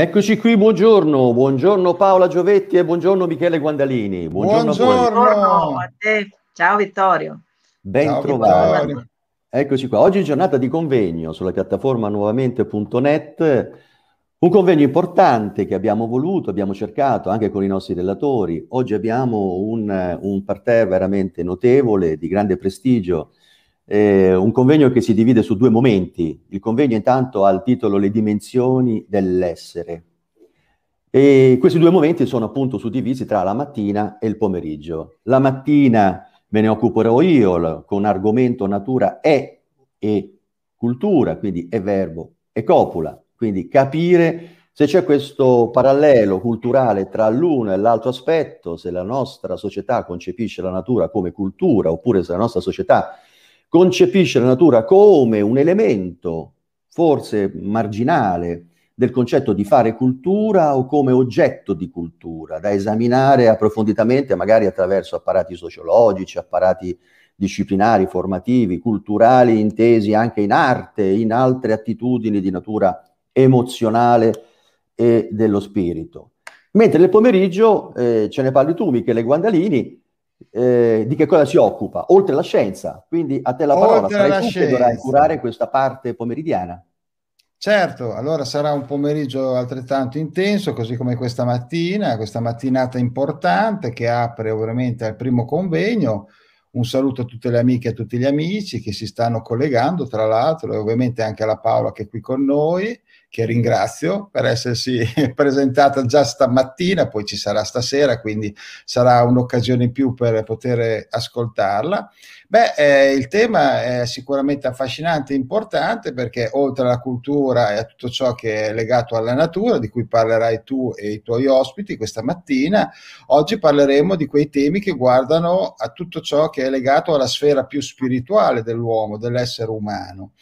Eccoci qui, buongiorno, buongiorno Paola Giovetti e buongiorno Michele Guandalini. Buongiorno, buongiorno. a, te, ciao Vittorio. Ben ciao, trovato. Vittorio. Eccoci qua, oggi è giornata di convegno sulla piattaforma nuovamente.net, un convegno importante che abbiamo voluto, abbiamo cercato anche con i nostri relatori. Oggi abbiamo un, un parterre veramente notevole, di grande prestigio, eh, un convegno che si divide su due momenti. Il convegno intanto ha il titolo Le dimensioni dell'essere. E questi due momenti sono appunto suddivisi tra la mattina e il pomeriggio. La mattina me ne occuperò io con argomento natura è e cultura, quindi è verbo e copula, quindi capire se c'è questo parallelo culturale tra l'uno e l'altro aspetto, se la nostra società concepisce la natura come cultura oppure se la nostra società concepisce la natura come un elemento forse marginale del concetto di fare cultura o come oggetto di cultura, da esaminare approfonditamente magari attraverso apparati sociologici, apparati disciplinari, formativi, culturali, intesi anche in arte, in altre attitudini di natura emozionale e dello spirito. Mentre nel pomeriggio eh, ce ne parli tu, Michele Guandalini, eh, di che cosa si occupa, oltre la scienza. Quindi a te la parola, oltre sarai tu scienza. che dovrai curare questa parte pomeridiana. Certo, allora sarà un pomeriggio altrettanto intenso, così come questa mattina, questa mattinata importante che apre ovviamente al primo convegno. Un saluto a tutte le amiche e a tutti gli amici che si stanno collegando, tra l'altro, e ovviamente anche alla Paola che è qui con noi che ringrazio per essersi presentata già stamattina, poi ci sarà stasera, quindi sarà un'occasione in più per poter ascoltarla. Beh, eh, il tema è sicuramente affascinante e importante perché oltre alla cultura e a tutto ciò che è legato alla natura, di cui parlerai tu e i tuoi ospiti questa mattina, oggi parleremo di quei temi che guardano a tutto ciò che è legato alla sfera più spirituale dell'uomo, dell'essere umano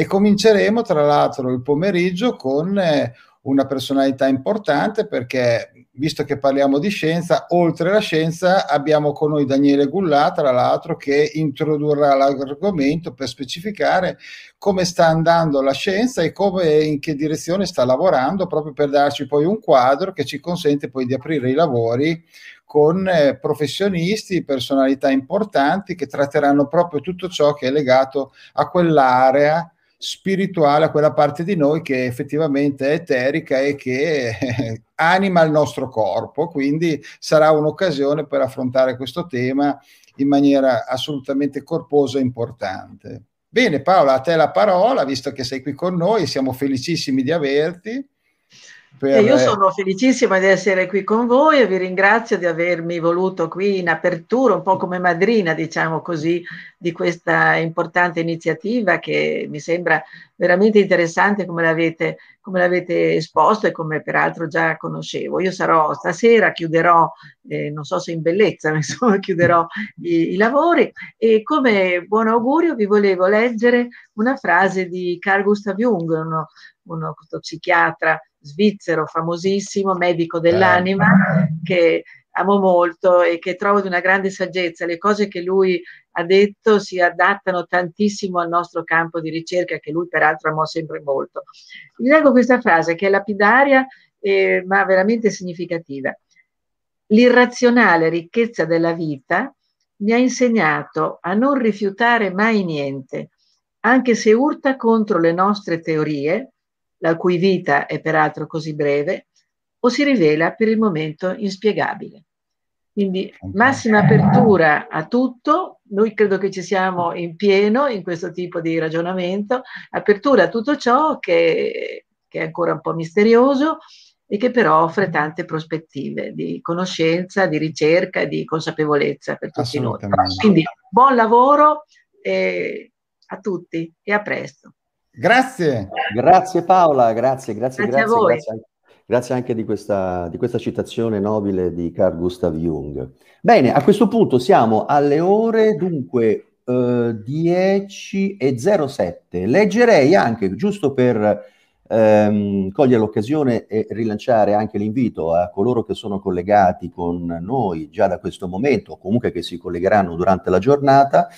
e cominceremo tra l'altro il pomeriggio con eh, una personalità importante perché visto che parliamo di scienza, oltre alla scienza abbiamo con noi Daniele Gullà, tra l'altro, che introdurrà l'argomento per specificare come sta andando la scienza e come, in che direzione sta lavorando, proprio per darci poi un quadro che ci consente poi di aprire i lavori con eh, professionisti, personalità importanti che tratteranno proprio tutto ciò che è legato a quell'area spirituale a quella parte di noi che effettivamente è eterica e che anima il nostro corpo. Quindi sarà un'occasione per affrontare questo tema in maniera assolutamente corposa e importante. Bene Paola, a te la parola, visto che sei qui con noi, siamo felicissimi di averti. Per... Io sono felicissima di essere qui con voi e vi ringrazio di avermi voluto qui in apertura, un po' come madrina, diciamo così, di questa importante iniziativa che mi sembra veramente interessante come l'avete, come l'avete esposto e come peraltro già conoscevo. Io sarò stasera, chiuderò, eh, non so se in bellezza, ma insomma chiuderò i, i lavori e come buon augurio vi volevo leggere una frase di Carl Gustav Jung, uno, uno psichiatra svizzero famosissimo, medico dell'anima, eh. che amo molto e che trovo di una grande saggezza. Le cose che lui ha detto si adattano tantissimo al nostro campo di ricerca, che lui peraltro amò sempre molto. Vi leggo questa frase che è lapidaria, eh, ma veramente significativa. L'irrazionale ricchezza della vita mi ha insegnato a non rifiutare mai niente, anche se urta contro le nostre teorie, la cui vita è peraltro così breve, o si rivela per il momento inspiegabile. Quindi massima apertura a tutto, noi credo che ci siamo in pieno in questo tipo di ragionamento, apertura a tutto ciò che, che è ancora un po' misterioso e che però offre tante prospettive di conoscenza, di ricerca di consapevolezza per tutti noi. Quindi buon lavoro a tutti e a presto. Grazie. Grazie Paola, grazie, grazie, grazie. Grazie, grazie, grazie anche di questa, di questa, citazione nobile di Carl Gustav Jung. Bene, a questo punto siamo alle ore dunque eh, 10 e 07. Leggerei anche, giusto per ehm, cogliere l'occasione e rilanciare anche l'invito a coloro che sono collegati con noi già da questo momento, o comunque che si collegheranno durante la giornata,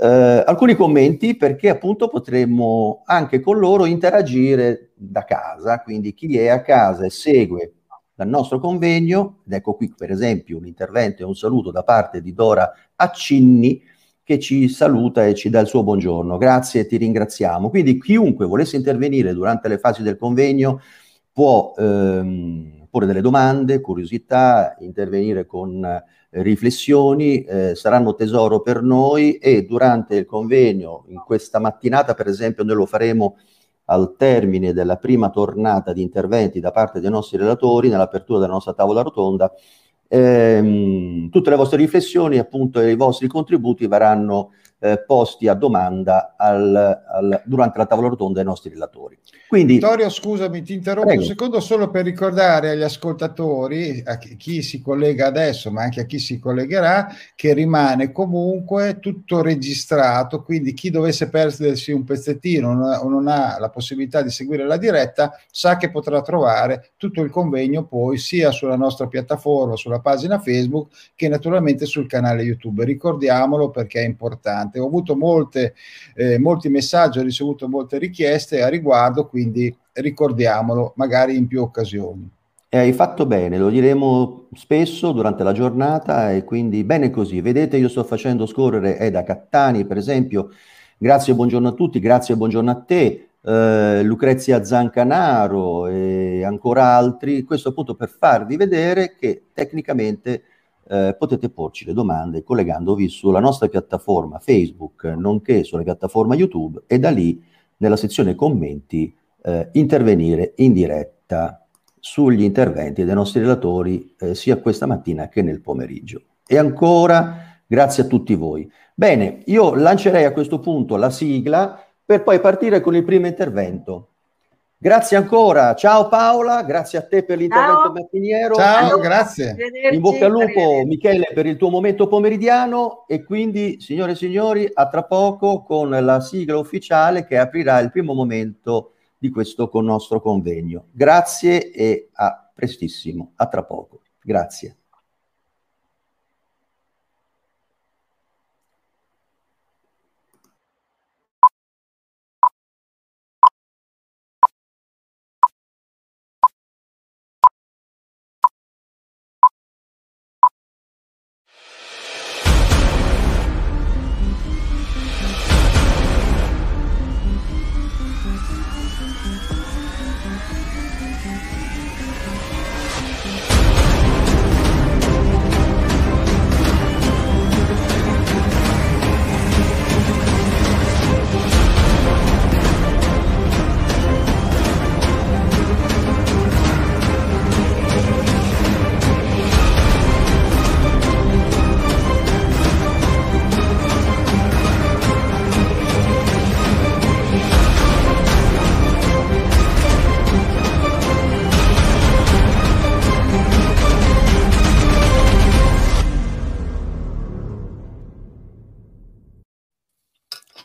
eh, alcuni commenti perché appunto potremmo anche con loro interagire da casa, quindi chi è a casa e segue dal nostro convegno, ed ecco qui per esempio un intervento e un saluto da parte di Dora Accinni che ci saluta e ci dà il suo buongiorno. Grazie e ti ringraziamo. Quindi chiunque volesse intervenire durante le fasi del convegno può ehm, porre delle domande, curiosità, intervenire con riflessioni, eh, saranno tesoro per noi e durante il convegno, in questa mattinata per esempio, noi lo faremo al termine della prima tornata di interventi da parte dei nostri relatori, nell'apertura della nostra tavola rotonda, ehm, tutte le vostre riflessioni appunto e i vostri contributi verranno eh, posti a domanda al, al, durante la tavola rotonda ai nostri relatori. Quindi, Vittorio, scusami, ti interrompo prego. un secondo solo per ricordare agli ascoltatori, a chi, chi, si collega adesso, ma anche a chi si collegherà, che rimane comunque tutto registrato, quindi chi dovesse perdersi un pezzettino o non ha la possibilità di seguire la diretta, sa che potrà trovare tutto il convegno poi sia sulla nostra piattaforma, sulla pagina Facebook, che naturalmente sul canale YouTube. Ricordiamolo perché è importante importante. Ho avuto molte, eh, molti messaggi, ho ricevuto molte richieste a riguardo, quindi ricordiamolo magari in più occasioni. E hai fatto bene, lo diremo spesso durante la giornata e quindi bene così. Vedete, io sto facendo scorrere Eda Cattani, per esempio. Grazie buongiorno a tutti, grazie buongiorno a te. Uh, Lucrezia Zancanaro e ancora altri, questo appunto per farvi vedere che tecnicamente eh, potete porci le domande collegandovi sulla nostra piattaforma Facebook, nonché sulla piattaforma YouTube e da lì nella sezione commenti eh, intervenire in diretta sugli interventi dei nostri relatori eh, sia questa mattina che nel pomeriggio. E ancora grazie a tutti voi. Bene, io lancerei a questo punto la sigla per poi partire con il primo intervento. Grazie ancora, ciao Paola, grazie a te per l'intervento ciao. mattiniero. Ciao, grazie. In bocca al lupo Michele per il tuo momento pomeridiano e quindi signore e signori a tra poco con la sigla ufficiale che aprirà il primo momento di questo con nostro convegno. Grazie e a prestissimo, a tra poco. Grazie.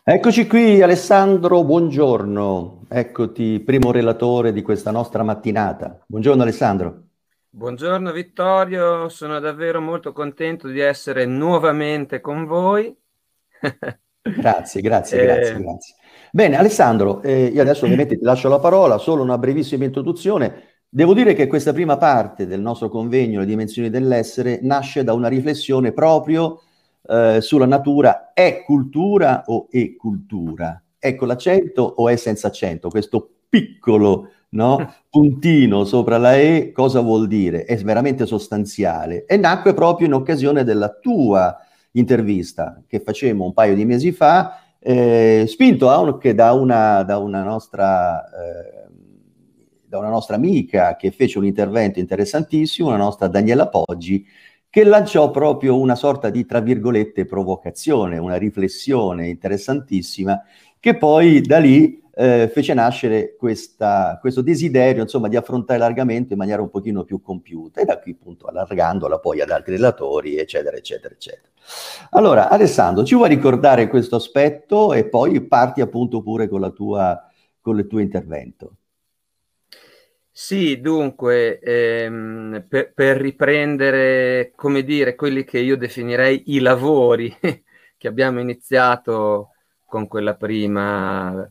Eccoci qui Alessandro, buongiorno. Eccoti, primo relatore di questa nostra mattinata. Buongiorno Alessandro. Buongiorno Vittorio, sono davvero molto contento di essere nuovamente con voi. grazie, grazie, eh... grazie, grazie. Bene Alessandro, eh, io adesso ovviamente ti lascio la parola, solo una brevissima introduzione. Devo dire che questa prima parte del nostro convegno, le dimensioni dell'essere, nasce da una riflessione proprio eh, sulla natura è cultura o è cultura? Ecco l'accento o è senza accento? Questo piccolo no, puntino sopra la E cosa vuol dire? È veramente sostanziale e nacque proprio in occasione della tua intervista che facemmo un paio di mesi fa, eh, spinto anche da una, da una nostra... Eh, da una nostra amica che fece un intervento interessantissimo, la nostra Daniela Poggi, che lanciò proprio una sorta di, tra virgolette, provocazione, una riflessione interessantissima, che poi da lì eh, fece nascere questa, questo desiderio, insomma, di affrontare l'argomento in maniera un pochino più compiuta, e da qui appunto allargandola poi ad altri relatori, eccetera, eccetera, eccetera. Allora, Alessandro, ci vuoi ricordare questo aspetto e poi parti appunto pure con, tua, con il tuo intervento? Sì, dunque, ehm, per, per riprendere, come dire, quelli che io definirei i lavori che che abbiamo iniziato con quella prima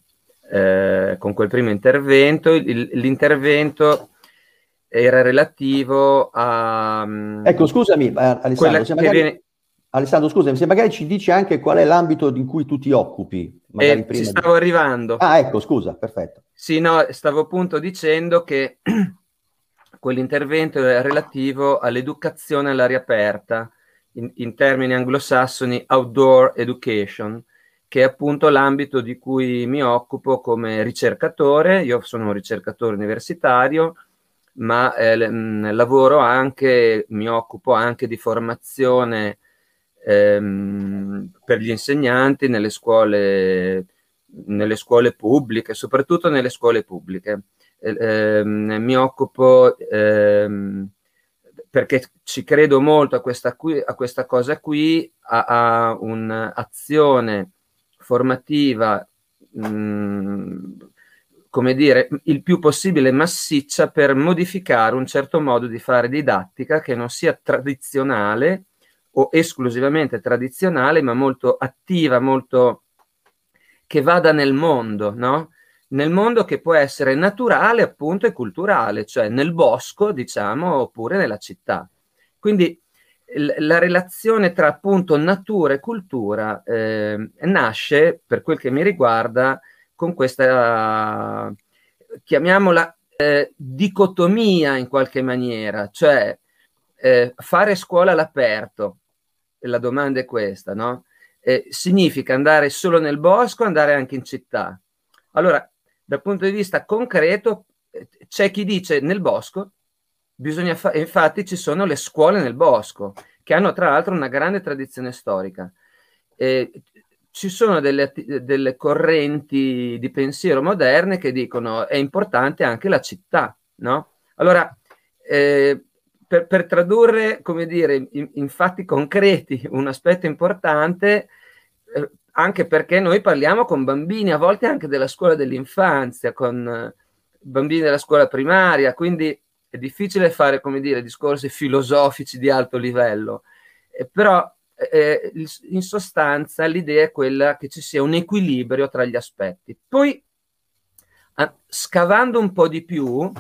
eh, con quel primo intervento. Il, l'intervento era relativo a... Mm, ecco, scusami, eh, Alessandro, se magari, viene... Alessandro, scusami, se magari ci dici anche qual è l'ambito in cui tu ti occupi. Eh, ci stavo di... arrivando. Ah, ecco, scusa, perfetto. Sì, no, stavo appunto dicendo che quell'intervento è relativo all'educazione all'aria aperta, in, in termini anglosassoni outdoor education, che è appunto l'ambito di cui mi occupo come ricercatore. Io sono un ricercatore universitario, ma eh, mh, lavoro anche, mi occupo anche di formazione ehm, per gli insegnanti nelle scuole, nelle scuole pubbliche, soprattutto nelle scuole pubbliche. Eh, ehm, mi occupo ehm, perché ci credo molto a questa, qui, a questa cosa qui, a, a un'azione formativa, mh, mm, come dire, il più possibile massiccia per modificare un certo modo di fare didattica che non sia tradizionale o esclusivamente tradizionale, ma molto attiva, molto che vada nel mondo, no? Nel mondo che può essere naturale appunto e culturale, cioè nel bosco, diciamo, oppure nella città. Quindi la relazione tra appunto natura e cultura eh, nasce, per quel che mi riguarda, con questa, chiamiamola, eh, dicotomia in qualche maniera, cioè eh, fare scuola all'aperto, la domanda è questa, no? Eh, significa andare solo nel bosco, andare anche in città. Allora, dal punto di vista concreto, eh, c'è chi dice nel bosco Bisogna fa- infatti ci sono le scuole nel bosco, che hanno tra l'altro una grande tradizione storica. E ci sono delle, delle correnti di pensiero moderne che dicono è importante anche la città, no? Allora, eh, per, per, tradurre, come dire, in, in, fatti concreti un aspetto importante, eh, anche perché noi parliamo con bambini, a volte anche della scuola dell'infanzia, con eh, bambini della scuola primaria, quindi è difficile fare, come dire, discorsi filosofici di alto livello, eh, però eh, in sostanza l'idea è quella che ci sia un equilibrio tra gli aspetti. Poi, ah, scavando un po' di più,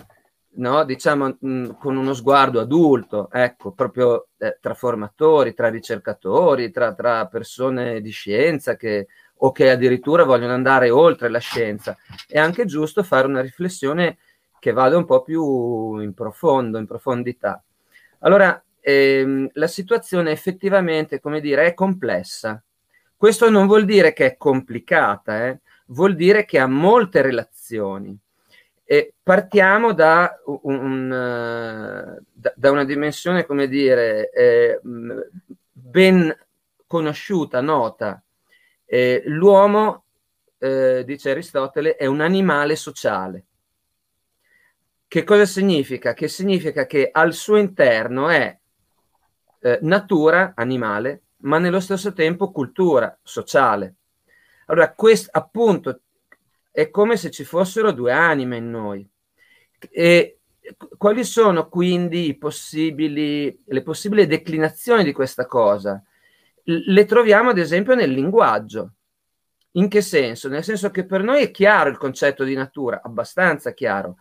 no, diciamo mh, mm, con uno sguardo adulto, ecco, proprio eh, tra formatori, tra ricercatori, tra, tra persone di scienza che, o che addirittura vogliono andare oltre la scienza, è anche giusto fare una riflessione che vada un po' più in profondo, in profondità. Allora, ehm, la situazione effettivamente, come dire, è complessa. Questo non vuol dire che è complicata, eh? vuol dire che ha molte relazioni. E partiamo da, un, da, da, una dimensione, come dire, eh, ben conosciuta, nota. Eh, l'uomo, eh, dice Aristotele, è un animale sociale. Che cosa significa? Che significa che al suo interno è eh, natura animale, ma nello stesso tempo cultura sociale. Allora, questo appunto è come se ci fossero due anime in noi. E quali sono quindi possibili, le possibili declinazioni di questa cosa? Le troviamo ad esempio nel linguaggio. In che senso? Nel senso che per noi è chiaro il concetto di natura, abbastanza chiaro,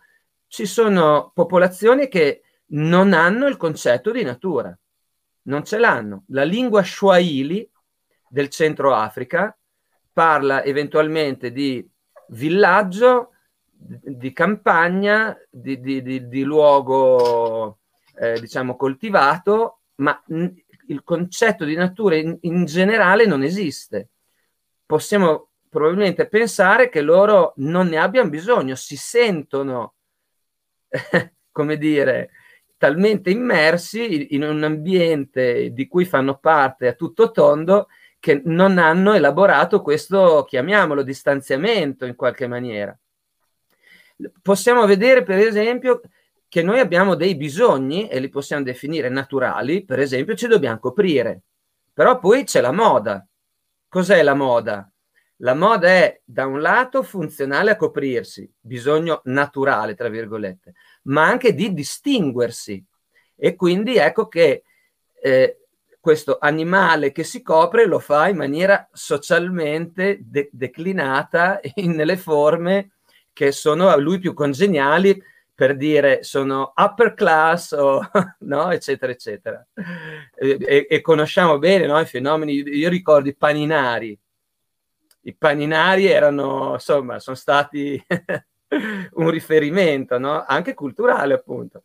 ci sono popolazioni che non hanno il concetto di natura, non ce l'hanno. La lingua Swahili del centro Africa parla eventualmente di villaggio, di campagna, di, di, di, di luogo eh, diciamo coltivato, ma il concetto di natura in, in generale non esiste. Possiamo probabilmente pensare che loro non ne abbiano bisogno, si sentono come dire, talmente immersi in un ambiente di cui fanno parte a tutto tondo che non hanno elaborato questo, chiamiamolo, distanziamento in qualche maniera. Possiamo vedere, per esempio, che noi abbiamo dei bisogni e li possiamo definire naturali, per esempio ci dobbiamo coprire, però poi c'è la moda. Cos'è la moda? La moda è da un lato funzionale a coprirsi, bisogno naturale, tra virgolette, ma anche di distinguersi. E quindi ecco che eh, questo animale che si copre lo fa in maniera socialmente de- declinata in, nelle forme che sono a lui più congeniali per dire sono upper class o no, eccetera, eccetera. E, e, conosciamo bene no, i fenomeni, io ricordo i paninari. I paninari erano, insomma, sono stati un riferimento, no? anche culturale appunto.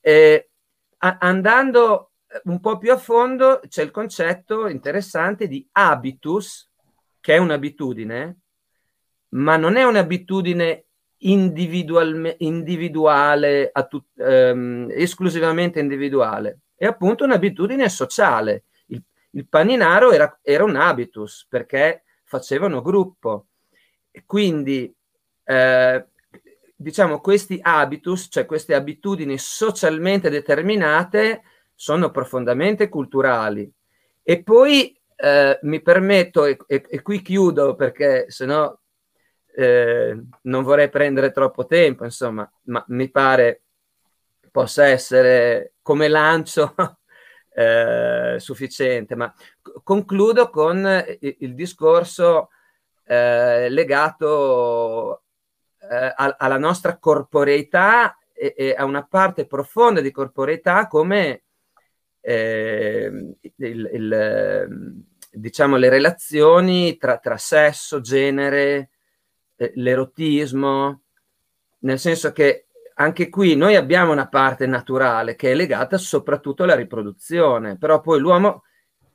E, a- andando un po' più a fondo c'è il concetto interessante di habitus, che è un'abitudine, ma non è un'abitudine individuale, tut- ehm, esclusivamente individuale, è appunto un'abitudine sociale. Il, il paninaro era, era, un habitus perché facevano gruppo. Quindi, eh, diciamo, questi habitus, cioè queste abitudini socialmente determinate, sono profondamente culturali. E poi eh, mi permetto, e, e, e, qui chiudo perché se no eh, non vorrei prendere troppo tempo, insomma, ma mi pare possa essere come lancio eh, sufficiente. Ma concludo con il, il discorso eh, legato eh, alla nostra corporeità e, e, a una parte profonda di corporeità come eh, il, il, diciamo, le relazioni tra, tra sesso, genere, eh, l'erotismo, nel senso che anche qui noi abbiamo una parte naturale che è legata soprattutto alla riproduzione, però poi l'uomo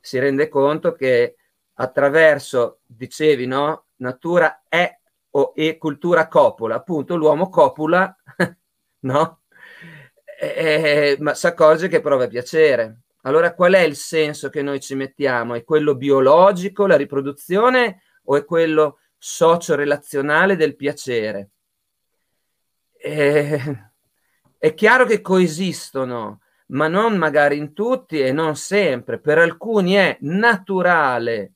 si rende conto che attraverso, dicevi, no? Natura è o e cultura copula, appunto l'uomo copula, no? eh, ma si accorge che prova piacere. Allora qual è il senso che noi ci mettiamo? È quello biologico, la riproduzione, o è quello socio-relazionale del piacere? Eh, è chiaro che coesistono, ma non magari in tutti e non sempre. Per alcuni è naturale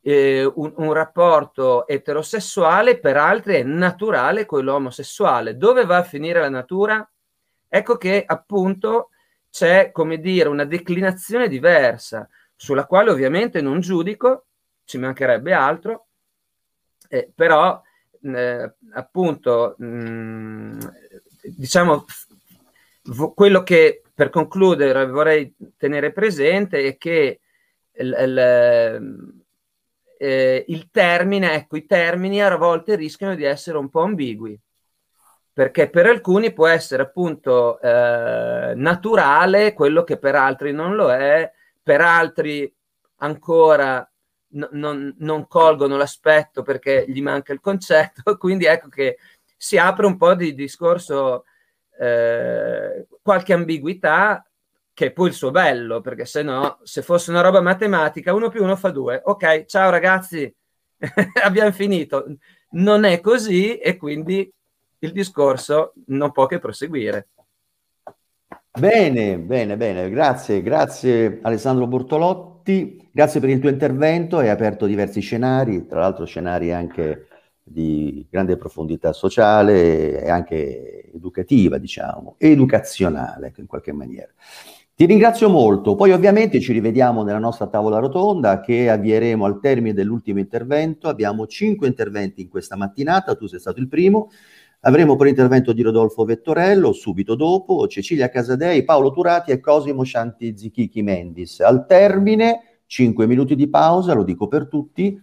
eh, un, un, rapporto eterosessuale, per altri è naturale quello omosessuale. Dove va a finire la natura? Ecco che appunto c'è, come dire, una declinazione diversa, sulla quale ovviamente non giudico, ci mancherebbe altro, eh, però eh, appunto, mh, mm, diciamo, v- quello che per concludere vorrei tenere presente è che il, il, eh, il termine, ecco, i termini a volte rischiano di essere un po' ambigui perché per alcuni può essere appunto eh, naturale quello che per altri non lo è, per altri ancora n- non, non, colgono l'aspetto perché gli manca il concetto, quindi ecco che si apre un po' di discorso, eh, qualche ambiguità che è poi il suo bello, perché se no, se fosse una roba matematica, uno più uno fa due, ok, ciao ragazzi, abbiamo finito. Non è così e quindi il discorso non può che proseguire. Bene, bene, bene, grazie, grazie Alessandro Bortolotti, grazie per il tuo intervento, hai aperto diversi scenari, tra l'altro scenari anche di grande profondità sociale e anche educativa, diciamo, educazionale in qualche maniera. Ti ringrazio molto, poi ovviamente ci rivediamo nella nostra tavola rotonda che avvieremo al termine dell'ultimo intervento, abbiamo cinque interventi in questa mattinata, tu sei stato il primo, Avremo per intervento di Rodolfo Vettorello, subito dopo, Cecilia Casadei, Paolo Turati e Cosimo Scianti Zichichi Mendis. Al termine, 5 minuti di pausa, lo dico per tutti,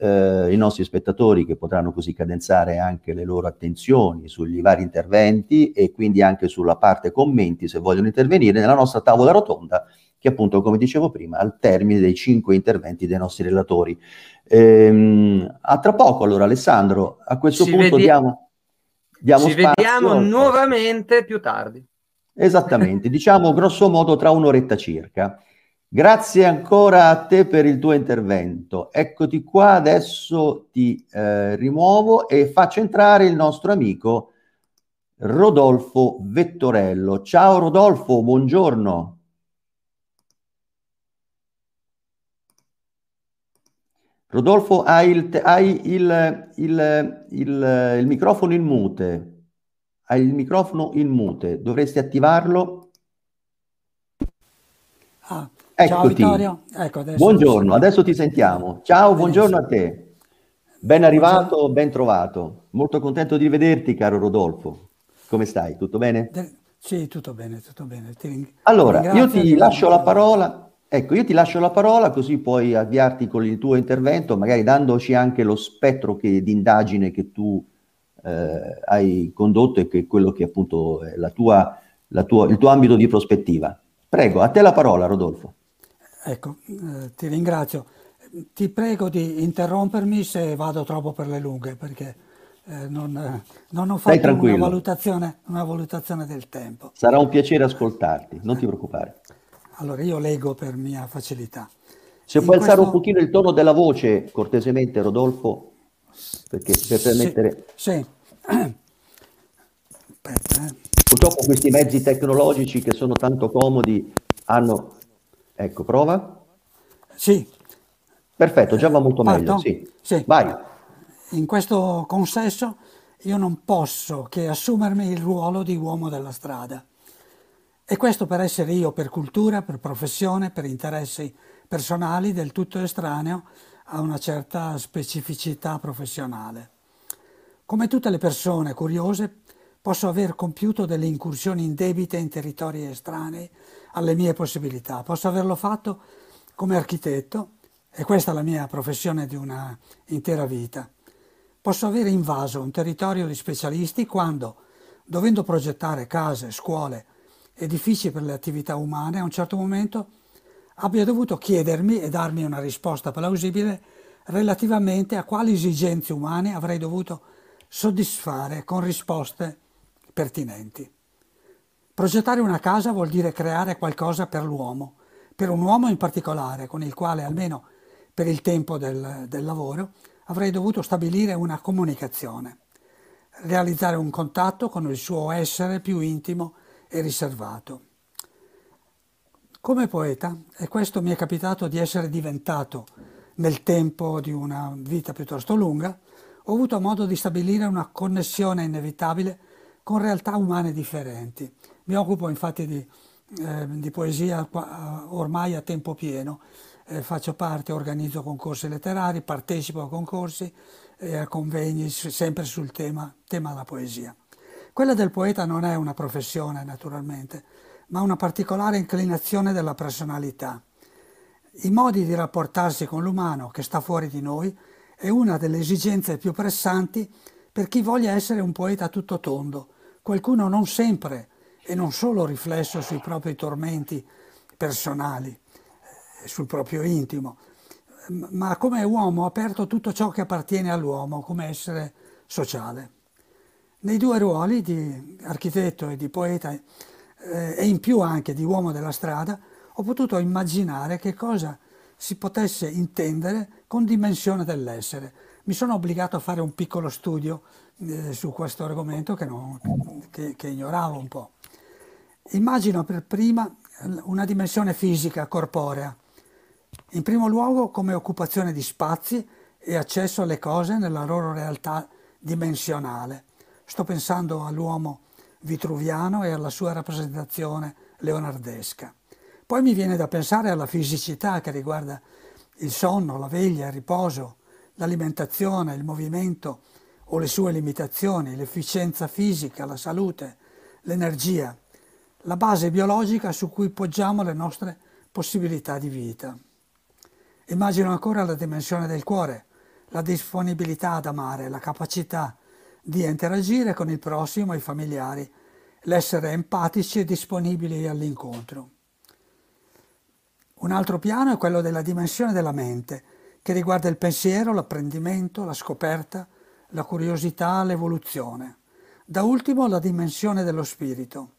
eh, i nostri spettatori che potranno così cadenzare anche le loro attenzioni sugli vari interventi e quindi anche sulla parte commenti se vogliono intervenire nella nostra tavola rotonda che appunto come dicevo prima al termine dei cinque interventi dei nostri relatori. Ehm, a tra poco allora Alessandro, a questo Ci punto vedi- diamo... Diamo Ci spazio, vediamo nuovamente più tardi. Esattamente, diciamo grosso modo tra un'oretta circa. Grazie ancora a te per il tuo intervento. Eccoti qua, adesso ti eh, rimuovo e faccio entrare il nostro amico Rodolfo Vettorello. Ciao Rodolfo, buongiorno. Rodolfo, hai il, hai il, il, il, microfono in mute. Hai il microfono in mute. Dovresti attivarlo. Ah, Ciao Vittorio. Ecco, adesso buongiorno, adesso ti sentiamo. Ciao, buongiorno a te. Ben arrivato, ben trovato. Molto contento di vederti, caro Rodolfo. Come stai? Tutto bene? Sì, tutto bene, tutto bene. Ti, allora, ti io ti lascio la parola. Ecco, io ti lascio la parola così puoi avviarti con il tuo intervento, magari dandoci anche lo spettro che, di indagine che tu eh, hai condotto e che è quello che appunto è la tua, la tua, il tuo ambito di prospettiva. Prego, a te la parola, Rodolfo. Ecco, eh, ti ringrazio. Ti prego di interrompermi se vado troppo per le lunghe, perché eh, non, eh, non, ho fatto una valutazione, una valutazione, del tempo. Sarà un piacere ascoltarti, non ti preoccupare. Allora, io leggo per mia facilità. Se In puoi questo... alzare un pochino il tono della voce, cortesemente, Rodolfo, perché per permettere... Sì. sì. Aspetta, eh. Purtroppo questi mezzi tecnologici che sono tanto comodi hanno Ecco, prova. Sì. Perfetto, già va molto Parto? meglio. Sì. sì. Vai. In questo consesso io non posso che assumermi il ruolo di uomo della strada. E questo per essere io per cultura, per professione, per interessi personali del tutto estraneo a una certa specificità professionale. Come tutte le persone curiose, posso aver compiuto delle incursioni indebite in territori estranei alle mie possibilità. Posso averlo fatto come architetto, e questa è la mia professione di una intera vita. Posso aver invaso un territorio di specialisti quando, dovendo progettare case, scuole, edifici per le attività umane, a un certo momento abbia dovuto chiedermi e darmi una risposta plausibile relativamente a quali esigenze umane avrei dovuto soddisfare con risposte pertinenti. Progettare una casa vuol dire creare qualcosa per l'uomo, per un uomo in particolare, con il quale almeno per il tempo del, del lavoro avrei dovuto stabilire una comunicazione, realizzare un contatto con il suo essere più intimo e riservato. Come poeta, e questo mi è capitato di essere diventato nel tempo di una vita piuttosto lunga, ho avuto modo di stabilire una connessione inevitabile con realtà umane differenti, mi occupo infatti di, eh, di poesia ormai a tempo pieno, eh, faccio parte, organizzo concorsi letterari, partecipo a concorsi e a convegni sempre sul tema, tema della poesia. Quella del poeta non è una professione naturalmente, ma una particolare inclinazione della personalità. I modi di rapportarsi con l'umano che sta fuori di noi è una delle esigenze più pressanti per chi voglia essere un poeta tutto tondo, qualcuno non sempre e non solo riflesso sui propri tormenti personali, eh, sul proprio intimo, ma come uomo aperto a tutto ciò che appartiene all'uomo, come essere sociale. Nei due ruoli di architetto e di poeta eh, e in più anche di uomo della strada ho potuto immaginare che cosa si potesse intendere con dimensione dell'essere. Mi sono obbligato a fare un piccolo studio eh, su questo argomento che, non, che, che ignoravo un po'. Immagino per prima una dimensione fisica, corporea, in primo luogo come occupazione di spazi e accesso alle cose nella loro realtà dimensionale. Sto pensando all'uomo vitruviano e alla sua rappresentazione leonardesca. Poi mi viene da pensare alla fisicità che riguarda il sonno, la veglia, il riposo, l'alimentazione, il movimento o le sue limitazioni, l'efficienza fisica, la salute, l'energia la base biologica su cui poggiamo le nostre possibilità di vita. Immagino ancora la dimensione del cuore, la disponibilità ad amare, la capacità di interagire con il prossimo e i familiari, l'essere empatici e disponibili all'incontro. Un altro piano è quello della dimensione della mente, che riguarda il pensiero, l'apprendimento, la scoperta, la curiosità, l'evoluzione. Da ultimo la dimensione dello spirito,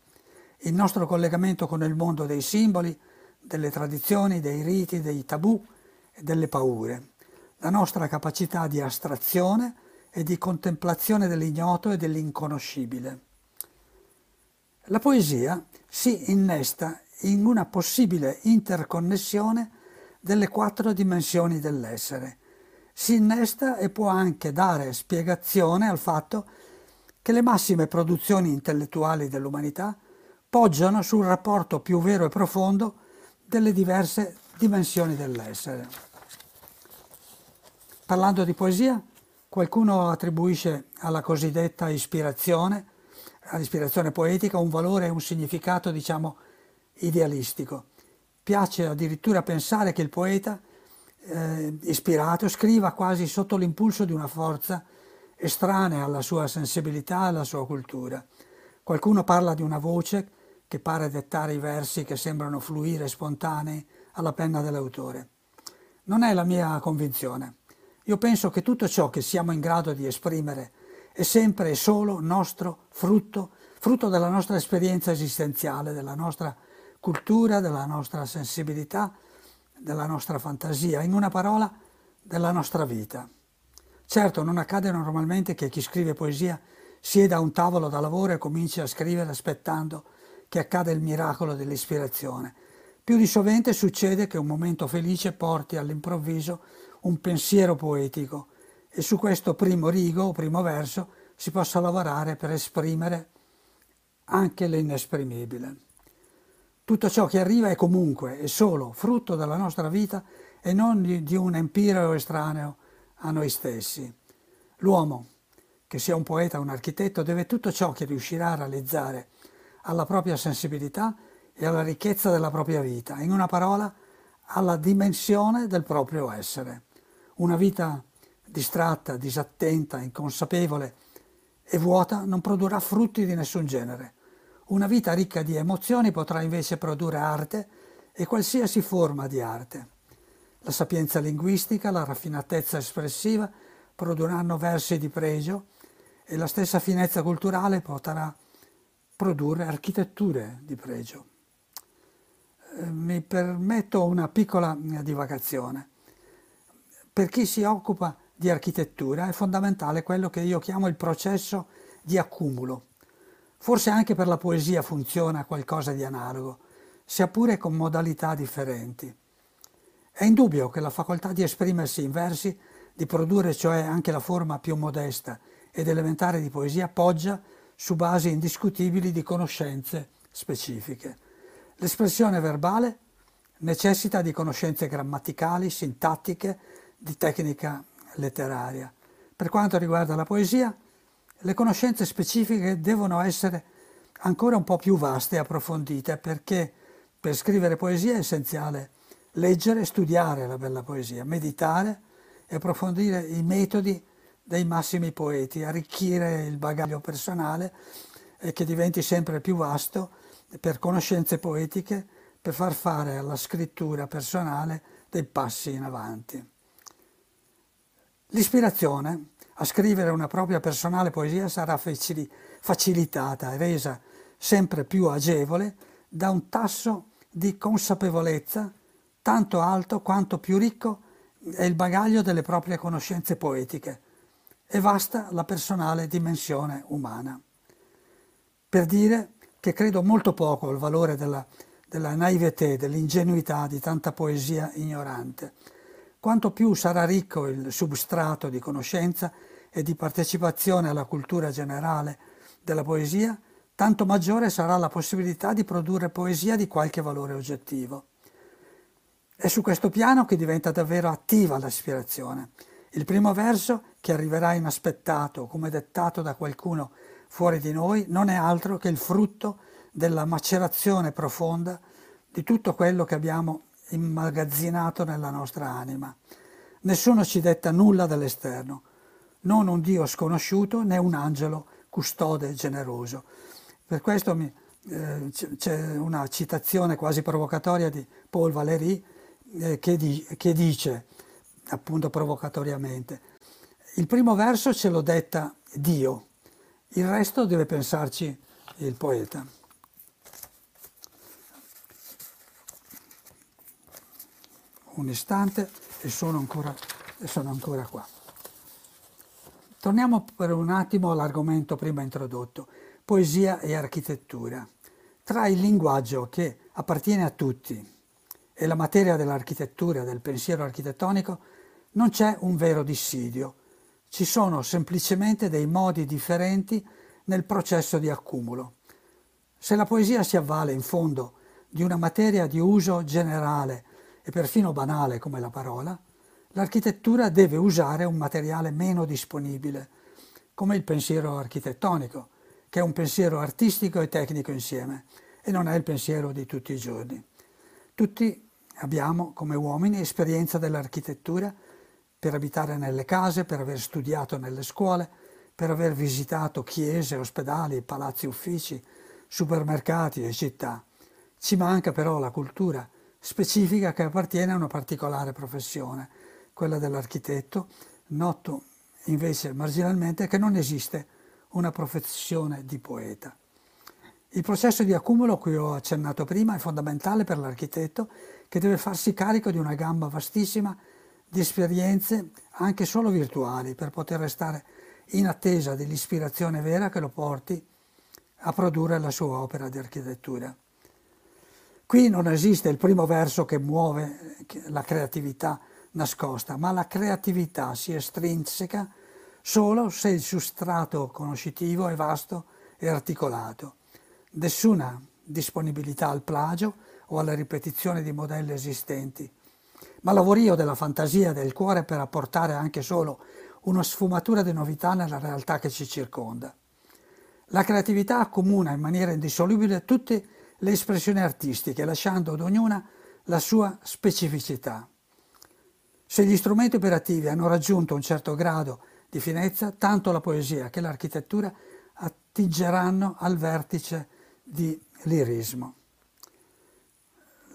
il nostro collegamento con il mondo dei simboli, delle tradizioni, dei riti, dei tabù e delle paure, la nostra capacità di astrazione e di contemplazione dell'ignoto e dell'inconoscibile. La poesia si innesta in una possibile interconnessione delle quattro dimensioni dell'essere. Si innesta e può anche dare spiegazione al fatto che le massime produzioni intellettuali dell'umanità poggiano sul rapporto più vero e profondo delle diverse dimensioni dell'essere. Parlando di poesia, qualcuno attribuisce alla cosiddetta ispirazione, all'ispirazione poetica, un valore e un significato, diciamo, idealistico. Piace addirittura pensare che il poeta eh, ispirato scriva quasi sotto l'impulso di una forza estranea alla sua sensibilità alla sua cultura. Qualcuno parla di una voce che pare dettare i versi che sembrano fluire spontanei alla penna dell'autore. Non è la mia convinzione. Io penso che tutto ciò che siamo in grado di esprimere è sempre e solo nostro frutto, frutto della nostra esperienza esistenziale, della nostra cultura, della nostra sensibilità, della nostra fantasia, in una parola, della nostra vita. Certo, non accade normalmente che chi scrive poesia sieda a un tavolo da lavoro e cominci a scrivere aspettando che accada il miracolo dell'ispirazione. Più di sovente succede che un momento felice porti all'improvviso un pensiero poetico e su questo primo rigo primo verso si possa lavorare per esprimere anche l'inesprimibile. Tutto ciò che arriva è comunque e solo frutto della nostra vita e non di, di un empireo estraneo a noi stessi. L'uomo, che sia un poeta o un architetto, deve tutto ciò che riuscirà a realizzare alla propria sensibilità e alla ricchezza della propria vita, in una parola, alla dimensione del proprio essere. Una vita distratta, disattenta, inconsapevole e vuota non produrrà frutti di nessun genere. Una vita ricca di emozioni potrà invece produrre arte e qualsiasi forma di arte. La sapienza linguistica, la raffinatezza espressiva produrranno versi di pregio e la stessa finezza culturale potrà produrre architetture di pregio. Eh, mi permetto una piccola divagazione. Per chi si occupa di architettura è fondamentale quello che io chiamo il processo di accumulo. Forse anche per la poesia funziona qualcosa di analogo, sia pure con modalità differenti. È indubbio che la facoltà di esprimersi in versi, di produrre cioè anche la forma più modesta ed elementare di poesia, poggia su basi indiscutibili di conoscenze specifiche. L'espressione verbale necessita di conoscenze grammaticali, sintattiche, di tecnica letteraria. Per quanto riguarda la poesia, le conoscenze specifiche devono essere ancora un po' più vaste e approfondite perché per scrivere poesia è essenziale leggere e studiare la bella poesia, meditare e approfondire i metodi dei massimi poeti, arricchire il bagaglio personale e che diventi sempre più vasto per conoscenze poetiche per far fare alla scrittura personale dei passi in avanti. L'ispirazione a scrivere una propria personale poesia sarà facilitata e resa sempre più agevole da un tasso di consapevolezza tanto alto quanto più ricco è il bagaglio delle proprie conoscenze poetiche e vasta la personale dimensione umana. Per dire che credo molto poco al valore della, della naivete, dell'ingenuità di tanta poesia ignorante. Quanto più sarà ricco il substrato di conoscenza e di partecipazione alla cultura generale della poesia, tanto maggiore sarà la possibilità di produrre poesia di qualche valore oggettivo. È su questo piano che diventa davvero attiva l'ispirazione. Il primo verso, che arriverà inaspettato, come dettato da qualcuno fuori di noi, non è altro che il frutto della macerazione profonda di tutto quello che abbiamo immagazzinato nella nostra anima. Nessuno ci detta nulla dall'esterno, non un Dio sconosciuto né un angelo custode generoso. Per questo mi, eh, c'è una citazione quasi provocatoria di Paul Valéry eh, che, di, che dice, appunto provocatoriamente, il primo verso ce lo detta Dio, il resto deve pensarci il poeta. Un istante e sono ancora, e sono ancora qua. Torniamo per un attimo all'argomento prima introdotto, poesia e architettura. Tra il linguaggio che appartiene a tutti e la materia dell'architettura, del pensiero architettonico, non c'è un vero dissidio, ci sono semplicemente dei modi differenti nel processo di accumulo. Se la poesia si avvale in fondo di una materia di uso generale perfino banale come la parola, l'architettura deve usare un materiale meno disponibile, come il pensiero architettonico, che è un pensiero artistico e tecnico insieme e non è il pensiero di tutti i giorni. Tutti abbiamo come uomini esperienza dell'architettura per abitare nelle case, per aver studiato nelle scuole, per aver visitato chiese, ospedali, palazzi uffici, supermercati e città. Ci manca però la cultura specifica che appartiene a una particolare professione, quella dell'architetto, noto invece marginalmente che non esiste una professione di poeta. Il processo di accumulo a cui ho accennato prima è fondamentale per l'architetto che deve farsi carico di una gamma vastissima di esperienze anche solo virtuali per poter restare in attesa dell'ispirazione vera che lo porti a produrre la sua opera di architettura. Qui non esiste il primo verso che muove la creatività nascosta, ma la creatività si estrinseca solo se il sustrato conoscitivo è vasto e articolato nessuna disponibilità al plagio o alla ripetizione di modelli esistenti, ma lavorio della fantasia del cuore per apportare anche solo una sfumatura di novità nella realtà che ci circonda. La creatività accomuna in maniera indissolubile tutte le espressioni artistiche, lasciando ad ognuna la sua specificità. Se gli strumenti operativi hanno raggiunto un certo grado di finezza, tanto la poesia che l'architettura attingeranno al vertice di lirismo.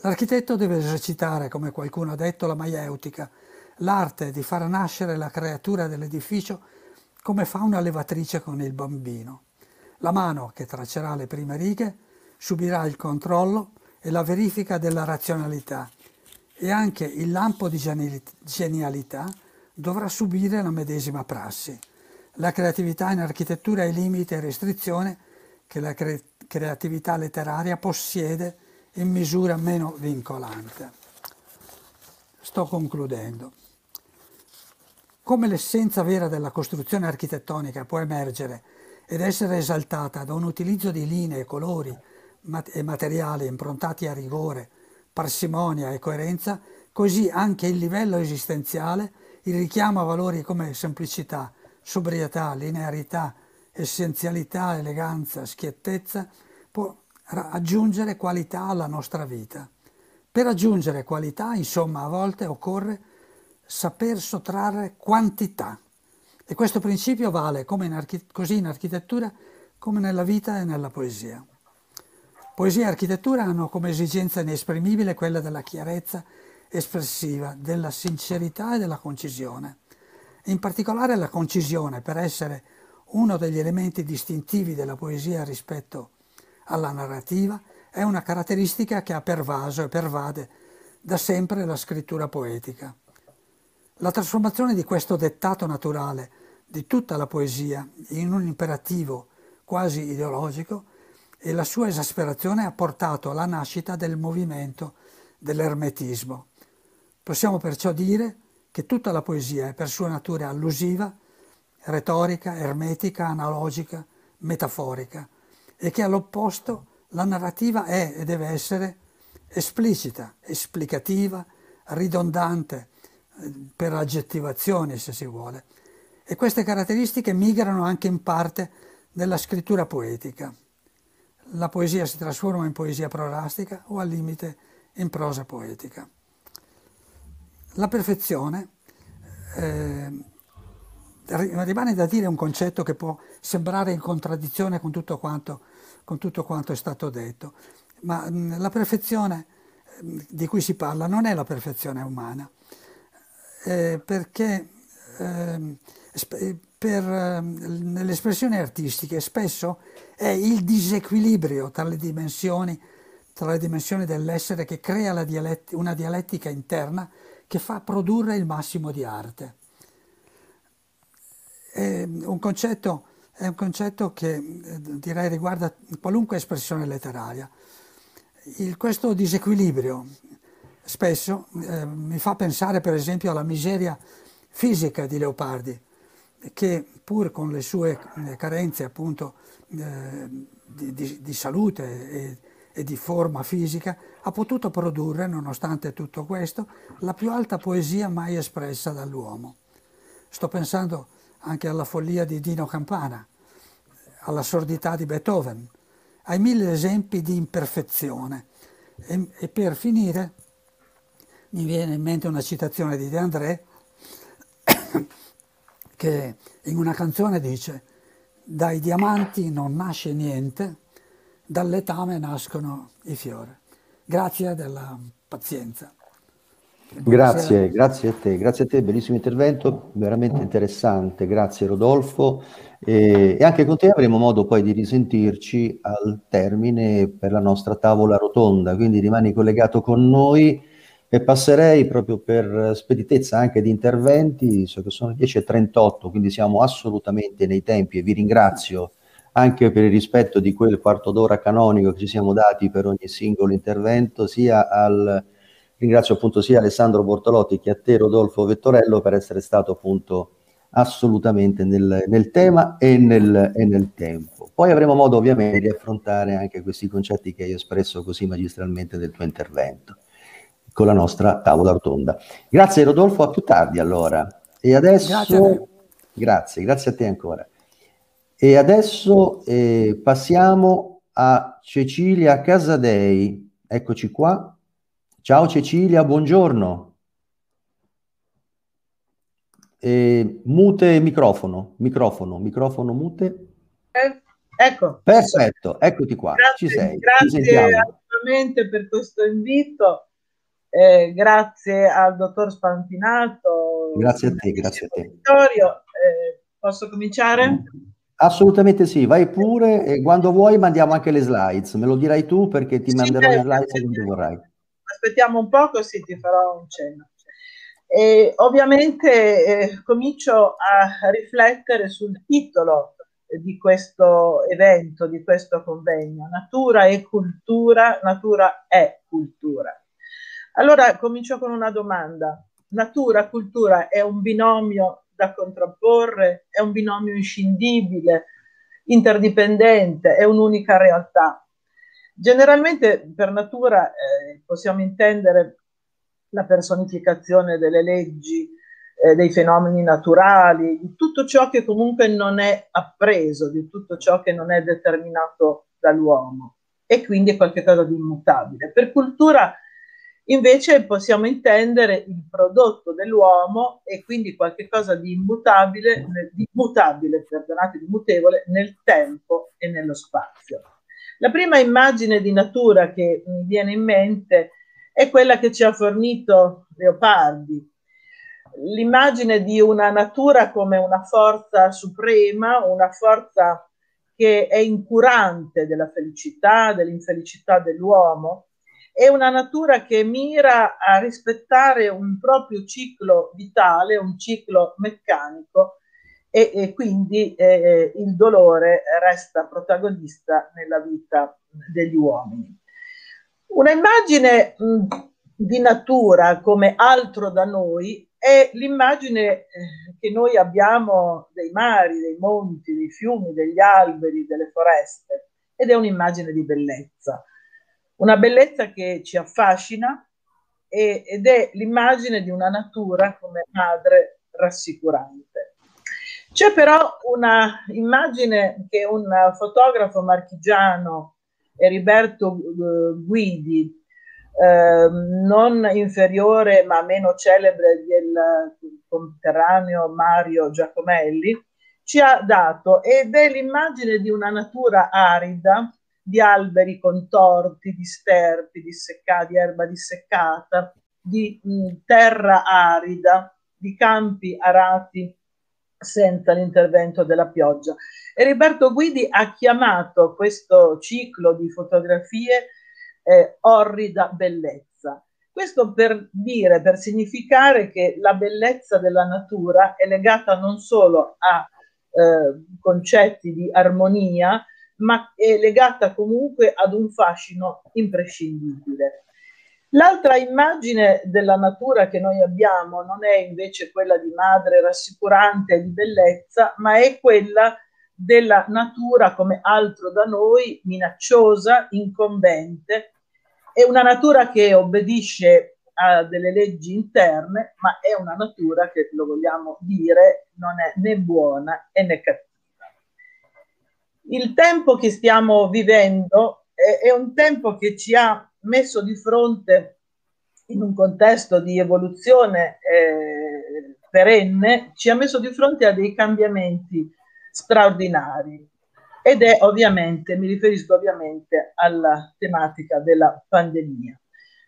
L'architetto deve esercitare, come qualcuno ha detto, la maieutica, l'arte di far nascere la creatura dell'edificio come fa una levatrice con il bambino. La mano che traccerà le prime righe subirà il controllo e la verifica della razionalità e anche il lampo di genialità dovrà subire la medesima prassi. La creatività in architettura è limite e restrizione che la cre- creatività letteraria possiede in misura meno vincolante. Sto concludendo. Come l'essenza vera della costruzione architettonica può emergere ed essere esaltata da un utilizzo di linee, colori e materiali improntati a rigore, parsimonia e coerenza, così anche il livello esistenziale, il richiamo a valori come semplicità, sobrietà, linearità, essenzialità, eleganza, schiettezza, può aggiungere qualità alla nostra vita. Per aggiungere qualità, insomma, a volte occorre saper sottrarre quantità. E questo principio vale in così in architettura come nella vita e nella poesia. Poesia e architettura hanno come esigenza inesprimibile quella della chiarezza espressiva, della sincerità e della concisione. In particolare la concisione per essere uno degli elementi distintivi della poesia rispetto alla narrativa è una caratteristica che ha pervaso e pervade da sempre la scrittura poetica. La trasformazione di questo dettato naturale di tutta la poesia in un imperativo quasi ideologico e la sua esasperazione ha portato alla nascita del movimento dell'ermetismo. Possiamo perciò dire che tutta la poesia è per sua natura allusiva retorica, ermetica, analogica, metaforica e che all'opposto la narrativa è e deve essere esplicita, esplicativa, ridondante, eh, per aggettivazioni se si vuole. E queste caratteristiche migrano anche in parte nella scrittura poetica. La poesia si trasforma in poesia prorastica o al limite in prosa poetica. La perfezione eh, rimane da dire un concetto che può sembrare in contraddizione con tutto quanto, con tutto quanto è stato detto, ma mh, la perfezione mh, di cui si parla non è la perfezione umana, eh, perché eh, per, nelle espressioni artistiche spesso è il disequilibrio tra le dimensioni, tra le dimensioni dell'essere che crea dialetti, una dialettica interna che fa produrre il massimo di arte è un concetto, è un concetto che eh, direi riguarda qualunque espressione letteraria. Il, questo disequilibrio spesso eh, mi fa pensare per esempio alla miseria fisica di Leopardi, che pur con le sue eh, carenze appunto eh, di, di, di, salute e, e di forma fisica, ha potuto produrre, nonostante tutto questo, la più alta poesia mai espressa dall'uomo. Sto pensando anche alla follia di Dino Campana, alla sordità di Beethoven, ai mille esempi di imperfezione. E, e per finire mi viene in mente una citazione di De André che in una canzone dice dai diamanti non nasce niente, dall'etame nascono i fiori. Grazie della pazienza. Grazie, grazie a te, grazie a te, bellissimo intervento, veramente interessante, grazie Rodolfo e, e, anche con te avremo modo poi di risentirci al termine per la nostra tavola rotonda, quindi rimani collegato con noi e passerei proprio per speditezza anche di interventi, so che sono 10.38, quindi siamo assolutamente nei tempi e vi ringrazio anche per il rispetto di quel quarto d'ora canonico che ci siamo dati per ogni singolo intervento, sia al ringrazio appunto sia Alessandro Bortolotti che a te Rodolfo Vettorello per essere stato appunto assolutamente nel, nel tema e nel, e nel, tempo. Poi avremo modo ovviamente di affrontare anche questi concetti che hai espresso così magistralmente nel tuo intervento con la nostra tavola rotonda. Grazie Rodolfo, a più tardi allora. E adesso... Grazie, grazie, grazie a te ancora. E adesso eh, passiamo a Cecilia Casadei. Eccoci qua. Ciao Cecilia, buongiorno. Eh, mute microfono, microfono, microfono mute. Eh, ecco. Perfetto, eccoti qua. Grazie, Ci sei. Grazie assolutamente per questo invito. Eh, grazie al dottor Spampinato. Grazie a te, grazie a te. Eh, posso cominciare? Assolutamente sì, vai pure e quando vuoi mandiamo anche le slides, me lo dirai tu perché ti sì, manderò le slides quando vorrai aspettiamo un po' così ti farò un cenno. E ovviamente eh, comincio a riflettere sul titolo di questo evento, di questo convegno, Natura e cultura, natura è cultura. Allora comincio con una domanda. Natura, cultura è un binomio da contrapporre, è un binomio inscindibile, interdipendente, è un'unica realtà. Generalmente per natura eh, possiamo intendere la personificazione delle leggi, eh, dei fenomeni naturali, di tutto ciò che comunque non è appreso, di tutto ciò che non è determinato dall'uomo e quindi è qualcosa di immutabile. Per cultura invece possiamo intendere il prodotto dell'uomo e quindi qualcosa di immutabile, di mutabile, perdonate, di mutevole nel tempo e nello spazio. La prima immagine di natura che mi viene in mente è quella che ci ha fornito Leopardi, l'immagine di una natura come una forza suprema, una forza che è incurante della felicità, dell'infelicità dell'uomo, è una natura che mira a rispettare un proprio ciclo vitale, un ciclo meccanico e, e quindi eh, il dolore resta protagonista nella vita degli uomini. Una immagine di natura come altro da noi è l'immagine eh, che noi abbiamo dei mari, dei monti, dei fiumi, degli alberi, delle foreste ed è un'immagine di bellezza, una bellezza che ci affascina e, ed è l'immagine di una natura come madre rassicurante. C'è però una immagine che un fotografo marchigiano, Eriberto eh, Guidi, eh, non inferiore ma meno celebre del conterraneo Mario Giacomelli, ci ha dato ed è l'immagine di una natura arida, di alberi contorti, di sterpi disseccati, di erba disseccata, di mh, terra arida, di campi arati senza l'intervento della pioggia. E Roberto Guidi ha chiamato questo ciclo di fotografie eh, orrida bellezza. Questo per dire, per significare che la bellezza della natura è legata non solo a eh, concetti di armonia, ma è legata comunque ad un fascino imprescindibile. L'altra immagine della natura che noi abbiamo non è invece quella di madre rassicurante e di bellezza, ma è quella della natura come altro da noi, minacciosa, incombente, è una natura che obbedisce a delle leggi interne, ma è una natura che, lo vogliamo dire, non è né buona né cattiva. Il tempo che stiamo vivendo è, è un tempo che ci ha messo di fronte in un contesto di evoluzione eh, perenne, ci ha messo di fronte a dei cambiamenti straordinari ed è ovviamente, mi riferisco ovviamente alla tematica della pandemia.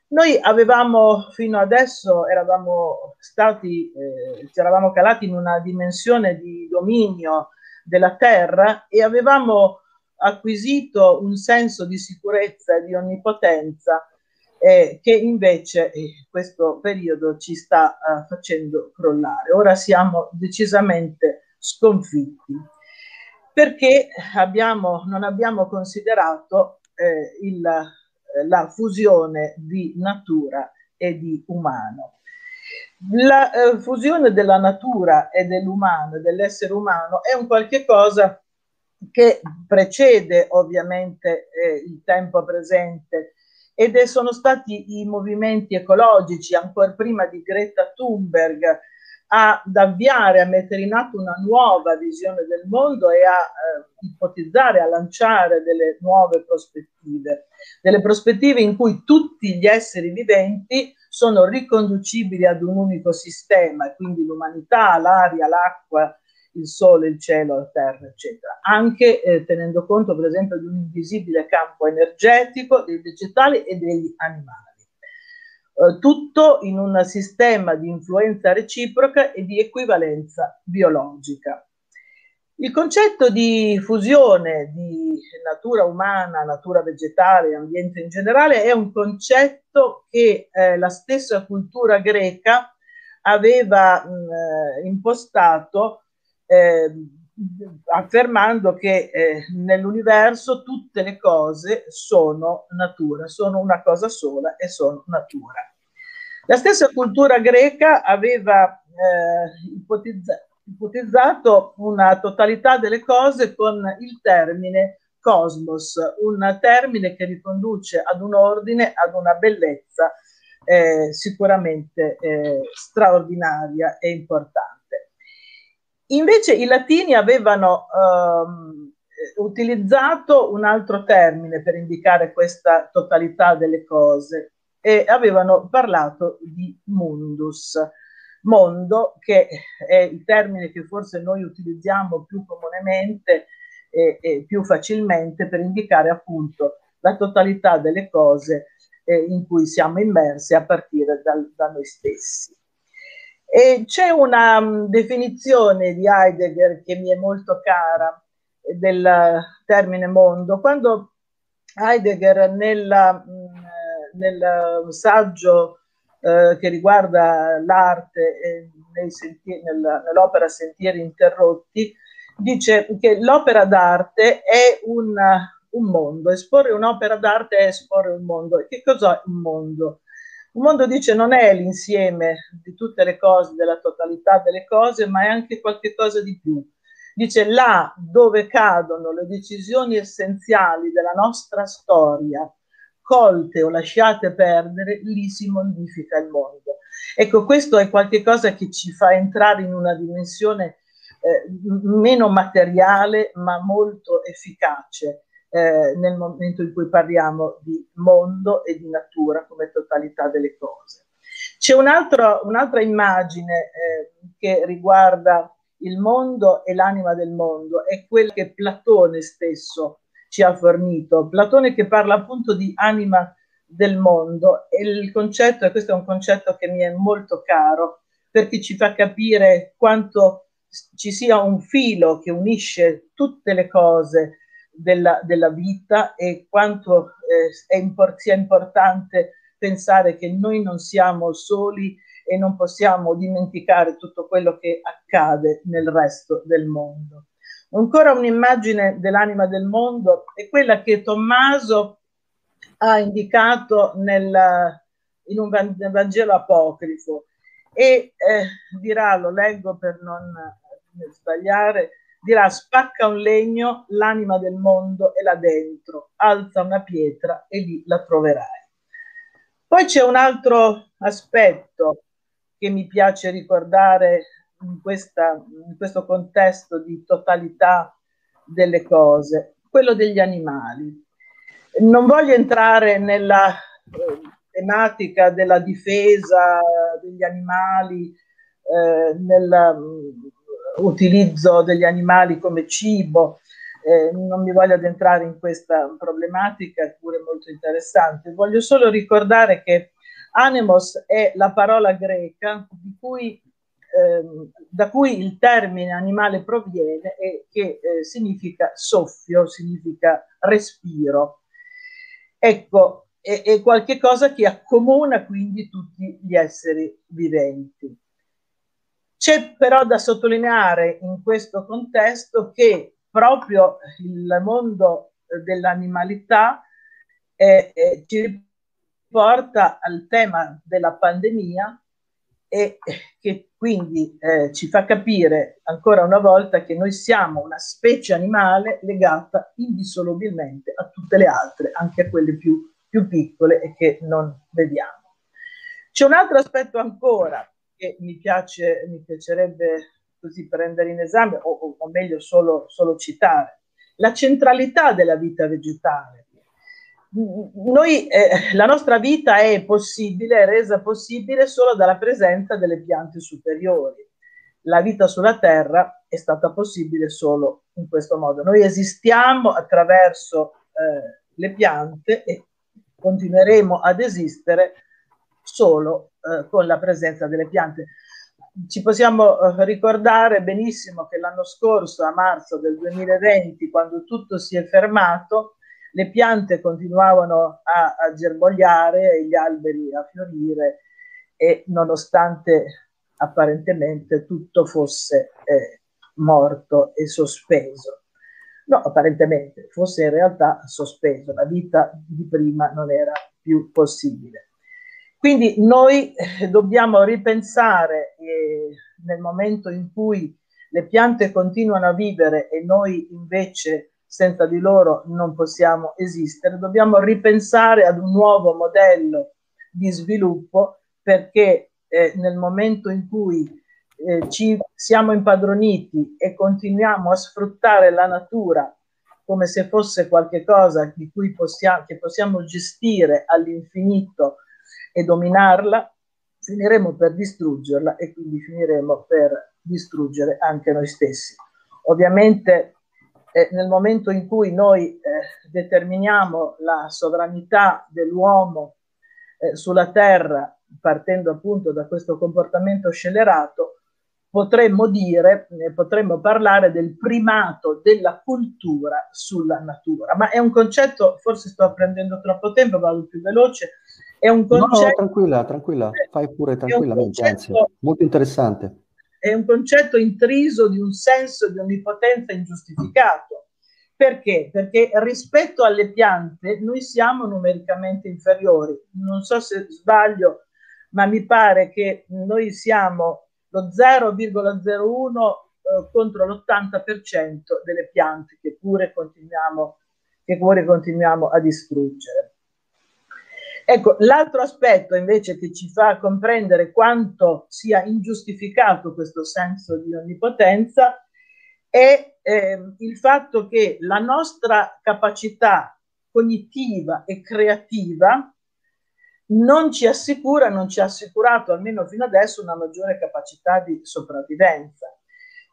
Noi avevamo fino adesso, eravamo stati, eh, ci eravamo calati in una dimensione di dominio della terra e avevamo acquisito un senso di sicurezza e di onnipotenza eh, che invece in eh, questo periodo ci sta uh, facendo crollare. Ora siamo decisamente sconfitti perché abbiamo, non abbiamo considerato eh, il, la fusione di natura e di umano. La eh, fusione della natura e dell'umano, dell'essere umano, è un qualche cosa che precede ovviamente eh, il tempo presente. Ed è, sono stati i movimenti ecologici, ancora prima di Greta Thunberg, ad avviare, a mettere in atto una nuova visione del mondo e a eh, ipotizzare, a lanciare delle nuove prospettive, delle prospettive in cui tutti gli esseri viventi sono riconducibili ad un unico sistema, quindi l'umanità, l'aria, l'acqua, il sole, il cielo, la terra, eccetera. Anche eh, tenendo conto, per esempio, di un invisibile campo energetico dei vegetali e degli animali. Eh, tutto in un sistema di influenza reciproca e di equivalenza biologica. Il concetto di fusione di natura umana, natura vegetale, ambiente in generale è un concetto che eh, la stessa cultura greca aveva mh, impostato eh, affermando che eh, nell'universo tutte le cose sono natura, sono una cosa sola e sono natura. La stessa cultura greca aveva eh, ipotizza- ipotizzato una totalità delle cose con il termine cosmos, un termine che riconduce ad un ordine, ad una bellezza eh, sicuramente eh, straordinaria e importante. Invece i latini avevano ehm, utilizzato un altro termine per indicare questa totalità delle cose e avevano parlato di mundus, mondo che è il termine che forse noi utilizziamo più comunemente e, e più facilmente per indicare appunto la totalità delle cose eh, in cui siamo immersi a partire dal, da noi stessi. E c'è una um, definizione di Heidegger che mi è molto cara eh, del termine mondo. Quando Heidegger nella, mh, nel saggio eh, che riguarda l'arte e sentieri, nel, nell'opera Sentieri interrotti, dice che l'opera d'arte è un, un mondo, esporre un'opera d'arte è esporre un mondo. E che cos'è un mondo? Un mondo dice non è l'insieme di tutte le cose, della totalità delle cose, ma è anche qualche cosa di più. Dice là dove cadono le decisioni essenziali della nostra storia, colte o lasciate perdere, lì si modifica il mondo. Ecco, questo è qualcosa che ci fa entrare in una dimensione eh, meno materiale, ma molto efficace eh, nel momento in cui parliamo di mondo e di natura come totalità delle cose. C'è un'altra immagine eh, che riguarda il mondo e l'anima del mondo, è quella che Platone stesso ci ha fornito. Platone che parla appunto di anima del mondo e il concetto, e questo è un concetto che mi è molto caro, perché ci fa capire quanto ci sia un filo che unisce tutte le cose della, della vita e quanto eh, import- sia importante pensare che noi non siamo soli e non possiamo dimenticare tutto quello che accade nel resto del mondo. Ancora un'immagine dell'anima del mondo è quella che Tommaso ha indicato nel, in un Vangelo apocrifo e eh, dirà, lo leggo per non sbagliare, dirà spacca un legno, l'anima del mondo è là dentro, alza una pietra e lì la troverai. Poi c'è un altro aspetto che mi piace ricordare in, questa, in questo contesto di totalità delle cose, quello degli animali. Non voglio entrare nella eh, tematica della difesa degli animali, eh, nell'utilizzo mm, degli animali come cibo, eh, non mi voglio addentrare in questa problematica, pure molto interessante. Voglio solo ricordare che anemos è la parola greca cui, eh, da cui il termine animale proviene e che eh, significa soffio, significa respiro. Ecco, è, è qualche cosa che accomuna quindi tutti gli esseri viventi. C'è però da sottolineare in questo contesto che proprio il mondo dell'animalità eh, eh, ci porta al tema della pandemia e che quindi eh, ci fa capire ancora una volta che noi siamo una specie animale legata indissolubilmente a tutte le altre, anche a quelle più, più piccole e che non vediamo. C'è un altro aspetto ancora che mi, piace, mi piacerebbe così prendere in esame, o, o meglio solo, solo citare, la centralità della vita vegetale. Noi, eh, la nostra vita è possibile, è resa possibile solo dalla presenza delle piante superiori. La vita sulla Terra è stata possibile solo in questo modo. Noi esistiamo attraverso eh, le piante e continueremo ad esistere solo eh, con la presenza delle piante ci possiamo eh, ricordare benissimo che l'anno scorso, a marzo del 2020, quando tutto si è fermato, le piante continuavano a, a germogliare, gli alberi a fiorire e nonostante apparentemente tutto fosse eh, morto e sospeso. No, apparentemente fosse in realtà sospeso, la vita di prima non era più possibile. Quindi noi eh, dobbiamo ripensare eh, nel momento in cui le piante continuano a vivere e noi invece senza di loro non possiamo esistere, dobbiamo ripensare ad un nuovo modello di sviluppo perché eh, nel momento in cui eh, ci siamo impadroniti e continuiamo a sfruttare la natura come se fosse qualcosa di cui che possiamo gestire all'infinito e dominarla, finiremo per distruggerla e quindi finiremo per distruggere anche noi stessi. Ovviamente eh, nel momento in cui noi eh, determiniamo la sovranità dell'uomo eh, sulla terra, partendo appunto da questo comportamento scellerato, potremmo dire, potremmo parlare del primato della cultura sulla natura. Ma è un concetto, forse sto prendendo troppo tempo, vado più veloce, è un concetto... No, no, tranquilla, tranquilla, fai pure tranquillamente, anzi, molto interessante. È un concetto intriso di un senso di onnipotenza ingiustificato. Perché? Perché rispetto alle piante noi siamo numericamente inferiori. Non so se sbaglio, ma mi pare che noi siamo lo 0,01 eh, contro l'80% delle piante che pure continuiamo, che pure continuiamo a distruggere. Ecco, l'altro aspetto invece che ci fa comprendere quanto sia ingiustificato questo senso di onnipotenza è eh, il fatto che la nostra capacità cognitiva e creativa non ci assicura, non ci ha assicurato almeno fino adesso una maggiore capacità di sopravvivenza.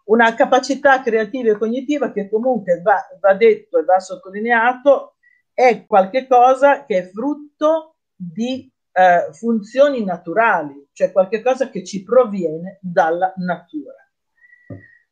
Una capacità creativa e cognitiva che comunque va, va detto e va sottolineato è qualcosa che è frutto di eh, funzioni naturali, cioè qualcosa che ci proviene dalla natura.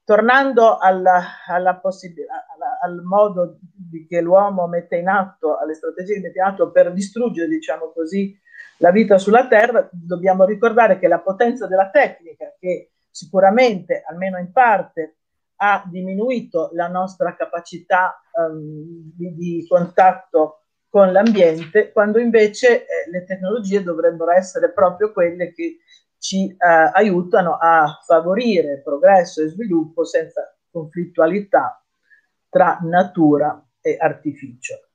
Tornando alla, alla possibilità, al modo di che l'uomo mette in atto, alle strategie che mette in atto per distruggere, diciamo così, la vita sulla Terra, dobbiamo ricordare che la potenza della tecnica, che sicuramente, almeno in parte, ha diminuito la nostra capacità um, di, di contatto con l'ambiente, quando invece eh, le tecnologie dovrebbero essere proprio quelle che ci eh, aiutano a favorire progresso e sviluppo senza conflittualità tra natura e artificio.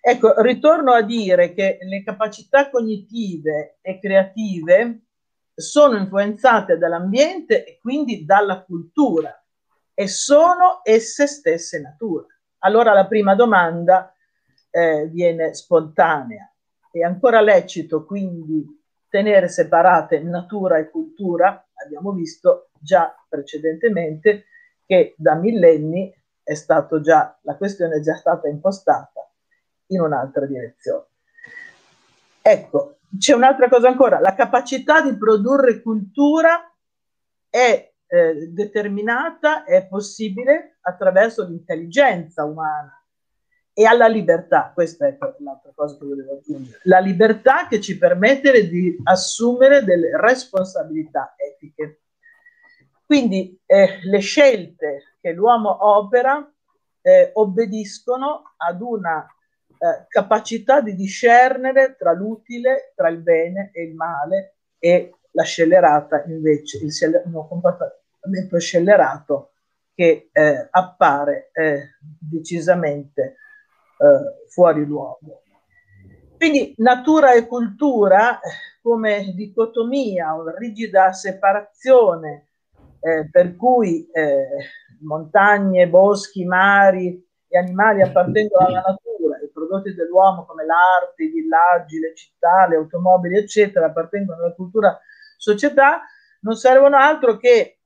Ecco, ritorno a dire che le capacità cognitive e creative sono influenzate dall'ambiente e quindi dalla cultura e sono esse stesse natura. Allora la prima domanda eh, viene spontanea. È ancora lecito quindi tenere separate natura e cultura? Abbiamo visto già precedentemente che da millenni è stato già, la questione è già stata impostata in un'altra direzione. Ecco, c'è un'altra cosa ancora, la capacità di produrre cultura è eh, determinata, è possibile attraverso l'intelligenza umana e alla libertà, questa è l'altra cosa che volevo aggiungere, la libertà che ci permette di assumere delle responsabilità etiche. Quindi eh, le scelte che l'uomo opera eh, obbediscono ad una eh, capacità di discernere tra l'utile, tra il bene e il male e la scellerata invece, il comportamento scellerato che eh, appare eh, decisamente eh, fuori luogo. Quindi natura e cultura come dicotomia, una rigida separazione eh, per cui eh, montagne, boschi, mari e animali appartengono alla natura, i prodotti dell'uomo come l'arte, i villaggi, le città, le automobili, eccetera, appartengono alla cultura società, non servono altro che eh,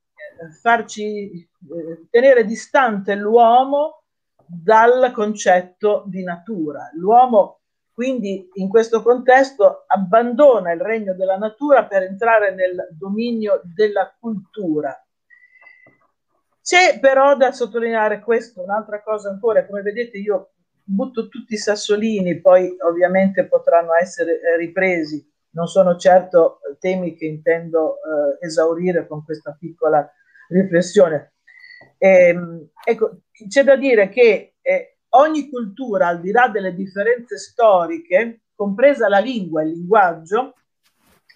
farci eh, tenere distante l'uomo dal concetto di natura. L'uomo quindi in questo contesto abbandona il regno della natura per entrare nel dominio della cultura c'è però da sottolineare questo, un'altra cosa ancora, come vedete io butto tutti i sassolini, poi ovviamente potranno essere eh, ripresi, non sono certo temi che intendo eh, esaurire con questa piccola riflessione. E, ehm, ecco, c'è da dire che eh, ogni cultura, al di là delle differenze storiche, compresa la lingua e il linguaggio,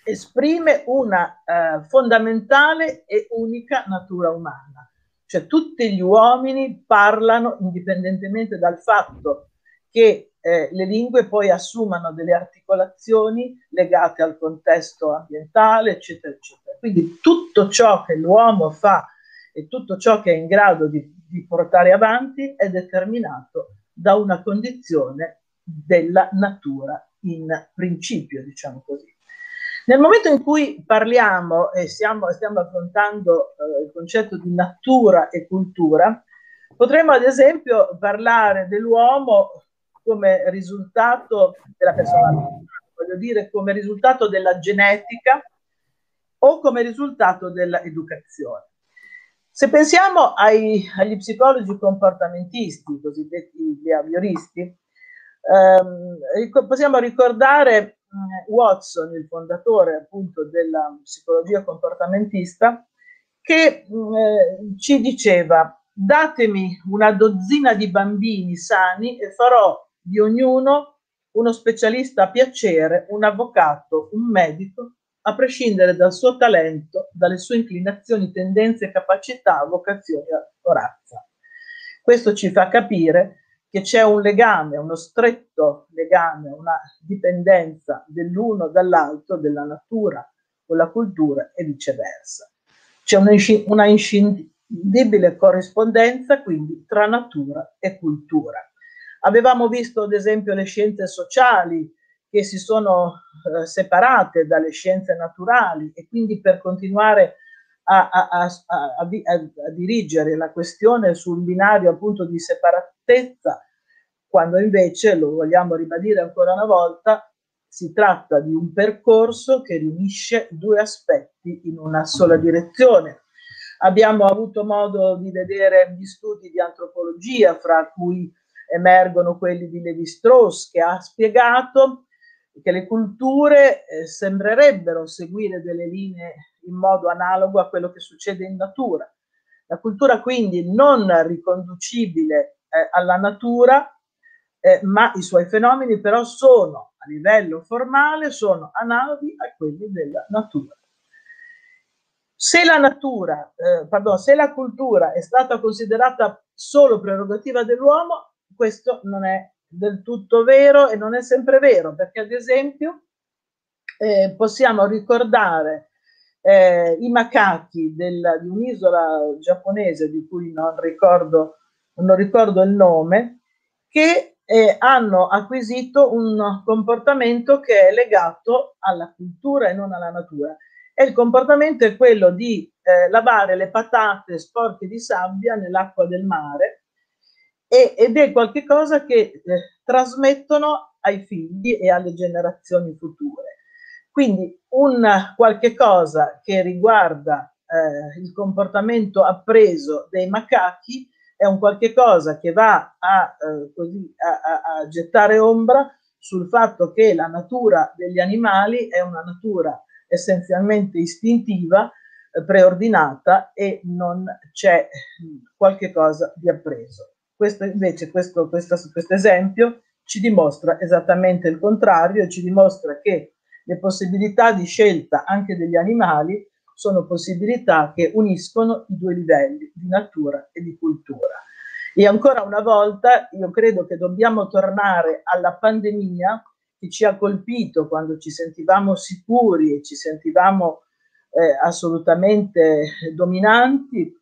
esprime una eh, fondamentale e unica natura umana cioè tutti gli uomini parlano indipendentemente dal fatto che eh, le lingue poi assumano delle articolazioni legate al contesto ambientale, eccetera, eccetera. Quindi tutto ciò che l'uomo fa e tutto ciò che è in grado di, di portare avanti è determinato da una condizione della natura in principio, diciamo così. Nel momento in cui parliamo e stiamo, stiamo affrontando eh, il concetto di natura e cultura, potremmo ad esempio parlare dell'uomo come risultato della persona, voglio dire come risultato della genetica o come risultato dell'educazione. Se pensiamo ai, agli psicologi comportamentisti, cosiddetti behavioristi, ehm, possiamo ricordare Watson, il fondatore appunto della psicologia comportamentista, che eh, ci diceva datemi una dozzina di bambini sani e farò di ognuno uno specialista a piacere, un avvocato, un medico, a prescindere dal suo talento, dalle sue inclinazioni, tendenze, capacità, vocazioni o razza. Questo ci fa capire che c'è un legame, uno stretto legame, una dipendenza dell'uno dall'altro, della natura con la cultura e viceversa. C'è una inscindibile corrispondenza quindi tra natura e cultura. Avevamo visto ad esempio le scienze sociali che si sono eh, separate dalle scienze naturali e quindi per continuare a, a, a, a, dirigere la questione sul binario appunto di separatezza, quando invece, lo vogliamo ribadire ancora una volta, si tratta di un percorso che riunisce due aspetti in una sola direzione. Abbiamo avuto modo di vedere gli studi di antropologia, fra cui emergono quelli di Levi Strauss, che ha spiegato che le culture eh, sembrerebbero seguire delle linee in modo analogo a quello che succede in natura. La cultura quindi non riconducibile eh, alla natura, eh, ma i suoi fenomeni però sono a livello formale, sono analoghi a quelli della natura. Se la natura, eh, pardon, se la cultura è stata considerata solo prerogativa dell'uomo, questo non è del tutto vero e non è sempre vero, perché ad esempio eh, possiamo ricordare eh, i macachi del, di un'isola giapponese di cui non ricordo, non ricordo il nome, che eh, hanno acquisito un comportamento che è legato alla cultura e non alla natura. E il comportamento è quello di eh, lavare le patate sporche di sabbia nell'acqua del mare ed è qualcosa che eh, trasmettono ai figli e alle generazioni future. Quindi un qualche cosa che riguarda eh, il comportamento appreso dei macachi è un qualche cosa che va a, eh, così, a, a, a gettare ombra sul fatto che la natura degli animali è una natura essenzialmente istintiva, eh, preordinata e non c'è qualche cosa di appreso. Questo invece, questo, questo, questo esempio ci dimostra esattamente il contrario, ci dimostra che le possibilità di scelta anche degli animali sono possibilità che uniscono i due livelli di natura e di cultura. E ancora una volta io credo che dobbiamo tornare alla pandemia che ci ha colpito quando ci sentivamo sicuri e ci sentivamo eh, assolutamente dominanti,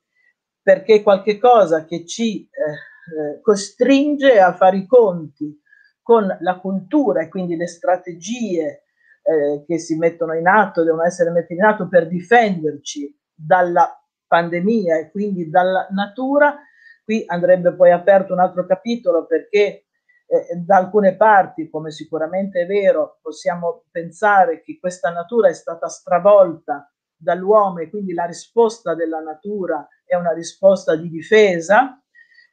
perché qualche cosa che ci eh, eh, costringe a fare i conti con la cultura e quindi le strategie eh, che si mettono in atto, devono essere messe in atto per difenderci dalla pandemia e quindi dalla natura. Qui andrebbe poi aperto un altro capitolo perché eh, da alcune parti, come sicuramente è vero, possiamo pensare che questa natura è stata stravolta dall'uomo e quindi la risposta della natura è una risposta di difesa,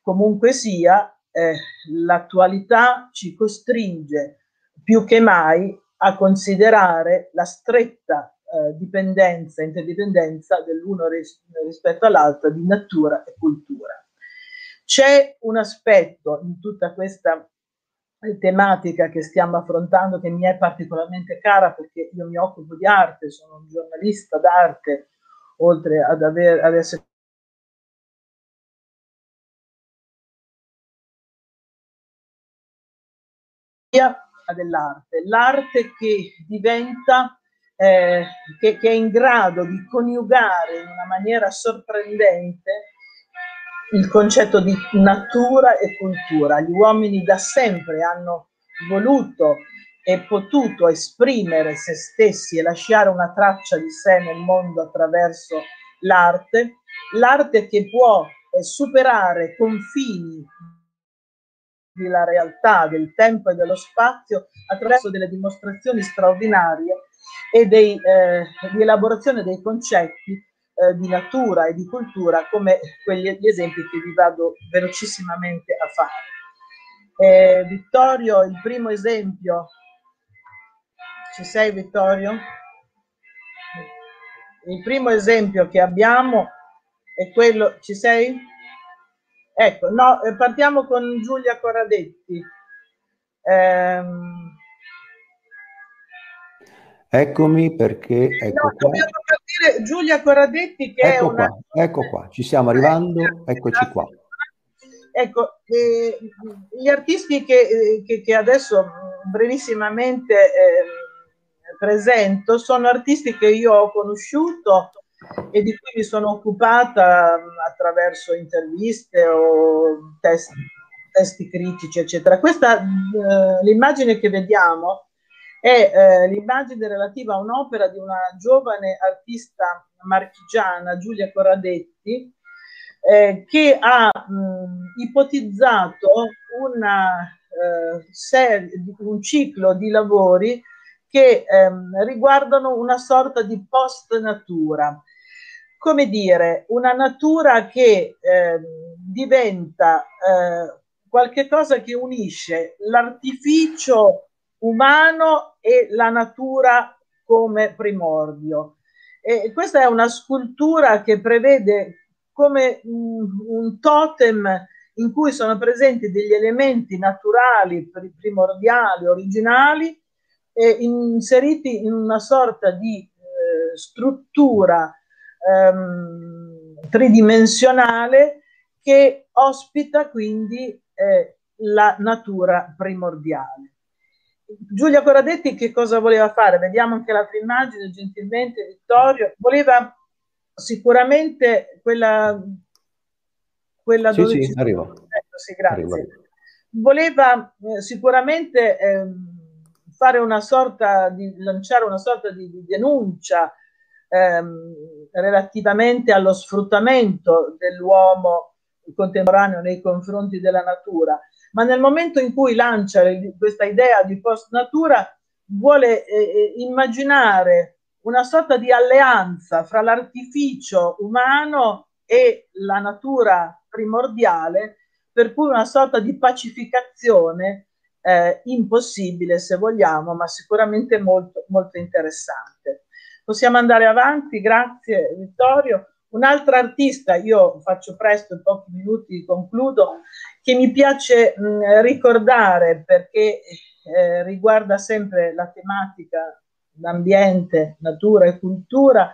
comunque sia, eh, l'attualità ci costringe più che mai a considerare la stretta eh, dipendenza, interdipendenza dell'uno ris- rispetto all'altro di natura e cultura. C'è un aspetto in tutta questa tematica che stiamo affrontando che mi è particolarmente cara perché io mi occupo di arte, sono un giornalista d'arte, oltre ad, aver, ad essere dell'arte, l'arte che diventa, eh, che, che è in grado di coniugare in una maniera sorprendente il concetto di natura e cultura. Gli uomini da sempre hanno voluto e potuto esprimere se stessi e lasciare una traccia di sé nel mondo attraverso l'arte, l'arte che può superare confini della realtà, del tempo e dello spazio attraverso delle dimostrazioni straordinarie e dei, eh, di elaborazione dei concetti eh, di natura e di cultura come quegli gli esempi che vi vado velocissimamente a fare. Eh, Vittorio, il primo esempio, ci sei Vittorio? Il primo esempio che abbiamo è quello, ci sei? Ecco, no, eh, partiamo con Giulia Corradetti. Ehm, Eccomi perché ecco no, qua. partire Giulia Corradetti che ecco è una... qua, ecco qua, ci stiamo arrivando, eccoci qua. Ecco, eh, gli artisti che, eh, che, che, adesso brevissimamente eh, presento sono artisti che io ho conosciuto e di cui mi sono occupata attraverso interviste o testi, testi critici, eccetera. Questa, eh, l'immagine che vediamo è eh, l'immagine relativa a un'opera di una giovane artista marchigiana, Giulia Corradetti, eh, che ha mh, ipotizzato una, eh, serie, un ciclo di lavori che ehm, riguardano una sorta di post-natura. Come dire, una natura che ehm, diventa eh, qualche cosa che unisce l'artificio umano e la natura come primordio. E questa è una scultura che prevede come un, un totem in cui sono presenti degli elementi naturali, primordiali, originali, eh, inseriti in una sorta di eh, struttura ehm, tridimensionale che ospita quindi eh, la natura primordiale. Giulia Coradetti che cosa voleva fare? Vediamo anche l'altra immagine, gentilmente Vittorio. Voleva sicuramente quella, quella sì, sì, arrivo. Ecco, sì, grazie. Arrivo. Voleva eh, sicuramente eh, fare una sorta di lanciare una sorta di, di denuncia ehm, relativamente allo sfruttamento dell'uomo contemporaneo nei confronti della natura ma nel momento in cui lancia questa idea di post-natura vuole eh, eh, immaginare una sorta di alleanza fra l'artificio umano e la natura primordiale, per cui una sorta di pacificazione eh, impossibile se vogliamo, ma sicuramente molto, molto interessante. Possiamo andare avanti, grazie Vittorio. Un'altra artista, io faccio presto, in pochi minuti concludo, che mi piace mh, ricordare perché eh, riguarda sempre la tematica l'ambiente, natura e cultura,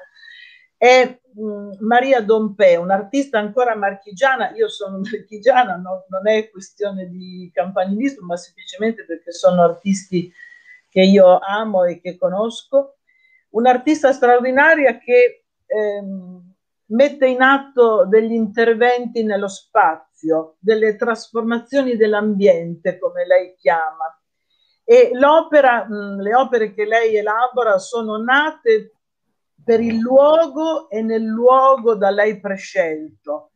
è mh, Maria Dompè, un'artista ancora marchigiana. Io sono marchigiana, no, non è questione di campanilismo, ma semplicemente perché sono artisti che io amo e che conosco. Un'artista straordinaria che ehm, mette in atto degli interventi nello spazio, delle trasformazioni dell'ambiente, come lei chiama. E l'opera, le opere che lei elabora sono nate per il luogo e nel luogo da lei prescelto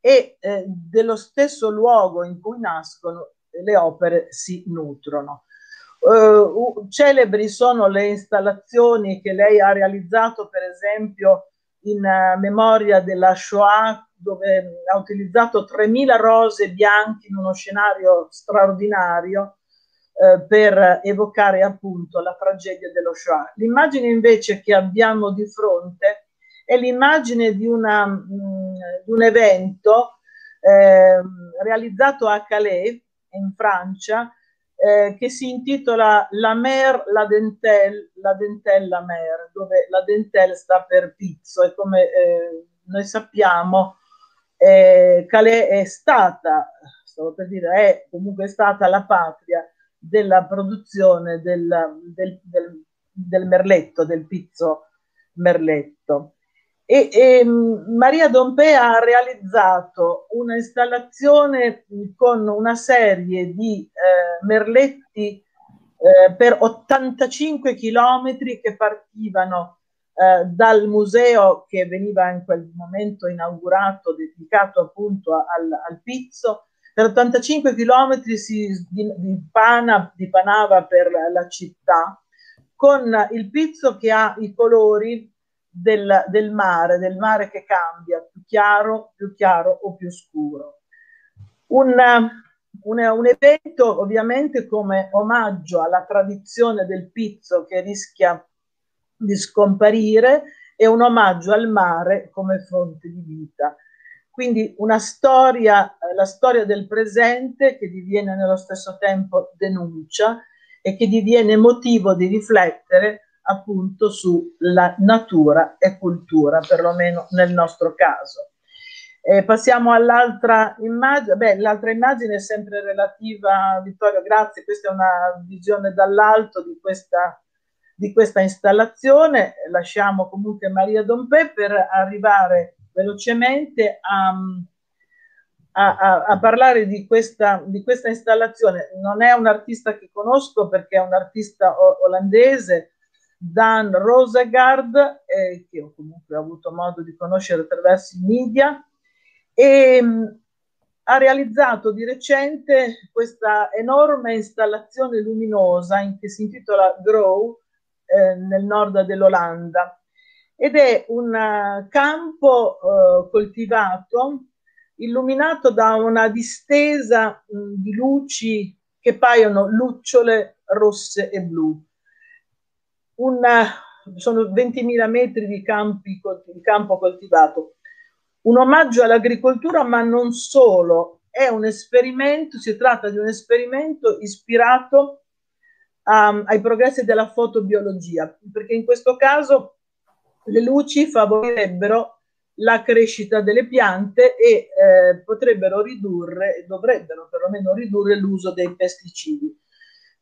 e eh, dello stesso luogo in cui nascono le opere si nutrono. Uh, celebri sono le installazioni che lei ha realizzato, per esempio, in uh, memoria della Shoah, dove ha utilizzato 3.000 rose bianche in uno scenario straordinario uh, per evocare appunto la tragedia dello Shoah. L'immagine invece che abbiamo di fronte è l'immagine di, una, mh, mm, di un evento eh, realizzato a Calais, in Francia, eh, che si intitola La mer, la dentelle, la dentelle, la mer, dove la dentelle sta per pizzo e come eh, noi sappiamo eh, Calais è stata, stavo per dire, è comunque stata la patria della produzione del, del, del, del merletto, del pizzo merletto. E, e Maria Dompe ha realizzato una installazione con una serie di eh, merletti eh, per 85 chilometri che partivano eh, dal museo che veniva in quel momento inaugurato, dedicato appunto al, al pizzo. Per 85 chilometri si dipana, dipanava per la città con il pizzo che ha i colori del, del, mare, del mare che cambia, più chiaro, più chiaro o più scuro. Un, un, un evento ovviamente come omaggio alla tradizione del pizzo che rischia di scomparire e un omaggio al mare come fonte di vita. Quindi una storia, la storia del presente che diviene nello stesso tempo denuncia e che diviene motivo di riflettere appunto sulla natura e cultura, perlomeno nel nostro caso. Eh, passiamo all'altra immagine, beh, l'altra immagine è sempre relativa, Vittorio, grazie, questa è una visione dall'alto di questa, di questa installazione, lasciamo comunque Maria Dompè per arrivare velocemente a, a, a, a parlare di questa, di questa, installazione. Non è un artista che conosco perché è un artista olandese, Dan Rosegard, eh, che ho comunque avuto modo di conoscere attraverso i media, e mh, mm, ha realizzato di recente questa enorme installazione luminosa in, che si intitola Grow eh, nel nord dell'Olanda. Ed è un uh, campo uh, coltivato illuminato da una distesa mh, mm, di luci che paiono lucciole rosse e blu una, sono 20.000 metri di, campi, di campo coltivato. Un omaggio all'agricoltura, ma non solo, è un esperimento, si tratta di un esperimento ispirato um, ai progressi della fotobiologia, perché in questo caso le luci favorirebbero la crescita delle piante e eh, potrebbero ridurre, dovrebbero perlomeno ridurre l'uso dei pesticidi.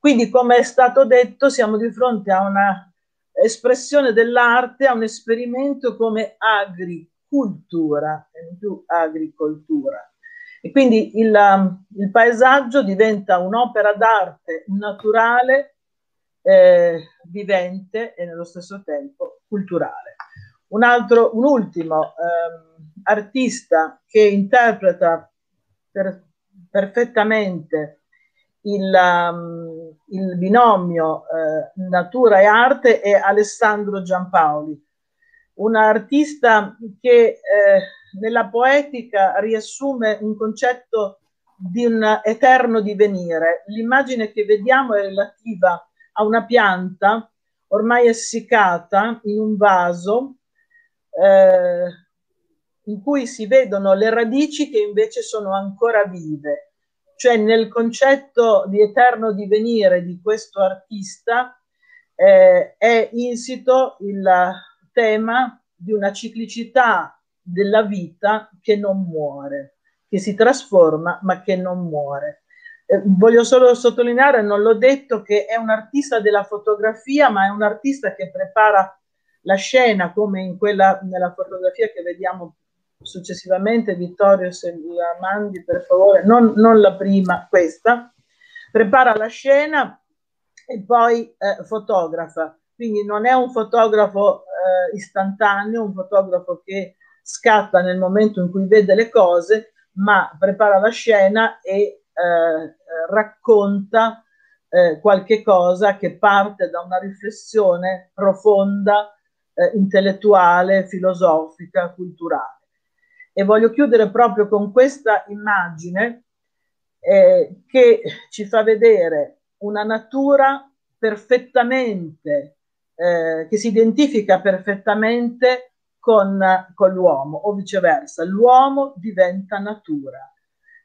Quindi, come è stato detto, siamo di fronte a una espressione dell'arte, a un esperimento come agricultura e non più agricoltura. E quindi il, um, il paesaggio diventa un'opera d'arte naturale, eh, vivente e nello stesso tempo culturale. Un altro, un ultimo eh, artista che interpreta per, perfettamente il, um, il binomio eh, natura e arte è Alessandro Giampaoli, un artista che eh, nella poetica riassume un concetto di un eterno divenire. L'immagine che vediamo è relativa a una pianta ormai essiccata in un vaso eh, in cui si vedono le radici che invece sono ancora vive. Cioè nel concetto di eterno divenire di questo artista eh, è insito il tema di una ciclicità della vita che non muore, che si trasforma ma che non muore. Eh, voglio solo sottolineare, non l'ho detto, che è un artista della fotografia, ma è un artista che prepara la scena come in quella, nella fotografia che vediamo successivamente, Vittorio se la mandi per favore, non, non la prima, questa, prepara la scena e poi eh, fotografa. Quindi non è un fotografo eh, istantaneo, un fotografo che scatta nel momento in cui vede le cose, ma prepara la scena e eh, racconta eh, qualche cosa che parte da una riflessione profonda, eh, intellettuale, filosofica, culturale. E voglio chiudere proprio con questa immagine eh, che ci fa vedere una natura perfettamente, eh, che si identifica perfettamente con, con l'uomo o viceversa. L'uomo diventa natura.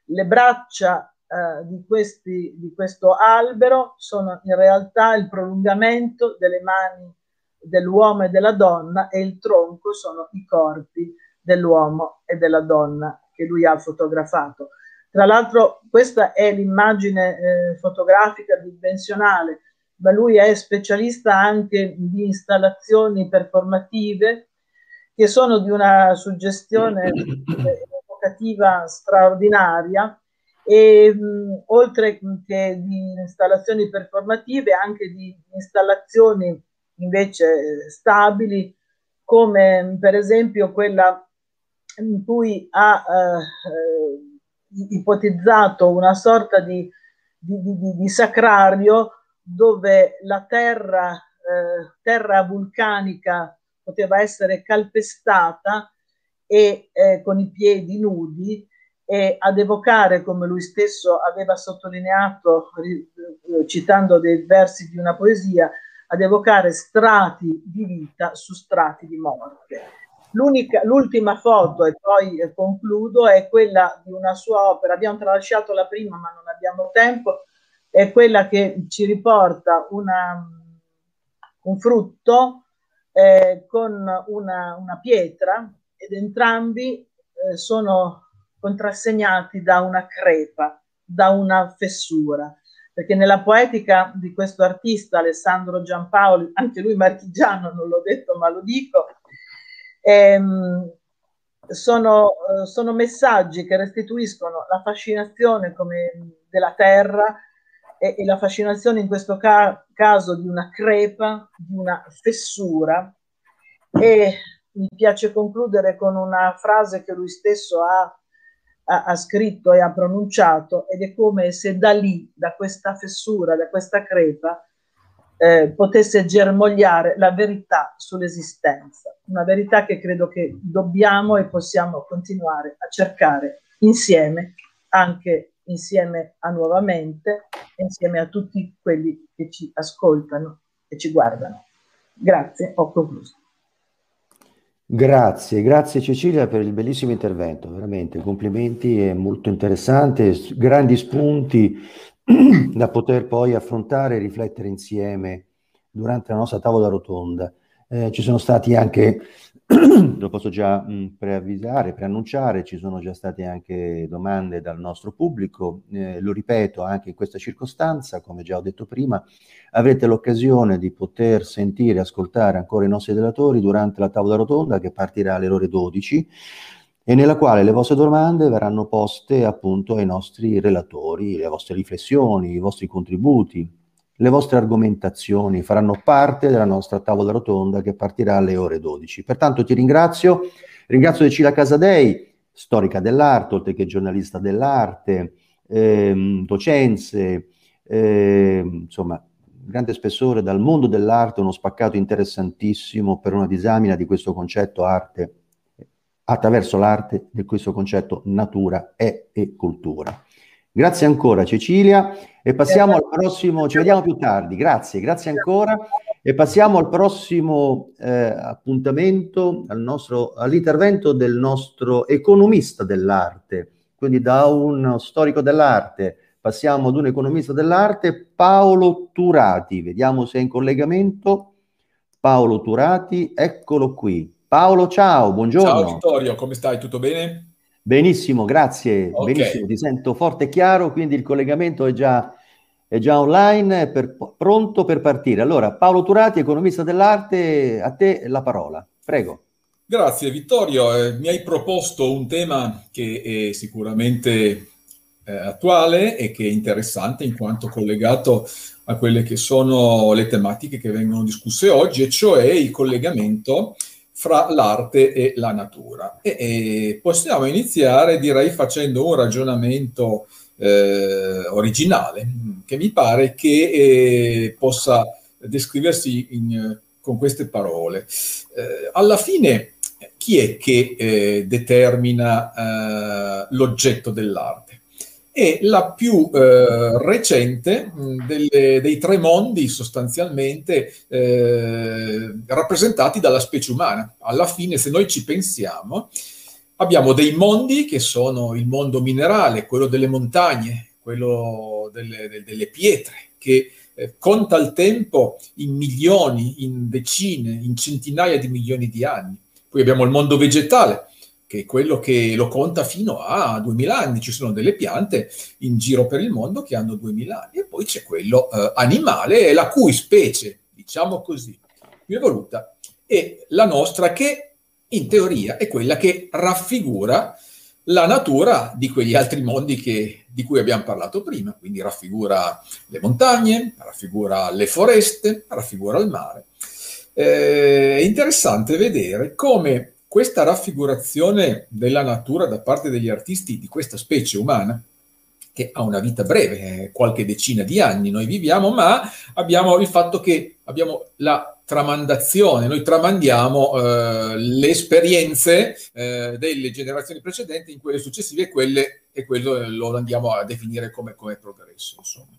Le braccia eh, di, questi, di questo albero sono in realtà il prolungamento delle mani dell'uomo e della donna e il tronco sono i corpi dell'uomo e della donna che lui ha fotografato. Tra l'altro questa è l'immagine eh, fotografica dimensionale, ma lui è specialista anche di installazioni performative che sono di una suggestione evocativa straordinaria e mh, oltre che di installazioni performative anche di installazioni invece stabili come per esempio quella in cui ha eh, ipotizzato una sorta di, di, di, di, sacrario dove la terra, eh, terra vulcanica poteva essere calpestata e eh, con i piedi nudi e ad evocare, come lui stesso aveva sottolineato, eh, citando dei versi di una poesia, ad evocare strati di vita su strati di morte. L'ultima foto, e poi eh, concludo, è quella di una sua opera, abbiamo tralasciato la prima ma non abbiamo tempo, è quella che ci riporta una, un frutto eh, con una, una, pietra ed entrambi eh, sono contrassegnati da una crepa, da una fessura. Perché nella poetica di questo artista Alessandro Giampaoli, anche lui marchigiano, non l'ho detto ma lo dico, ehm, sono, eh, sono, messaggi che restituiscono la fascinazione della terra, e, e la fascinazione in questo ca- caso di una crepa, di una fessura. E mi piace concludere con una frase che lui stesso ha, ha, ha scritto e ha pronunciato ed è come se da lì, da questa fessura, da questa crepa, eh, potesse germogliare la verità sull'esistenza, una verità che credo che dobbiamo e possiamo continuare a cercare insieme anche insieme a Nuovamente insieme a tutti quelli che ci ascoltano e ci guardano. Grazie, ho concluso. Grazie, grazie Cecilia per il bellissimo intervento, veramente complimenti, è molto interessante, grandi spunti da poter poi affrontare e riflettere insieme durante la nostra tavola rotonda. Eh, ci sono stati anche lo posso già mh, preavvisare, preannunciare, ci sono già state anche domande dal nostro pubblico, eh, lo ripeto anche in questa circostanza, come già ho detto prima, avrete l'occasione di poter sentire e ascoltare ancora i nostri relatori durante la tavola rotonda che partirà alle ore 12 e nella quale le vostre domande verranno poste appunto ai nostri relatori, le vostre riflessioni, i vostri contributi, le vostre argomentazioni faranno parte della nostra tavola rotonda che partirà alle ore 12. Pertanto ti ringrazio, ringrazio Cecilia Casadei, storica dell'arte, oltre che giornalista dell'arte, ehm, docenze, ehm, insomma, grande spessore dal mondo dell'arte, uno spaccato interessantissimo per una disamina di questo concetto arte, attraverso l'arte, di questo concetto natura e, e cultura. Grazie ancora Cecilia. E passiamo al prossimo, ci vediamo più tardi, grazie, grazie ancora. E passiamo al prossimo eh, appuntamento, al nostro, all'intervento del nostro economista dell'arte, quindi da un storico dell'arte passiamo ad un economista dell'arte, Paolo Turati, vediamo se è in collegamento, Paolo Turati, eccolo qui. Paolo, ciao, buongiorno. Ciao Vittorio, come stai? Tutto bene? Benissimo, grazie. Okay. Benissimo, ti sento forte e chiaro, quindi il collegamento è già, è già online, per, pronto per partire. Allora, Paolo Turati, economista dell'arte, a te la parola. Prego. Grazie Vittorio, eh, mi hai proposto un tema che è sicuramente eh, attuale e che è interessante in quanto collegato a quelle che sono le tematiche che vengono discusse oggi, e cioè il collegamento fra l'arte e la natura. E, e possiamo iniziare, direi, facendo un ragionamento eh, originale, che mi pare che eh, possa descriversi in, con queste parole. Eh, alla fine, chi è che eh, determina eh, l'oggetto dell'arte? È la più eh, recente delle, dei tre mondi sostanzialmente eh, rappresentati dalla specie umana. Alla fine, se noi ci pensiamo, abbiamo dei mondi che sono il mondo minerale, quello delle montagne, quello delle, delle pietre, che eh, conta il tempo in milioni, in decine, in centinaia di milioni di anni. Poi abbiamo il mondo vegetale, che è quello che lo conta fino a 2000 anni. Ci sono delle piante in giro per il mondo che hanno 2000 anni. E poi c'è quello eh, animale, la cui specie, diciamo così, più evoluta è la nostra che in teoria è quella che raffigura la natura di quegli altri mondi che, di cui abbiamo parlato prima, quindi raffigura le montagne, raffigura le foreste, raffigura il mare. Eh, è interessante vedere come questa raffigurazione della natura da parte degli artisti di questa specie umana, che ha una vita breve, eh, qualche decina di anni noi viviamo, ma abbiamo il fatto che abbiamo la tramandazione, noi tramandiamo eh, le esperienze eh, delle generazioni precedenti in quelle successive e, quelle, e quello lo andiamo a definire come, come progresso. Insomma.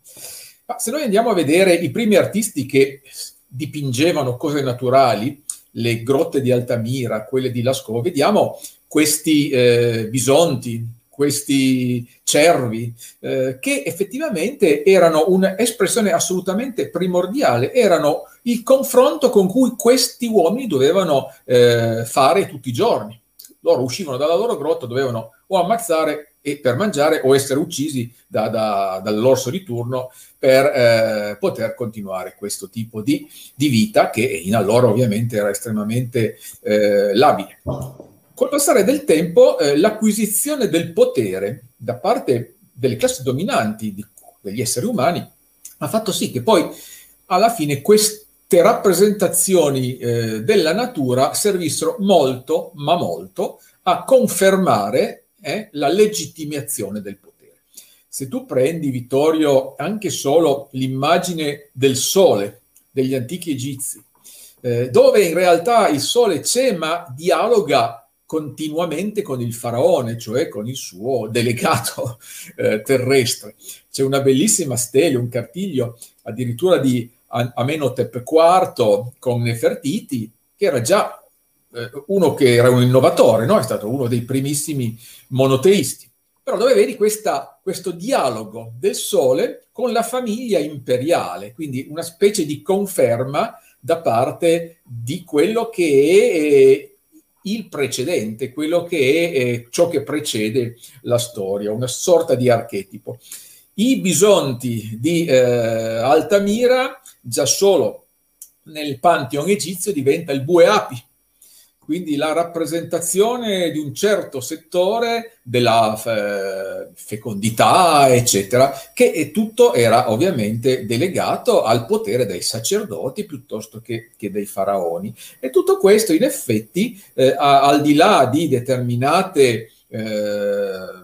Ma se noi andiamo a vedere i primi artisti che dipingevano cose naturali, le grotte di Altamira, quelle di Lascaux, vediamo questi eh, bisonti, questi cervi, eh, che effettivamente erano un'espressione assolutamente primordiale, erano il confronto con cui questi uomini dovevano eh, fare tutti i giorni. Loro uscivano dalla loro grotta, dovevano o ammazzare e per mangiare o essere uccisi da, da, dall'orso di turno per eh, poter continuare questo tipo di, di, vita che in allora ovviamente era estremamente eh, labile. Col passare del tempo eh, l'acquisizione del potere da parte delle classi dominanti di, degli esseri umani ha fatto sì che poi alla fine queste rappresentazioni eh, della natura servissero molto, ma molto, a confermare eh, la legittimazione del potere. Se tu prendi, Vittorio, anche solo l'immagine del sole degli antichi egizi, eh, dove in realtà il sole c'è ma dialoga continuamente con il faraone, cioè con il suo delegato eh, terrestre. C'è una bellissima stele, un cartiglio addirittura di Amenhotep IV con Nefertiti, che era già uno che era un innovatore, no? è stato uno dei primissimi monoteisti. Però dove vedi questa, questo dialogo del Sole con la famiglia imperiale, quindi una specie di conferma da parte di quello che è il precedente, quello che è eh, ciò che precede la storia, una sorta di archetipo. I bisonti di eh, Altamira, già solo nel Pantheon egizio, diventa il bue api, quindi la rappresentazione di un certo settore della eh, fecondità, eccetera, che tutto era ovviamente delegato al potere dei sacerdoti piuttosto che, che dei faraoni. E tutto questo, in effetti, eh, al di là di determinate eh,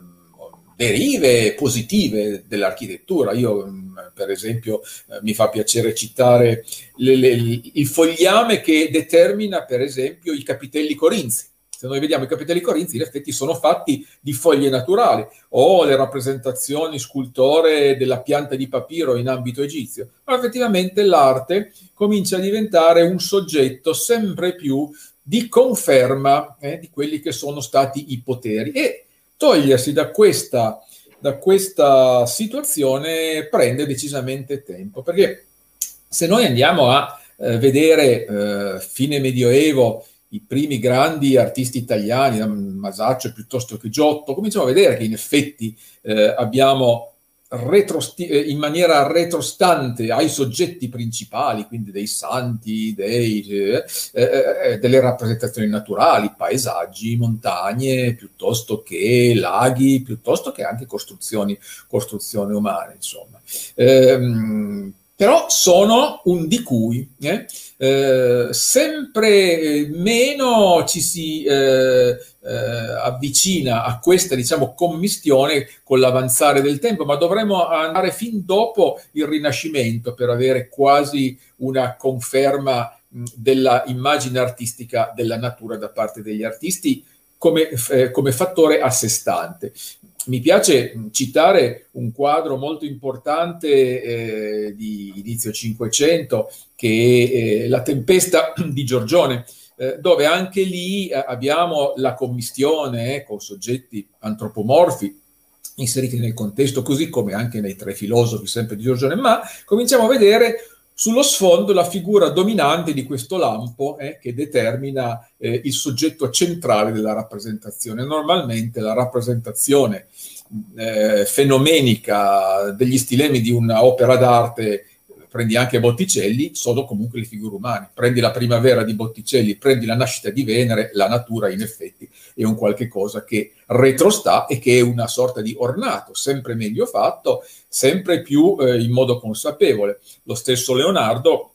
derive positive dell'architettura. Io, mm, per esempio, eh, mi fa piacere citare le, le, il fogliame che determina, per esempio, i capitelli corinzi. Se noi vediamo i capitelli corinzi, in effetti sono fatti di foglie naturali, o le rappresentazioni scultore della pianta di papiro in ambito egizio. Ma effettivamente l'arte comincia a diventare un soggetto sempre più di conferma eh, di quelli che sono stati i poteri. E togliersi da questa, da questa situazione prende decisamente tempo, perché se noi andiamo a eh, vedere eh, fine medioevo i primi grandi artisti italiani, Masaccio piuttosto che Giotto, cominciamo a vedere che in effetti eh, abbiamo in maniera retrostante ai soggetti principali, quindi dei santi, dei, eh, eh, eh, delle rappresentazioni naturali, paesaggi, montagne, piuttosto che laghi, piuttosto che anche costruzioni, costruzioni umane, insomma. Ehm, però sono un di cui. Eh? Eh, sempre meno ci si eh, eh, avvicina a questa diciamo, commistione con l'avanzare del tempo, ma dovremmo andare fin dopo il Rinascimento per avere quasi una conferma della immagine artistica della natura da parte degli artisti come, eh, come fattore a sé stante mi piace citare un quadro molto importante eh, di inizio Cinquecento che è eh, La tempesta di Giorgione, eh, dove anche lì eh, abbiamo la commistione eh, con soggetti antropomorfi inseriti nel contesto, così come anche nei tre filosofi sempre di Giorgione, ma cominciamo a vedere sullo sfondo la figura dominante di questo lampo eh, che determina eh, il soggetto centrale della rappresentazione. Normalmente la rappresentazione eh, fenomenica degli stilemi di un'opera d'arte prendi anche Botticelli, sono comunque le figure umane. Prendi la primavera di Botticelli, prendi la nascita di Venere, la natura in effetti è un qualche cosa che retrostà e che è una sorta di ornato, sempre meglio fatto, sempre più eh, in modo consapevole. Lo stesso Leonardo,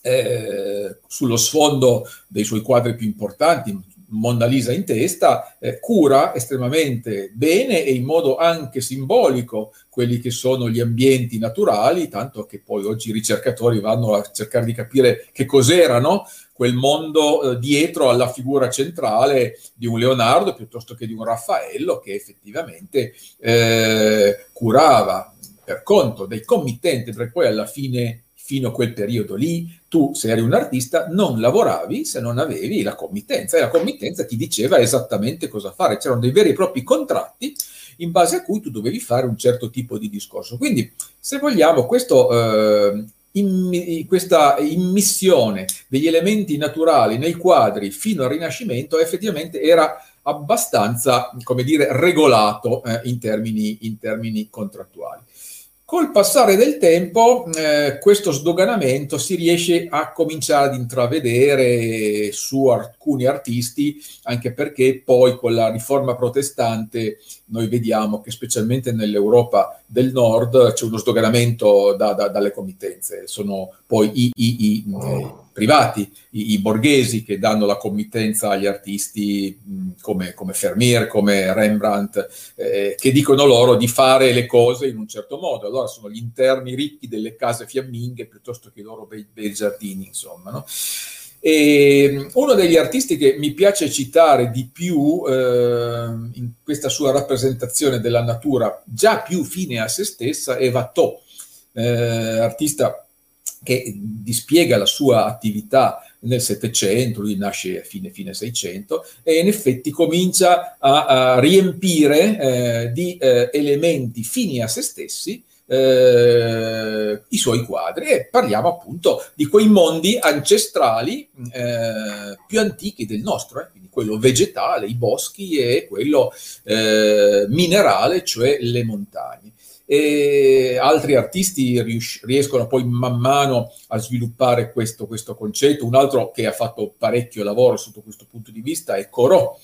eh, sullo sfondo dei suoi quadri più importanti, Mona Lisa in testa, eh, cura estremamente bene e in modo anche simbolico quelli che sono gli ambienti naturali, tanto che poi oggi i ricercatori vanno a cercare di capire che cos'erano quel mondo eh, dietro alla figura centrale di un Leonardo piuttosto che di un Raffaello che effettivamente eh, curava per conto dei committenti, perché poi alla fine fino a quel periodo lì, tu se eri un artista non lavoravi se non avevi la committenza e la committenza ti diceva esattamente cosa fare, c'erano dei veri e propri contratti in base a cui tu dovevi fare un certo tipo di discorso. Quindi, se vogliamo, questo, eh, in, questa immissione degli elementi naturali nei quadri fino al Rinascimento effettivamente era abbastanza, come dire, regolato eh, in, termini, in termini contrattuali. Col passare del tempo eh, questo sdoganamento si riesce a cominciare ad intravedere su alcuni artisti, anche perché poi con la riforma protestante noi vediamo che specialmente nell'Europa del Nord c'è uno sdoganamento da, da, dalle committenze, sono poi i, i, i eh, privati, i, i, borghesi che danno la committenza agli artisti mh, come, come, Vermeer, come Rembrandt, eh, che dicono loro di fare le cose in un certo modo. Allora sono gli interni ricchi delle case fiamminghe piuttosto che i loro bei, bei giardini, insomma. No? E uno degli artisti che mi piace citare di più eh, in questa sua rappresentazione della natura, già più fine a se stessa, è Watteau, eh, artista che dispiega la sua attività nel Settecento, lui nasce a fine, fine 600 e in effetti comincia a, a riempire eh, di eh, elementi fini a se stessi eh, i suoi quadri e parliamo appunto di quei mondi ancestrali eh, più antichi del nostro, eh, quindi quello vegetale, i boschi, e quello eh, minerale, cioè le montagne. E altri artisti ries- riescono poi man mano a sviluppare questo, questo concetto. Un altro che ha fatto parecchio lavoro sotto questo punto di vista è Corot,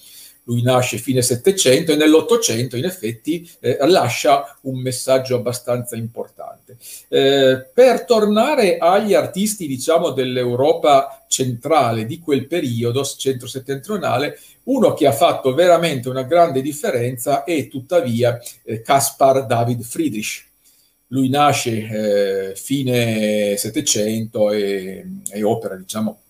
lui nasce fine Settecento e nell'Ottocento in effetti eh, lascia un messaggio abbastanza importante. Eh, per tornare agli artisti, diciamo, dell'Europa centrale di quel periodo, centro-settentrionale, uno che ha fatto veramente una grande differenza è tuttavia eh, Caspar David Friedrich. Lui nasce eh, fine Settecento e, e opera, diciamo,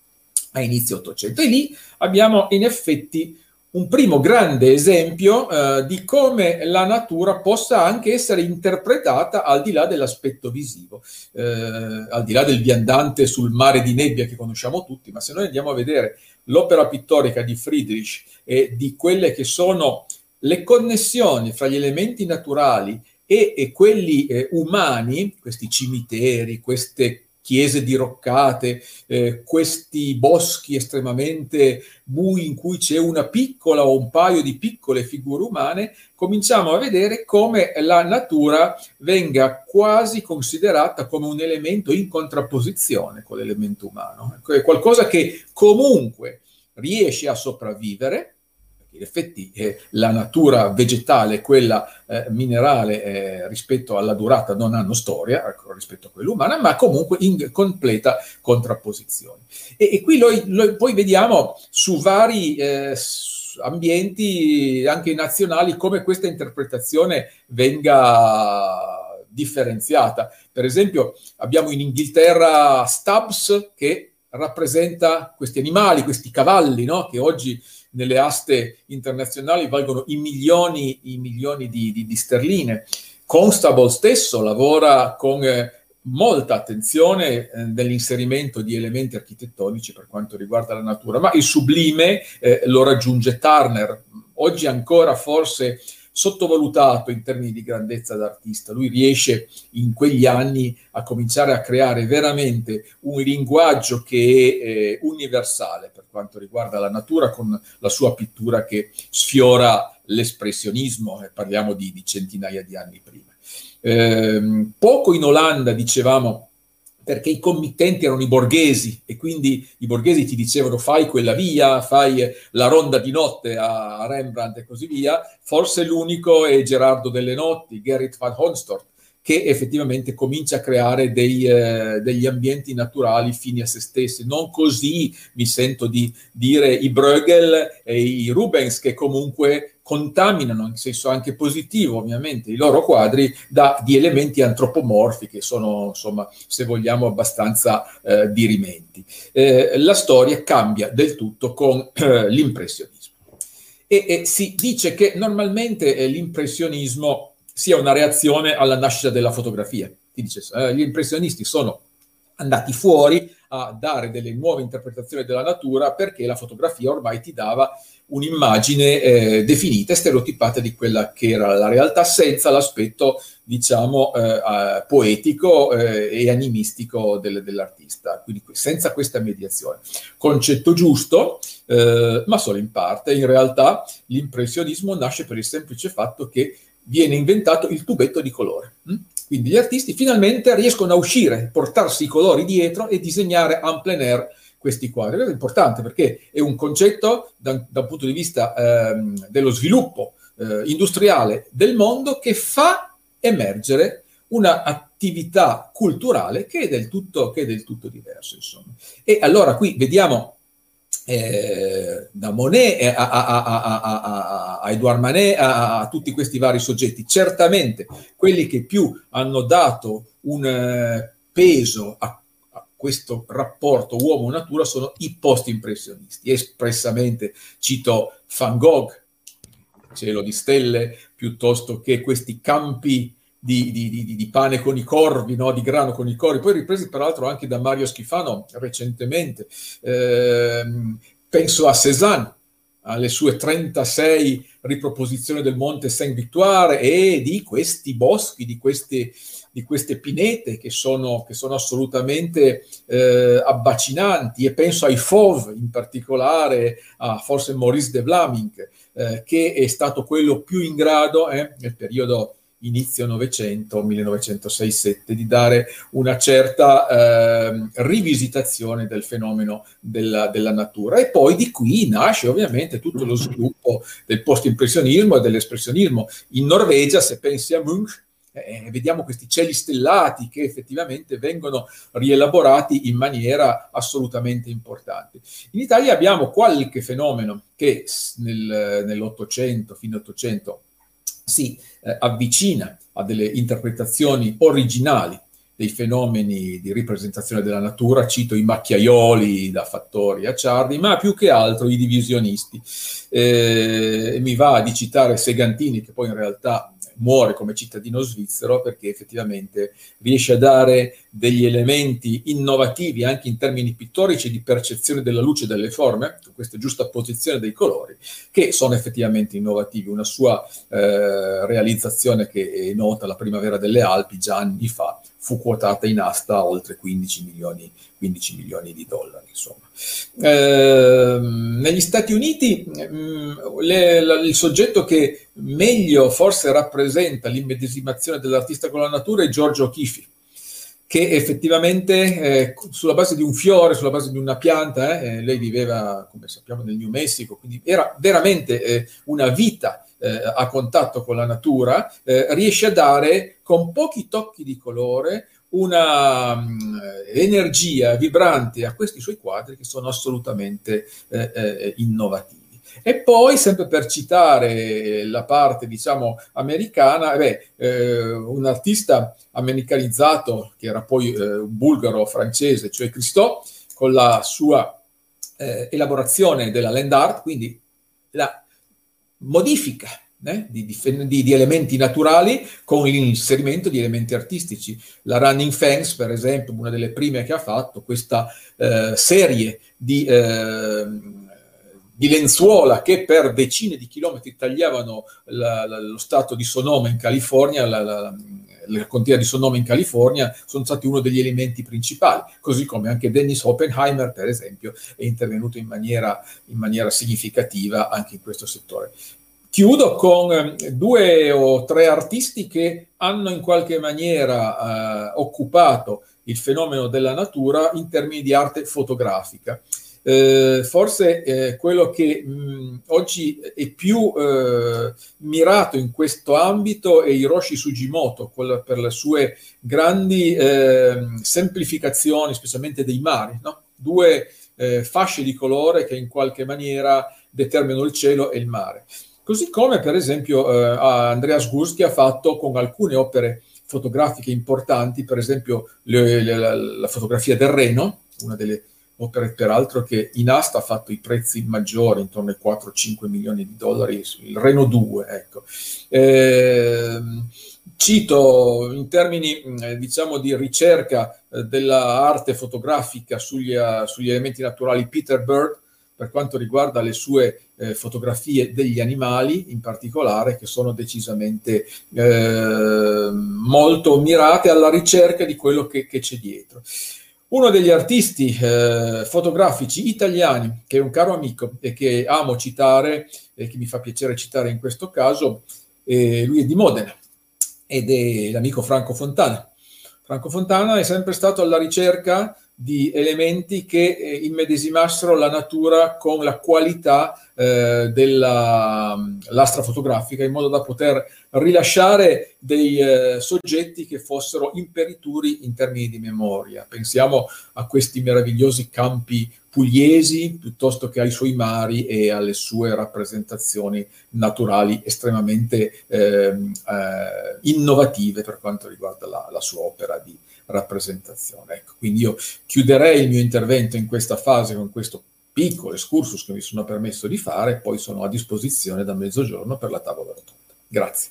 a inizio Ottocento. E lì abbiamo in effetti un primo grande esempio eh, di come la natura possa anche essere interpretata al di là dell'aspetto visivo, eh, al di là del viandante sul mare di nebbia che conosciamo tutti, ma se noi andiamo a vedere l'opera pittorica di Friedrich e di quelle che sono le connessioni fra gli elementi naturali e, e quelli eh, umani, questi cimiteri, queste chiese diroccate, eh, questi boschi estremamente bui in cui c'è una piccola o un paio di piccole figure umane, cominciamo a vedere come la natura venga quasi considerata come un elemento in contrapposizione con l'elemento umano. Ecco, qualcosa che comunque riesce a sopravvivere, in effetti eh, la natura vegetale quella eh, minerale eh, rispetto alla durata non hanno storia ecco, rispetto a quella umana, ma comunque in completa contrapposizione. E, e qui noi, noi, poi vediamo su vari eh, ambienti anche nazionali come questa interpretazione venga differenziata. Per esempio abbiamo in Inghilterra Stubbs che rappresenta questi animali, questi cavalli, no? che oggi nelle aste internazionali valgono i milioni, i milioni di, di, di sterline. Constable stesso lavora con eh, molta attenzione eh, nell'inserimento di elementi architettonici per quanto riguarda la natura, ma il sublime eh, lo raggiunge Turner. Oggi ancora forse sottovalutato in termini di grandezza d'artista. Lui riesce in quegli anni a cominciare a creare veramente un linguaggio che è eh, universale per quanto riguarda la natura con la sua pittura che sfiora l'espressionismo, e parliamo di, di, centinaia di anni prima. Eh, poco in Olanda, dicevamo, perché i committenti erano i borghesi e quindi i borghesi ti dicevano fai quella via, fai la ronda di notte a Rembrandt e così via, forse l'unico è Gerardo delle Notti, Gerrit van Honstort, che effettivamente comincia a creare dei, eh, degli ambienti naturali fini a se stessi. Non così mi sento di dire i Bruegel e i Rubens che comunque contaminano in senso anche positivo ovviamente i loro quadri da, di elementi antropomorfi che sono insomma se vogliamo abbastanza eh, dirimenti. Eh, la storia cambia del tutto con eh, l'impressionismo e, e, si dice che normalmente eh, l'impressionismo sia una reazione alla nascita della fotografia. Si dice, eh, gli impressionisti sono andati fuori a dare delle nuove interpretazioni della natura perché la fotografia ormai ti dava un'immagine eh, definita e stereotipata di quella che era la realtà senza l'aspetto, diciamo, eh, poetico eh, e animistico del, dell'artista, quindi senza questa mediazione. Concetto giusto, eh, ma solo in parte. In realtà l'impressionismo nasce per il semplice fatto che viene inventato il tubetto di colore. Hm? Quindi gli artisti finalmente riescono a uscire, portarsi i colori dietro e disegnare en plein air questi quadri. È importante perché è un concetto da, un punto di vista ehm, dello sviluppo eh, industriale del mondo che fa emergere un'attività culturale che è del tutto, che è tutto diverso. Insomma. E allora qui vediamo eh, da Monet a, a, a, a, Edouard Manet, a, tutti questi vari soggetti. Certamente quelli che più hanno dato un eh, peso a, questo rapporto uomo-natura sono i post-impressionisti. Espressamente cito Van Gogh, cielo di stelle, piuttosto che questi campi di, di, di, pane con i corvi, no? di grano con i corvi, poi ripresi peraltro anche da Mario Schifano recentemente. Eh, penso a Cézanne, alle sue 36 riproposizioni del Monte Saint-Victoire e di questi boschi, di queste, di queste pinete che sono, che sono assolutamente eh, abbacinanti e penso ai Fauve in particolare, a forse Maurice de Vlaming, eh, che è stato quello più in grado eh, nel periodo inizio Novecento, 1906-7, di dare una certa eh, rivisitazione del fenomeno della, della, natura. E poi di qui nasce ovviamente tutto lo sviluppo del post-impressionismo e dell'espressionismo. In Norvegia, se pensi a Munch, eh, vediamo questi cieli stellati che effettivamente vengono rielaborati in maniera assolutamente importante. In Italia abbiamo qualche fenomeno che nel, nell'Ottocento, fine Ottocento, si eh, avvicina a delle interpretazioni originali dei fenomeni di ripresentazione della natura, cito i macchiaioli da Fattori a Ciardi, ma più che altro i divisionisti. Eh, mi va di citare Segantini, che poi in realtà muore come cittadino svizzero perché effettivamente riesce a dare degli elementi innovativi anche in termini pittorici di percezione della luce e delle forme, questa giusta posizione dei colori, che sono effettivamente innovativi. Una sua eh, realizzazione che è nota, la primavera delle Alpi, già anni fa, fu quotata in asta a oltre 15 milioni, 15 milioni di dollari. Eh, negli Stati Uniti mh, mm, le, la, il soggetto che meglio forse rappresenta l'immedesimazione dell'artista con la natura è Giorgio O'Keeffe, che effettivamente eh, sulla base di un fiore, sulla base di una pianta, eh, lei viveva, come sappiamo, nel New Mexico, quindi era veramente eh, una vita eh, a contatto con la natura, eh, riesce a dare con pochi tocchi di colore una um, energia vibrante a questi suoi quadri che sono assolutamente eh, eh, innovativi. E poi, sempre per citare la parte, diciamo, americana, beh, eh, un artista americanizzato, che era poi eh, un bulgaro-francese, cioè Christophe, con la sua eh, elaborazione della land art, quindi la modifica eh, di, di, di, elementi naturali con l'inserimento di elementi artistici. La Running Fangs, per esempio, una delle prime che ha fatto, questa eh, serie di, eh, di, lenzuola che per decine di chilometri tagliavano la, la, lo stato di Sonoma in California, la, la, contea di Sonoma in California, sono stati uno degli elementi principali, così come anche Dennis Oppenheimer, per esempio, è intervenuto in maniera, in maniera significativa anche in questo settore. Chiudo con eh, due o tre artisti che hanno in qualche maniera eh, occupato il fenomeno della natura in termini di arte fotografica. Eh, forse eh, quello che mh, oggi è più eh, mirato in questo ambito è Hiroshi Sugimoto, per le sue grandi ehm, semplificazioni, specialmente dei mari, no? due eh, fasce di colore che in qualche maniera determinano il cielo e il mare. Così come per esempio eh, Andreas Gursky ha fatto con alcune opere fotografiche importanti, per esempio le, le, la, la, fotografia del Reno, una delle opere peraltro che in asta ha fatto i prezzi maggiori, intorno ai 4-5 milioni di dollari, il Reno 2, ecco. Eh, cito in termini eh, diciamo di ricerca eh, dell'arte fotografica sugli, uh, sugli elementi naturali Peter Bird, per quanto riguarda le sue eh, fotografie degli animali in particolare, che sono decisamente eh, molto mirate alla ricerca di quello che, che c'è dietro. Uno degli artisti eh, fotografici italiani, che è un caro amico e che amo citare e che mi fa piacere citare in questo caso, lui è di Modena ed è l'amico Franco Fontana. Franco Fontana è sempre stato alla ricerca di elementi che eh, immedesimassero la natura con la qualità eh, dell'astra fotografica in modo da poter rilasciare dei eh, soggetti che fossero imperituri in termini di memoria. Pensiamo a questi meravigliosi campi pugliesi piuttosto che ai suoi mari e alle sue rappresentazioni naturali estremamente ehm, eh, innovative per quanto riguarda la, la sua opera di rappresentazione. Ecco, quindi io chiuderei il mio intervento in questa fase con questo piccolo excursus che mi sono permesso di fare poi sono a disposizione da mezzogiorno per la tavola rotonda. Grazie.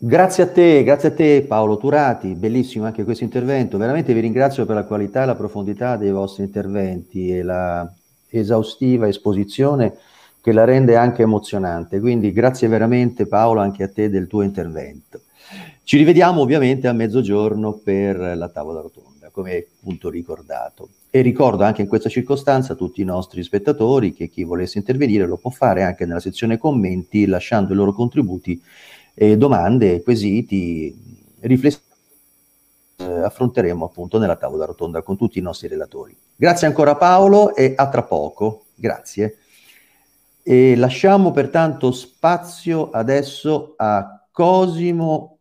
Grazie a te, grazie a te Paolo Turati, bellissimo anche questo intervento, veramente vi ringrazio per la qualità e la profondità dei vostri interventi e la, esaustiva esposizione che la rende anche emozionante. Quindi grazie veramente Paolo anche a te del tuo intervento. Ci rivediamo ovviamente a mezzogiorno per la tavola rotonda, come appunto ricordato. E ricordo anche in questa circostanza a tutti i nostri spettatori che chi volesse intervenire lo può fare anche nella sezione commenti lasciando i loro contributi, eh, domande, quesiti, riflessioni eh, affronteremo appunto nella tavola rotonda con tutti i nostri relatori. Grazie ancora Paolo e a tra poco. Grazie. E lasciamo pertanto spazio adesso a Cosimo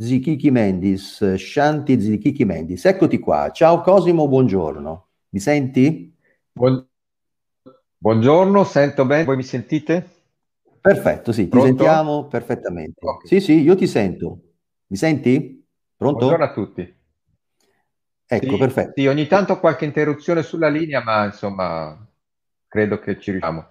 Zichichi Mendis, Shanti Zichichi Mendis. Eccoti qua. Ciao Cosimo, buongiorno. Mi senti? Buon... Buongiorno, sento bene. Voi mi sentite? Perfetto, sì, Pronto? ti sentiamo perfettamente. Okay. Sì, sì, io ti sento. Mi senti? Pronto? Buongiorno a tutti. Ecco, sì, perfetto. Sì, ogni tanto qualche interruzione sulla linea, ma insomma, credo che ci riusciamo.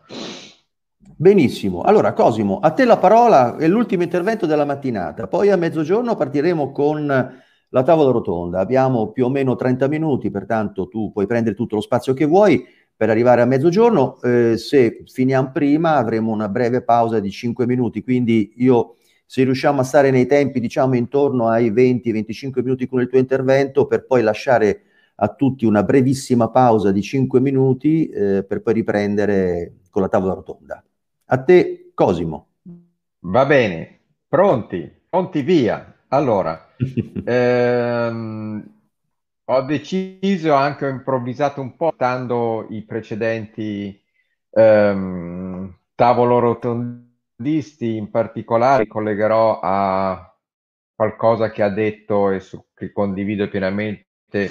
Benissimo, allora Cosimo, a te la parola, è l'ultimo intervento della mattinata, poi a mezzogiorno partiremo con la tavola rotonda, abbiamo più o meno 30 minuti, pertanto tu puoi prendere tutto lo spazio che vuoi per arrivare a mezzogiorno, eh, se finiamo prima avremo una breve pausa di 5 minuti, quindi io se riusciamo a stare nei tempi diciamo intorno ai 20-25 minuti con il tuo intervento per poi lasciare a tutti una brevissima pausa di 5 minuti eh, per poi riprendere con la tavola rotonda. A te, Cosimo. Va bene, pronti, pronti via. Allora, ehm, ho deciso, anche ho improvvisato un po', stando i precedenti ehm, tavolo rotondisti, in particolare collegherò a qualcosa che ha detto e su, che condivido pienamente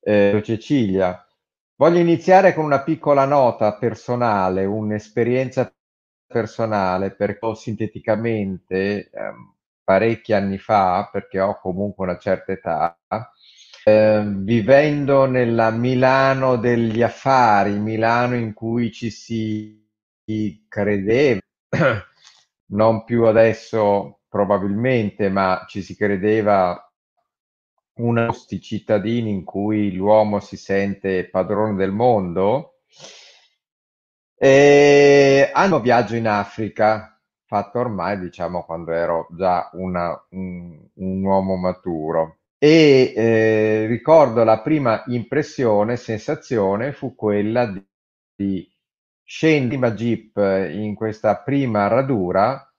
eh, Cecilia. Voglio iniziare con una piccola nota personale, un'esperienza personale perché ho sinteticamente ehm, parecchi anni fa, perché ho comunque una certa età, eh, vivendo nella Milano degli affari, Milano in cui ci si credeva, non più adesso probabilmente, ma ci si credeva una cittadini in cui l'uomo si sente padrone del mondo e hanno viaggio in Africa, fatto ormai, diciamo, quando ero già una, un, un, uomo maturo. E eh, ricordo la prima impressione, sensazione, fu quella di, di scendere in jeep in questa prima radura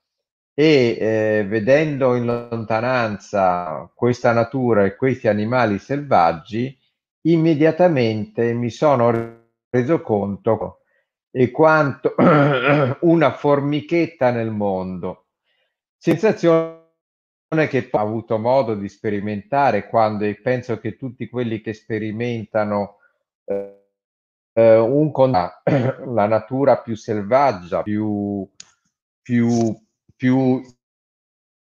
e eh, vedendo in lontananza questa natura e questi animali selvaggi, immediatamente mi sono reso conto e quanto una formichetta nel mondo. Sensazione che ho avuto modo di sperimentare quando e penso che tutti quelli che sperimentano eh, eh un con la natura più selvaggia, più, più, più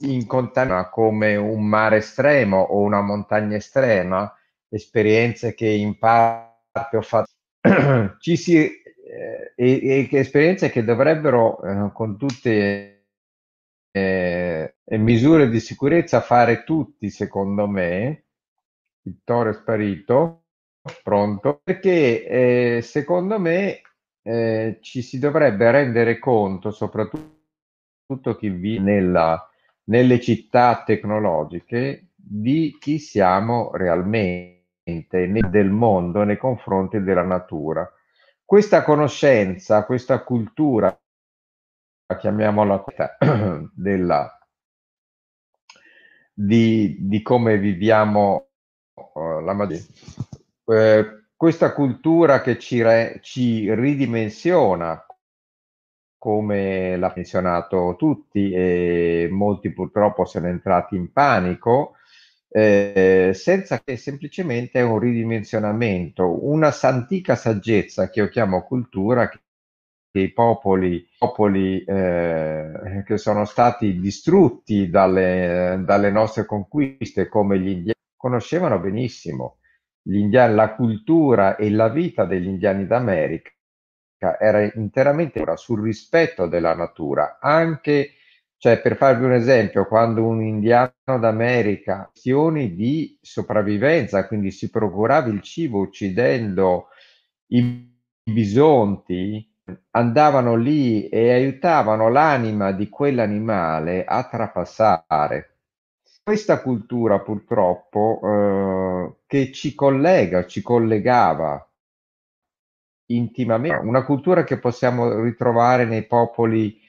incontaminata come un mare estremo o una montagna estrema, esperienze che in parte ho fatto, ci si eh, e, e esperienze che dovrebbero, eh, con tutte eh, misure di sicurezza, fare tutti, secondo me. È sparito, pronto, perché eh, secondo me eh, ci si dovrebbe rendere conto, soprattutto chi vive nella, nelle città tecnologiche, di chi siamo realmente del mondo nei confronti della natura questa conoscenza, questa cultura, chiamiamola della, di, di come viviamo uh, la eh, questa cultura che ci, re, ci ridimensiona, come l'ha menzionato tutti e molti purtroppo sono entrati in panico, eh, senza che semplicemente è un ridimensionamento, una antica saggezza che io chiamo cultura, che, i popoli, popoli eh, che sono stati distrutti dalle, dalle, nostre conquiste, come gli indiani, conoscevano benissimo. Indiani, la cultura e la vita degli indiani d'America era interamente sul rispetto della natura, anche cioè, per farvi un esempio, quando un indiano d'America, questioni di sopravvivenza, quindi si procurava il cibo uccidendo i bisonti andavano lì e aiutavano l'anima di quell'animale a trapassare. Questa cultura purtroppo eh, che ci collega, ci collegava intimamente, una cultura che possiamo ritrovare nei popoli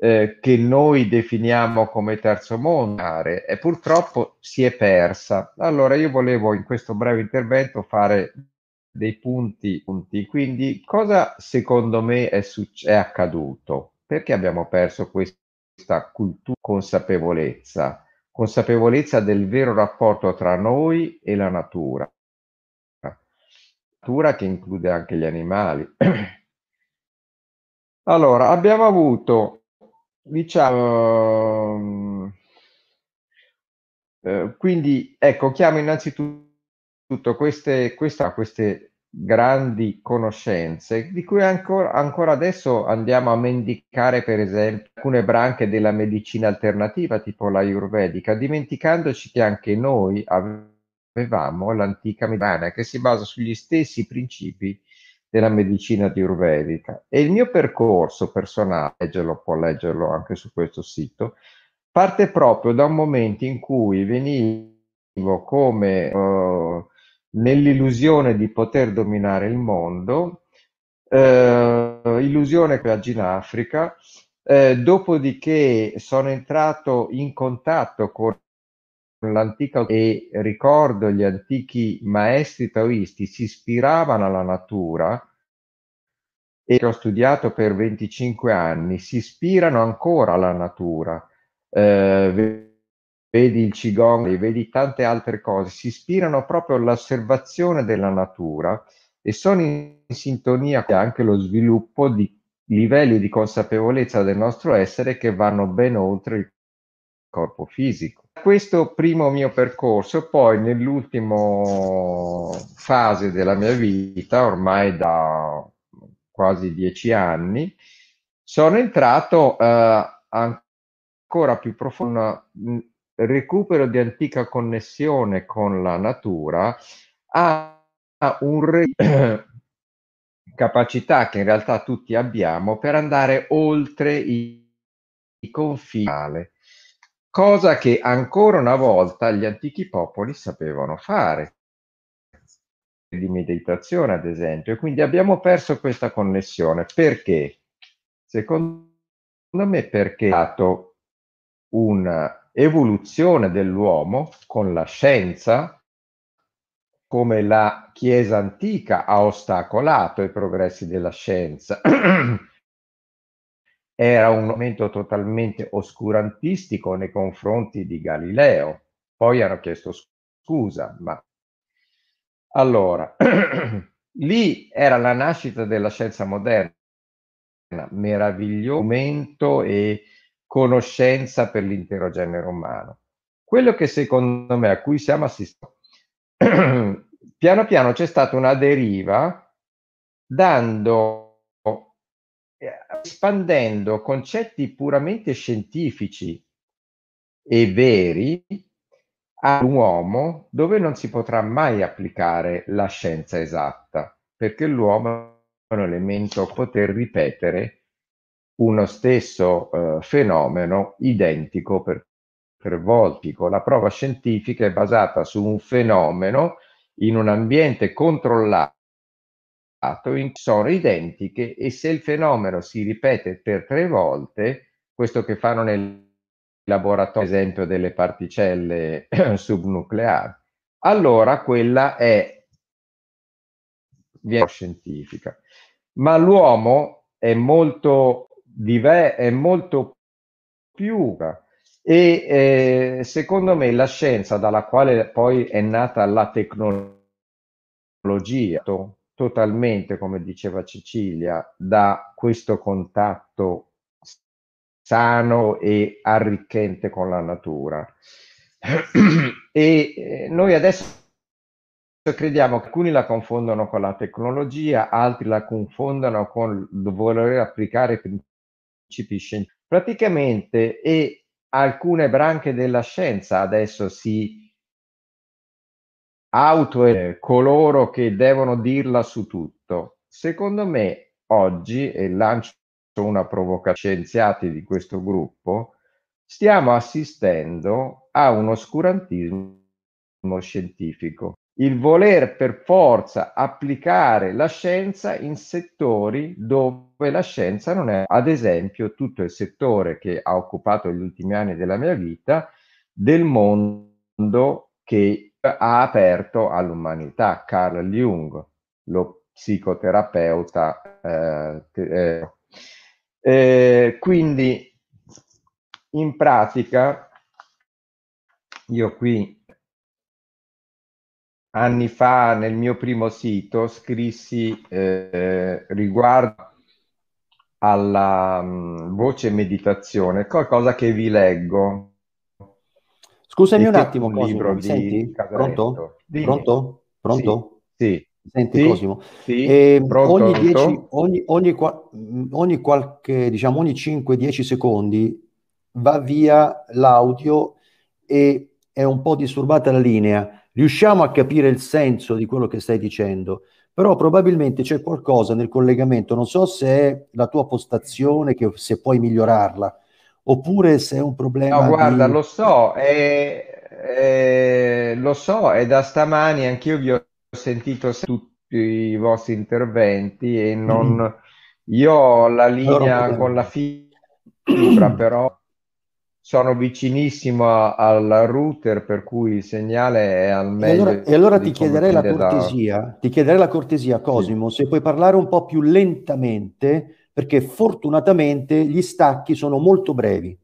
eh, che noi definiamo come terzo mondo e purtroppo si è persa. Allora io volevo in questo breve intervento fare dei punti, punti. Quindi cosa secondo me è, succe- è accaduto? Perché abbiamo perso questa cultura consapevolezza? Consapevolezza del vero rapporto tra noi e la natura. Natura che include anche gli animali. Allora, abbiamo avuto, diciamo, eh, quindi ecco, chiamo innanzitutto queste, questa, queste grandi conoscenze di cui ancora, ancora adesso andiamo a mendicare per esempio alcune branche della medicina alternativa tipo la ayurvedica dimenticandoci che anche noi avevamo l'antica medicina che si basa sugli stessi principi della medicina ayurvedica. E il mio percorso personale leggerlo, può leggerlo anche su questo sito parte proprio da un momento in cui venivo come uh, nell'illusione di poter dominare il mondo, eh, illusione che oggi in Africa, eh, dopodiché sono entrato in contatto con l'antica e ricordo gli antichi maestri taoisti si ispiravano alla natura e che ho studiato per 25 anni, si ispirano ancora alla natura. Eh, vedi il Qigong, vedi tante altre cose, si ispirano proprio all'osservazione della natura e sono in sintonia con anche lo sviluppo di livelli di consapevolezza del nostro essere che vanno ben oltre il corpo fisico. Questo primo mio percorso, poi nell'ultima fase della mia vita, ormai da quasi dieci anni, sono entrato eh, ancora più profondo recupero di antica connessione con la natura ha un re- capacità che in realtà tutti abbiamo per andare oltre i, i confini, cosa che ancora una volta gli antichi popoli sapevano fare. Di meditazione ad esempio. E quindi abbiamo perso questa connessione. Perché? Secondo me perché è stato un evoluzione dell'uomo con la scienza, come la Chiesa antica ha ostacolato i progressi della scienza. Era un momento totalmente oscurantistico nei confronti di Galileo. Poi hanno chiesto scusa, ma allora, lì era la nascita della scienza moderna, meraviglioso momento e conoscenza per l'intero genere umano. Quello che secondo me a cui siamo assistiti, piano piano c'è stata una deriva dando, espandendo concetti puramente scientifici e veri all'uomo dove non si potrà mai applicare la scienza esatta, perché l'uomo è un elemento poter ripetere uno stesso eh, fenomeno identico per, per volti. La prova scientifica è basata su un fenomeno in un ambiente controllato in sono identiche e se il fenomeno si ripete per tre volte, questo che fanno nel laboratorio, ad esempio delle particelle subnucleari, allora quella è scientifica. Ma l'uomo è molto dive- è molto più e eh, secondo me la scienza dalla quale poi è nata la tecnologia totalmente come diceva Cecilia da questo contatto sano e arricchente con la natura e eh, noi adesso crediamo che alcuni la confondono con la tecnologia altri la confondono con voler applicare principi scientifici. Praticamente e alcune branche della scienza adesso si auto coloro che devono dirla su tutto. secondo me oggi, e lancio una provocazione scienziati di questo gruppo, stiamo assistendo a un oscurantismo scientifico il voler per forza applicare la scienza in settori dove la scienza non è, ad esempio, tutto il settore che ha occupato gli ultimi anni della mia vita del mondo che ha aperto all'umanità, Carl Jung, lo psicoterapeuta. Eh, eh, eh, quindi, in pratica, io qui anni fa nel mio primo sito scrissi eh, riguardo alla um, voce meditazione, qualcosa che vi leggo. Scusami un attimo, un Cosimo, libro mi senti? Pronto? Pronto? Pronto? Sì. sì. Senti sì, Cosimo, sì, eh, ogni, 10, ogni, ogni, ogni, qualche, diciamo, ogni 5-10 secondi va via l'audio e è un po' disturbata la linea riusciamo a capire il senso di quello che stai dicendo, però probabilmente c'è qualcosa nel collegamento, non so se è la tua postazione, che se puoi migliorarla, oppure se è un problema. No, guarda, di... lo so, è, è, lo so, è da stamani anch'io vi ho sentito tutti i vostri interventi e non... Mm. Io ho la linea allora, con la fibra, però sono vicinissimo al router per cui il segnale è al meglio. E allora, e allora ti chiederei la cortesia, da... ti chiederei la cortesia Cosimo, sì. se puoi parlare un po' più lentamente, perché fortunatamente gli stacchi sono molto brevi.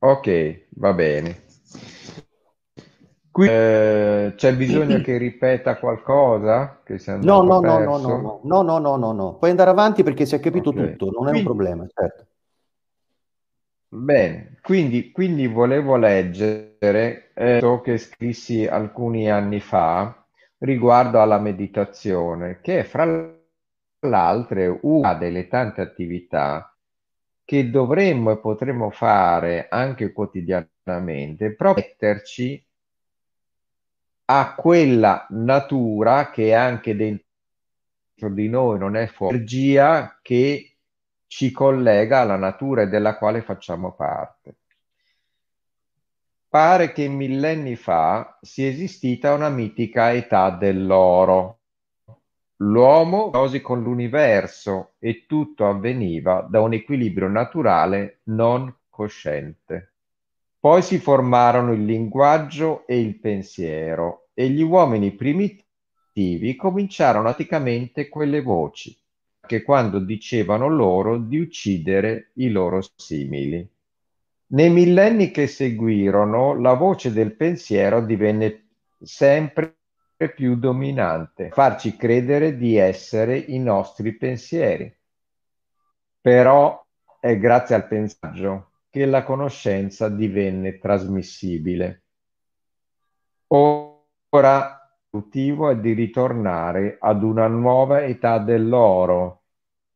Ok, va bene. Qui eh, c'è bisogno che ripeta qualcosa? Che no, no, no, no, no, no, no, no, no, no. Puoi andare avanti perché si è capito okay. tutto, non è Quindi... un problema, certo. Bene, quindi, quindi volevo leggere eh, che scrissi alcuni anni fa riguardo alla meditazione, che è fra l'altro una delle tante attività che dovremmo e potremmo fare anche quotidianamente, proprio metterci a quella natura che anche dentro di noi non è fuori, energia che ci collega alla natura e della quale facciamo parte. Pare che millenni fa sia esistita una mitica età dell'oro. L'uomo così con l'universo e tutto avveniva da un equilibrio naturale non cosciente. Poi si formarono il linguaggio e il pensiero e gli uomini primitivi cominciarono praticamente quelle voci anche quando dicevano loro di uccidere i loro simili. Nei millenni che seguirono, la voce del pensiero divenne sempre più dominante, farci credere di essere i nostri pensieri. Però è grazie al pensaggio che la conoscenza divenne trasmissibile. Ora l'obiettivo è di ritornare ad una nuova età dell'oro,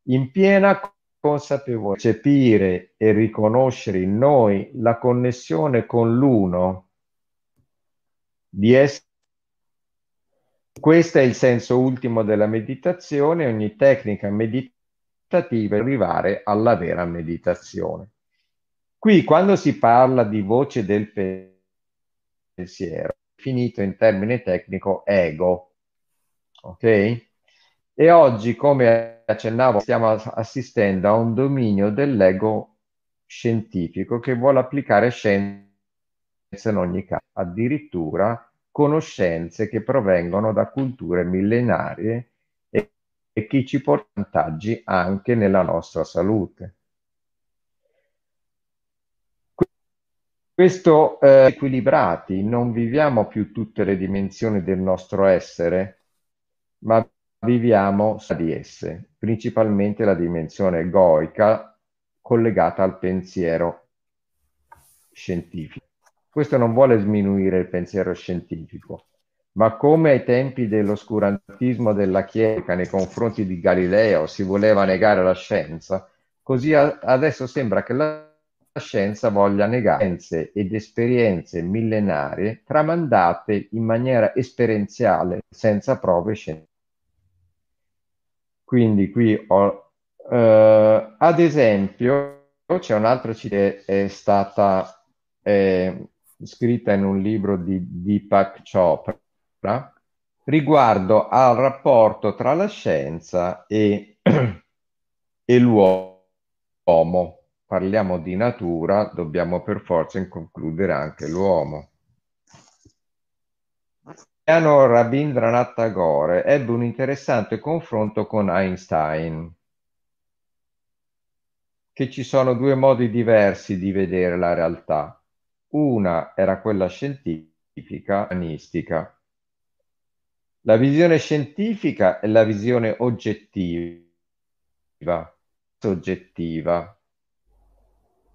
in piena consapevolezza, percepire e riconoscere in noi la connessione con l'uno, di essere questo è il senso ultimo della meditazione, ogni tecnica meditativa è arrivare alla vera meditazione. Qui quando si parla di voce del pensiero, finito in termine tecnico ego, ok? E oggi, come accennavo, stiamo assistendo a un dominio dell'ego scientifico che vuole applicare scienze in ogni caso, addirittura conoscenze che provengono da culture millenarie e, e che ci portano vantaggi anche nella nostra salute. Questo eh, equilibrati, non viviamo più tutte le dimensioni del nostro essere, ma viviamo di esse, principalmente la dimensione egoica collegata al pensiero scientifico. Questo non vuole sminuire il pensiero scientifico, ma come ai tempi dell'oscurantismo della Chiesa nei confronti di Galileo si voleva negare la scienza, così a- adesso sembra che la scienza voglia negare scienze ed esperienze millenarie tramandate in maniera esperienziale senza prove scientifiche. Quindi qui ho, eh, ad esempio, c'è un'altra che è stata eh, scritta in un libro di Deepak Chopra riguardo al rapporto tra la scienza e, e l'uomo. Parliamo di natura, dobbiamo per forza includere anche l'uomo. Piano Rabindranath Tagore ebbe un interessante confronto con Einstein, che ci sono due modi diversi di vedere la realtà. Una era quella scientifica, umanistica. La visione scientifica è la visione oggettiva, soggettiva.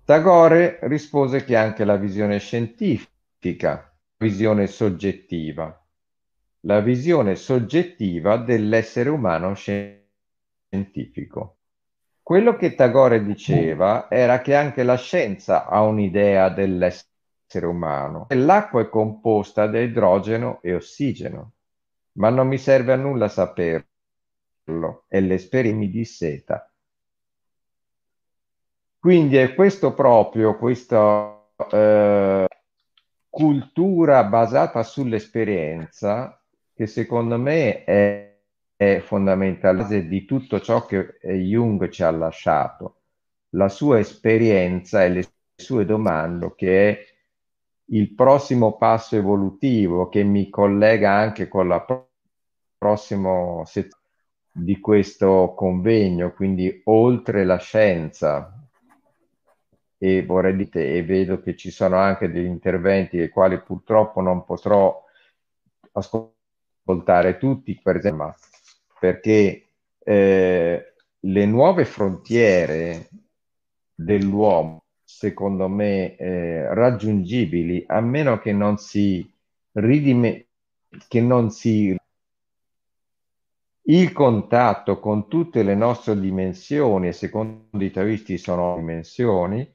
Tagore rispose che anche la visione scientifica, visione soggettiva la visione soggettiva dell'essere umano scientifico. Quello che Tagore diceva era che anche la scienza ha un'idea dell'essere umano. L'acqua è composta da idrogeno e ossigeno, ma non mi serve a nulla saperlo e l'esperienza mi disseta. Quindi è questo proprio, questa eh, cultura basata sull'esperienza che secondo me è, è fondamentale di tutto ciò che Jung ci ha lasciato, la sua esperienza e le sue domande, che è il prossimo passo evolutivo che mi collega anche con la pro- prossima sezione di questo convegno, quindi oltre la scienza. E vorrei dire, e vedo che ci sono anche degli interventi ai quali purtroppo non potrò ascoltare tutti, per esempio, perché eh, le nuove frontiere dell'uomo, secondo me, eh, raggiungibili, a meno che non si ridime, che non si il contatto con tutte le nostre dimensioni, e secondo i taoisti sono dimensioni,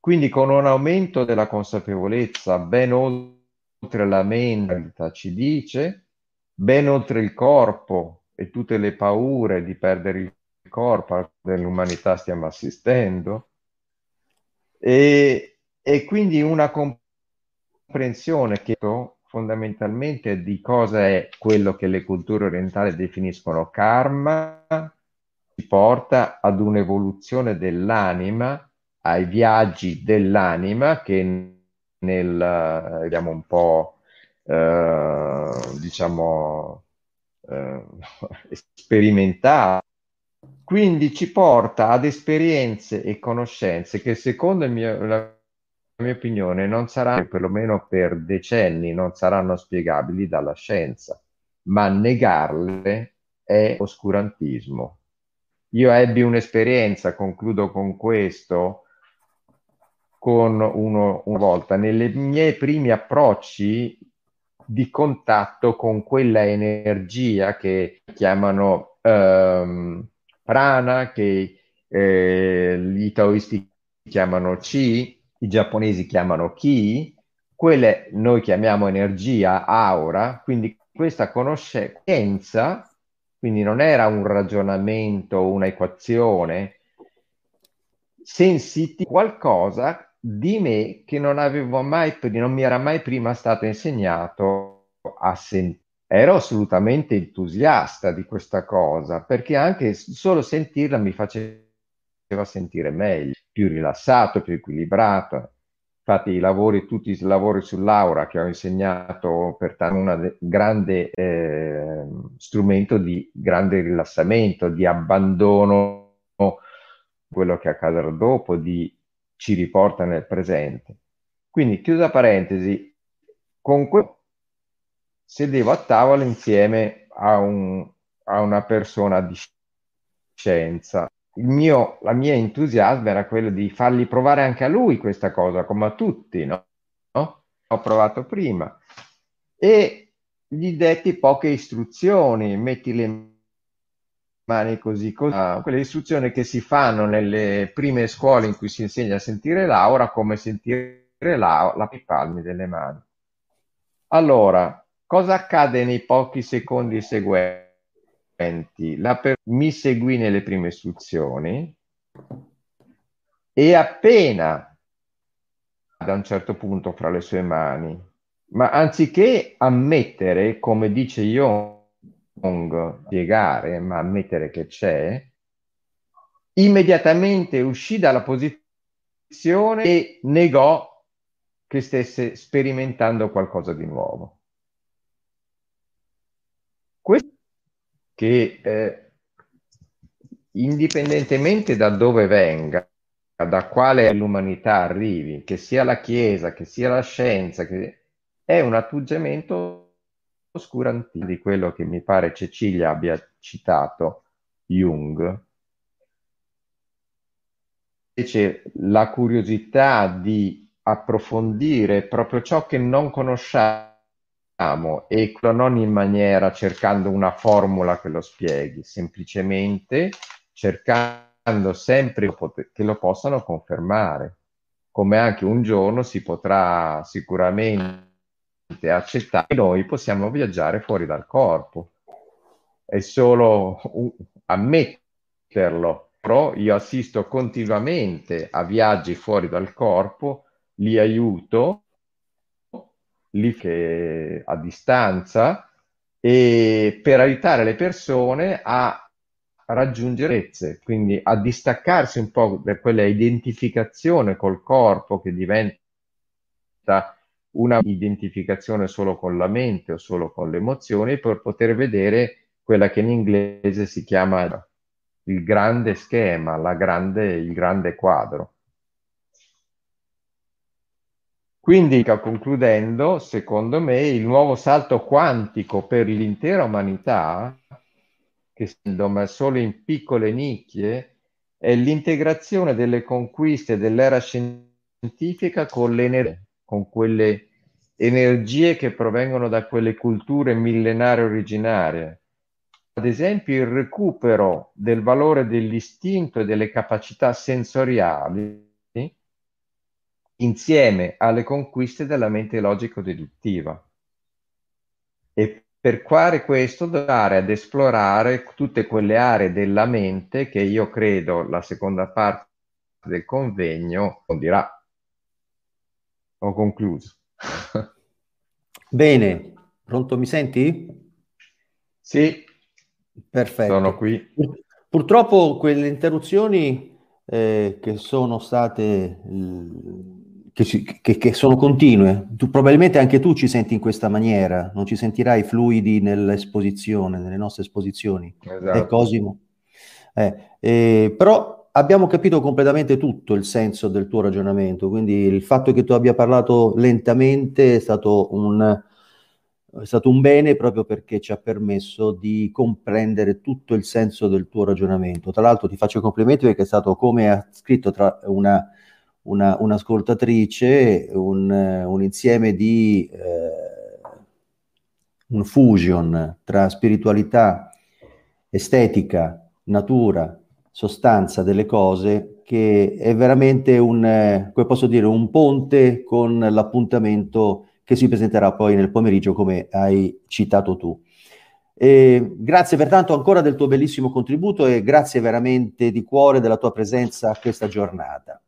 quindi con un aumento della consapevolezza ben oltre la mente ci dice, ben oltre il corpo e tutte le paure di perdere il corpo dell'umanità stiamo assistendo, e, e quindi una comprensione che fondamentalmente di cosa è quello che le culture orientali definiscono karma, ci porta ad un'evoluzione dell'anima, ai viaggi dell'anima che nel, vediamo un po', eh, diciamo, eh, sperimentare. Quindi ci porta ad esperienze e conoscenze che secondo mio, la mia opinione non saranno, perlomeno per decenni, non saranno spiegabili dalla scienza, ma negarle è oscurantismo. Io ebbi un'esperienza, concludo con questo, con uno, una volta nei miei primi approcci di contatto con quella energia che chiamano um, prana, che eh, gli taoisti chiamano chi, i giapponesi chiamano ki, quelle noi chiamiamo energia, aura, quindi questa conoscenza, quindi non era un ragionamento, una equazione, sensiti qualcosa di me che non avevo mai, non mi era mai prima stato insegnato a sentire. Ero assolutamente entusiasta di questa cosa perché anche solo sentirla mi faceva sentire meglio, più rilassato, più equilibrato. Infatti i lavori, tutti i lavori sull'aura che ho insegnato per un grande eh, strumento di grande rilassamento, di abbandono quello che accadrà dopo, di ci riporta nel presente. Quindi, chiusa parentesi, con questo sedevo a tavola insieme a, un, a una persona di scienza. Mio, la mia entusiasmo era quello di fargli provare anche a lui questa cosa, come a tutti, no? no? Ho provato prima. E gli detti poche istruzioni, metti le mani così, così. Uh, quelle istruzioni che si fanno nelle prime scuole in cui si insegna a sentire l'aura, come sentire l'aura, i palmi delle mani. Allora, cosa accade nei pochi secondi seguenti? la per- mi seguì nelle prime istruzioni e appena da un certo punto fra le sue mani, ma anziché ammettere, come dice Jung, spiegare, ma ammettere che c'è, immediatamente uscì dalla posizione e negò che stesse sperimentando qualcosa di nuovo. Questo che eh, indipendentemente da dove venga, da quale l'umanità arrivi, che sia la Chiesa, che sia la scienza, che è un atteggiamento oscurantino di quello che mi pare Cecilia abbia citato Jung. Invece la curiosità di approfondire proprio ciò che non conosciamo e non in maniera cercando una formula che lo spieghi, semplicemente cercando sempre che lo possano confermare, come anche un giorno si potrà sicuramente accettare che noi possiamo viaggiare fuori dal corpo. È solo ammetterlo, però io assisto continuamente a viaggi fuori dal corpo, li aiuto lì che a distanza e per aiutare le persone a raggiungere quindi a distaccarsi un po' da quella identificazione col corpo che diventa una identificazione solo con la mente o solo con le emozioni per poter vedere quella che in inglese si chiama il grande schema, grande, il grande quadro. Quindi, concludendo, secondo me, il nuovo salto quantico per l'intera umanità, che ma solo in piccole nicchie, è l'integrazione delle conquiste dell'era scientifica con, con quelle energie che provengono da quelle culture millenarie originarie. Ad esempio, il recupero del valore dell'istinto e delle capacità sensoriali insieme alle conquiste della mente logico-deduttiva. E per fare questo andare ad esplorare tutte quelle aree della mente che io credo la seconda parte del convegno dirà. Ho concluso. Bene, pronto mi senti? Sì, perfetto. Sono qui. Purtroppo quelle interruzioni eh, che sono state che, ci, che, che, sono continue. Tu, probabilmente anche tu ci senti in questa maniera, non ci sentirai fluidi nell'esposizione, nelle nostre esposizioni. Esatto. È Cosimo. Eh, eh, però abbiamo capito completamente tutto il senso del tuo ragionamento, quindi il fatto che tu abbia parlato lentamente è stato un, è stato un bene proprio perché ci ha permesso di comprendere tutto il senso del tuo ragionamento. Tra l'altro ti faccio i complimenti perché è stato come ha scritto tra una una, un'ascoltatrice, un, un, insieme di eh, un fusion tra spiritualità, estetica, natura, sostanza delle cose che è veramente un, come posso dire, un ponte con l'appuntamento che si presenterà poi nel pomeriggio come hai citato tu. E grazie pertanto ancora del tuo bellissimo contributo e grazie veramente di cuore della tua presenza a questa giornata.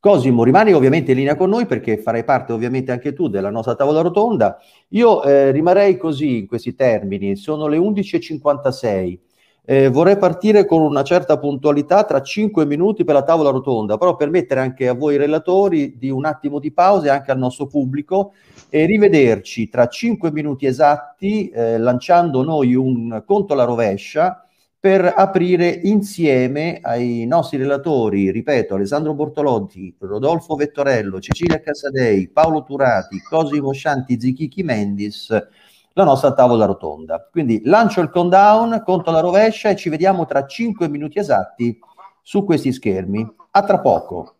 Cosimo, rimani ovviamente in linea con noi perché farai parte ovviamente anche tu della nostra tavola rotonda. Io eh, rimarrei così in questi termini, sono le 11.56. Eh, vorrei partire con una certa puntualità tra 5 minuti per la tavola rotonda, però permettere anche a voi relatori di un attimo di pausa e anche al nostro pubblico e rivederci tra 5 minuti esatti eh, lanciando noi un conto alla rovescia per aprire insieme ai nostri relatori, ripeto, Alessandro Bortolotti, Rodolfo Vettorello, Cecilia Casadei, Paolo Turati, Cosimo Scianti, Zichichi Mendis, la nostra tavola rotonda. Quindi lancio il countdown, conto la rovescia e ci vediamo tra 5 minuti esatti su questi schermi. A tra poco.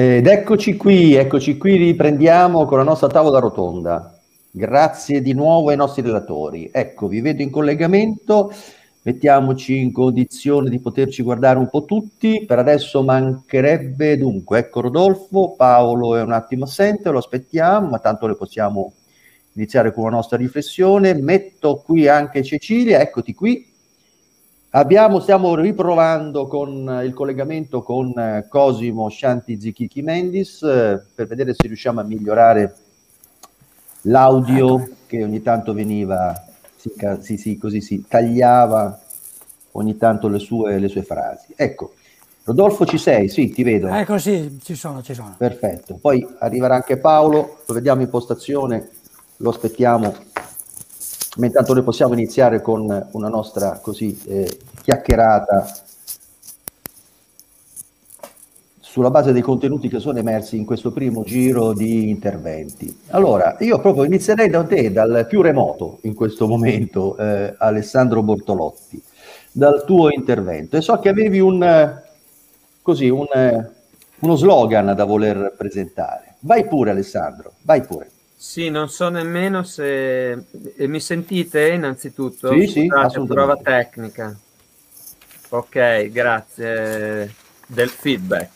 Ed eccoci qui, eccoci qui, riprendiamo con la nostra tavola rotonda. Grazie di nuovo ai nostri relatori. Ecco, vi vedo in collegamento, mettiamoci in condizione di poterci guardare un po' tutti. Per adesso mancherebbe dunque, ecco Rodolfo, Paolo è un attimo assente, lo aspettiamo, ma tanto le possiamo iniziare con la nostra riflessione. Metto qui anche Cecilia, eccoti qui. Abbiamo, stiamo riprovando con il collegamento con eh, Cosimo Shanti Zichichi Mendis eh, per vedere se riusciamo a migliorare l'audio che ogni tanto veniva, sì, sì, così si tagliava ogni tanto le sue, le sue frasi. Ecco, Rodolfo ci sei? Sì, ti vedo. Ecco sì, ci sono, ci sono. Perfetto. Poi arriverà anche Paolo, lo vediamo in postazione, lo aspettiamo ma intanto noi possiamo iniziare con una nostra così eh, chiacchierata sulla base dei contenuti che sono emersi in questo primo giro di interventi. Allora, io proprio inizierei da te, dal più remoto in questo momento, eh, Alessandro Bortolotti, dal tuo intervento. E so che avevi un, così, un, uno slogan da voler presentare. Vai pure Alessandro, vai pure. Sì, non so nemmeno se e mi sentite innanzitutto. Sì, sì, prova tecnica. Ok, grazie del feedback.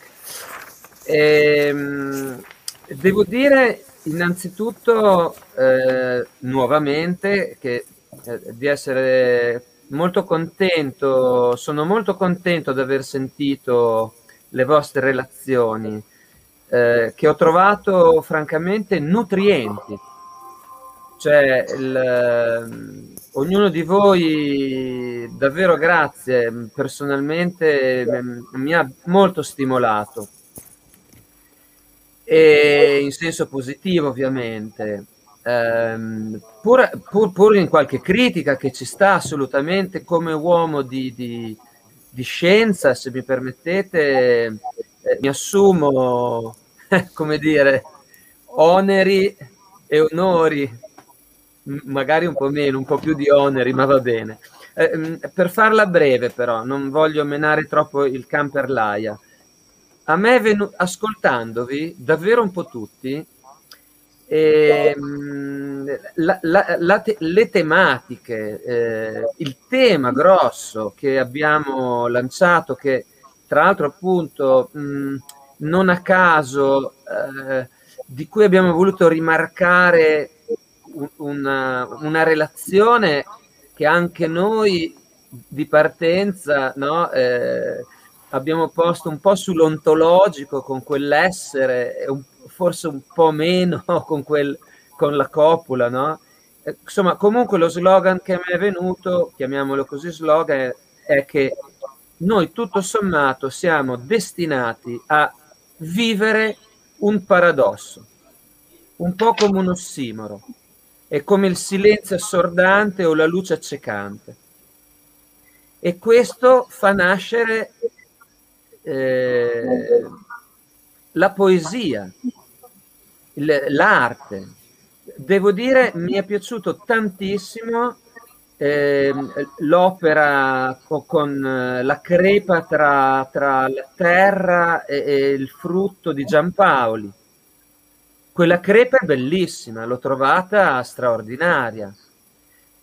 E, ehm, devo dire innanzitutto eh, nuovamente che, eh, di essere molto contento, sono molto contento di aver sentito le vostre relazioni eh, che ho trovato francamente nutrienti. Cioè, il, eh, ognuno di voi, davvero grazie, personalmente mi ha molto stimolato. E in senso positivo, ovviamente. Um, pur, pur, pur, in qualche critica che ci sta assolutamente come uomo di, di, di scienza, se mi permettete, eh, mi assumo come dire, oneri e onori, magari un po' meno, un po' più di oneri, ma va bene. Eh, per farla breve, però, non voglio menare troppo il camper laia. A me, venu- ascoltandovi, davvero un po' tutti, eh, la, la, la te- le tematiche, eh, il tema grosso che abbiamo lanciato, che tra l'altro appunto mh, non a caso eh, di cui abbiamo voluto rimarcare una, una, relazione che anche noi di partenza no, eh, abbiamo posto un po' sull'ontologico con quell'essere, un, forse un po' meno con, quel, con la copula. No? Eh, insomma, comunque lo slogan che mi è venuto, chiamiamolo così slogan, è, è che noi tutto sommato siamo destinati a vivere un paradosso, un po' come un ossimoro, è come il silenzio assordante o la luce accecante. E questo fa nascere eh, la poesia, l'arte. Devo dire, mi è piaciuto tantissimo eh, l'opera con eh, la crepa tra, tra la terra e, e, il frutto di Giampaoli. Quella crepa è bellissima, l'ho trovata straordinaria.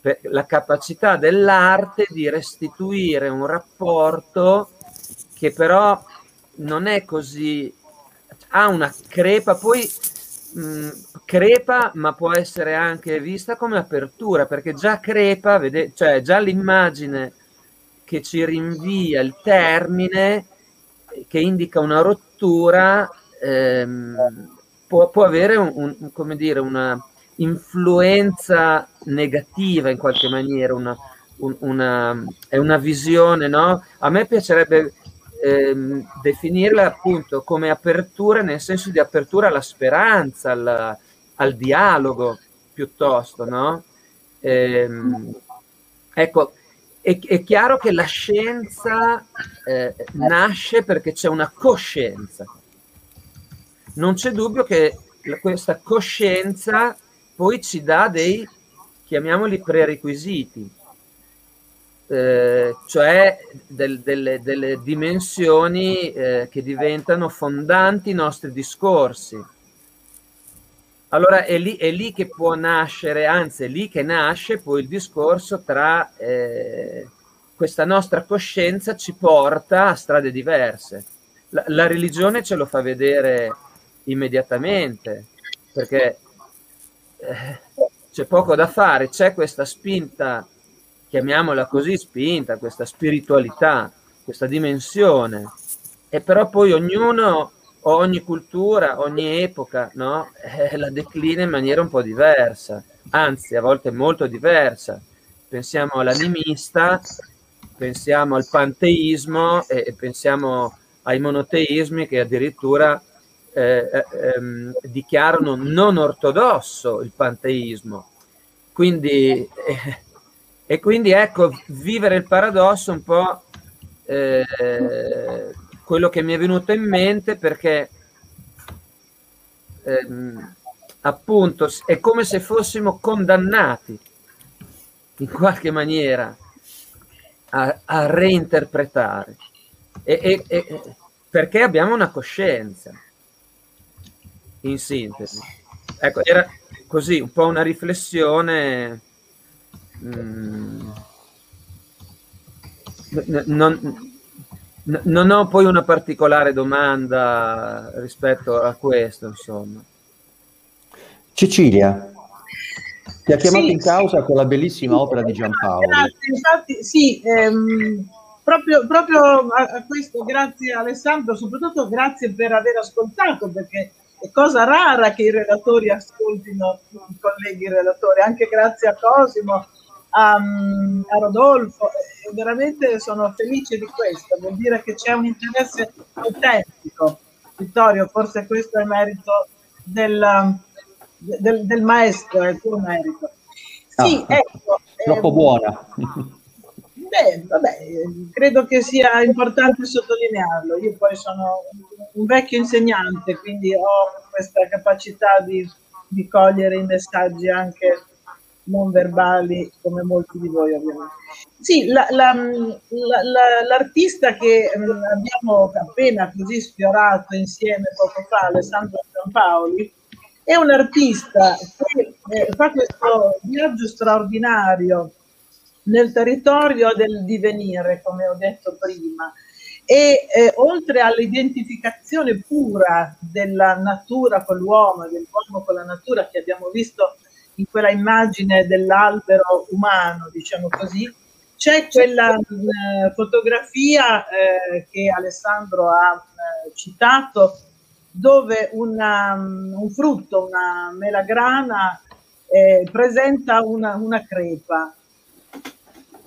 Per la capacità dell'arte di restituire un rapporto che però non è così, ha una crepa, poi mh, crepa, ma può essere anche vista come apertura, perché già crepa, vede, cioè già l'immagine che ci rinvia il termine, che indica una rottura, ehm, può, può, avere un, un, come dire, una influenza negativa in qualche maniera, una, un, una, è una visione, no? A me piacerebbe ehm, definirla appunto come apertura nel senso di apertura alla speranza, alla, al dialogo piuttosto, no? Ehm, ecco, è, è, chiaro che la scienza eh, nasce perché c'è una coscienza. Non c'è dubbio che questa coscienza poi ci dà dei, chiamiamoli prerequisiti. Eh, cioè del, delle, delle, dimensioni eh, che diventano fondanti i nostri discorsi. Allora è lì, è lì, che può nascere, anzi è lì che nasce poi il discorso tra eh, questa nostra coscienza ci porta a strade diverse. La, la, religione ce lo fa vedere immediatamente, perché eh, c'è poco da fare, c'è questa spinta chiamiamola così, spinta, questa spiritualità, questa dimensione. E però poi ognuno, ogni cultura, ogni epoca, no? eh, la declina in maniera un po' diversa, anzi a volte molto diversa. Pensiamo all'animista, pensiamo al panteismo e, e pensiamo ai monoteismi che addirittura eh, eh, ehm, dichiarano non ortodosso il panteismo. Quindi eh, e quindi ecco, vivere il paradosso un po' eh, quello che mi è venuto in mente perché ehm, appunto è come se fossimo condannati in qualche maniera a, a reinterpretare e, e, e, perché abbiamo una coscienza in sintesi ecco era così un po' una riflessione. Non, non ho poi una particolare domanda rispetto a questo, insomma. Cecilia, ti ha chiamato sì, in causa con la bellissima sì, opera di Giampaolo. Grazie, infatti, sì, ehm, proprio, proprio a, a, questo, grazie Alessandro, soprattutto grazie per aver ascoltato, perché è cosa rara che i relatori ascoltino i colleghi relatori, anche grazie a Cosimo a, a Rodolfo, e veramente sono felice di questo, vuol dire che c'è un interesse autentico. Vittorio, forse questo è merito del, del, del maestro, è il tuo merito. Sì, ah, ecco. Troppo ehm, buona. Beh, vabbè, credo che sia importante sottolinearlo. Io poi sono un vecchio insegnante, quindi ho questa capacità di, di cogliere i messaggi anche non verbali come molti di voi ovviamente. Sì, la, la, la, l'artista che mm, abbiamo appena così sfiorato insieme poco fa, Alessandro Giampaoli, è un artista che eh, fa questo viaggio straordinario nel territorio del divenire, come ho detto prima, e eh, oltre all'identificazione pura della natura con l'uomo, dell'uomo con la natura che abbiamo visto in quella immagine dell'albero umano, diciamo così, c'è quella eh, fotografia eh, che Alessandro ha eh, citato dove una, un frutto, una melagrana, eh, presenta una, una crepa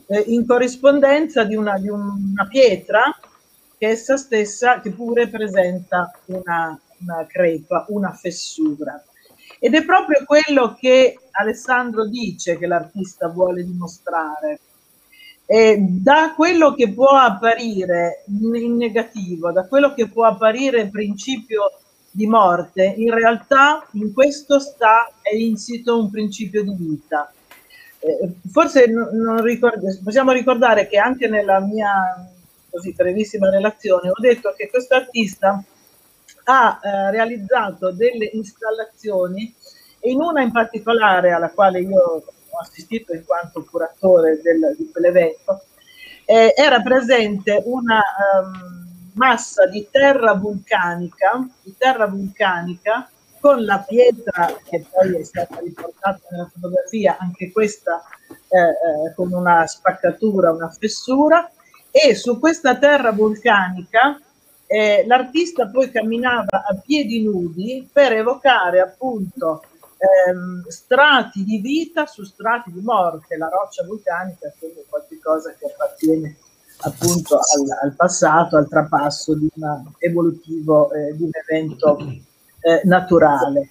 eh, in corrispondenza di una, di una, pietra che essa stessa, che pure presenta una crepa, una fessura. Ed è proprio quello che Alessandro dice che l'artista vuole dimostrare. E da quello che può apparire in negativo, da quello che può apparire principio di morte, in realtà in questo sta è insito un principio di vita. Eh, forse non ricord- possiamo ricordare che anche nella mia così brevissima relazione ho detto che questo artista ha eh, realizzato delle installazioni e in una in particolare alla quale io ho assistito in quanto curatore del, di quell'evento, eh, era presente una um, massa di terra vulcanica, di terra vulcanica con la pietra che poi è stata riportata nella fotografia, anche questa eh, eh, con una spaccatura, una fessura, e su questa terra vulcanica eh, l'artista poi camminava a piedi nudi per evocare appunto ehm, strati di vita su strati di morte. La roccia vulcanica è qualcosa che appartiene appunto al, al passato, al trapasso di un evolutivo eh, di un evento eh, naturale.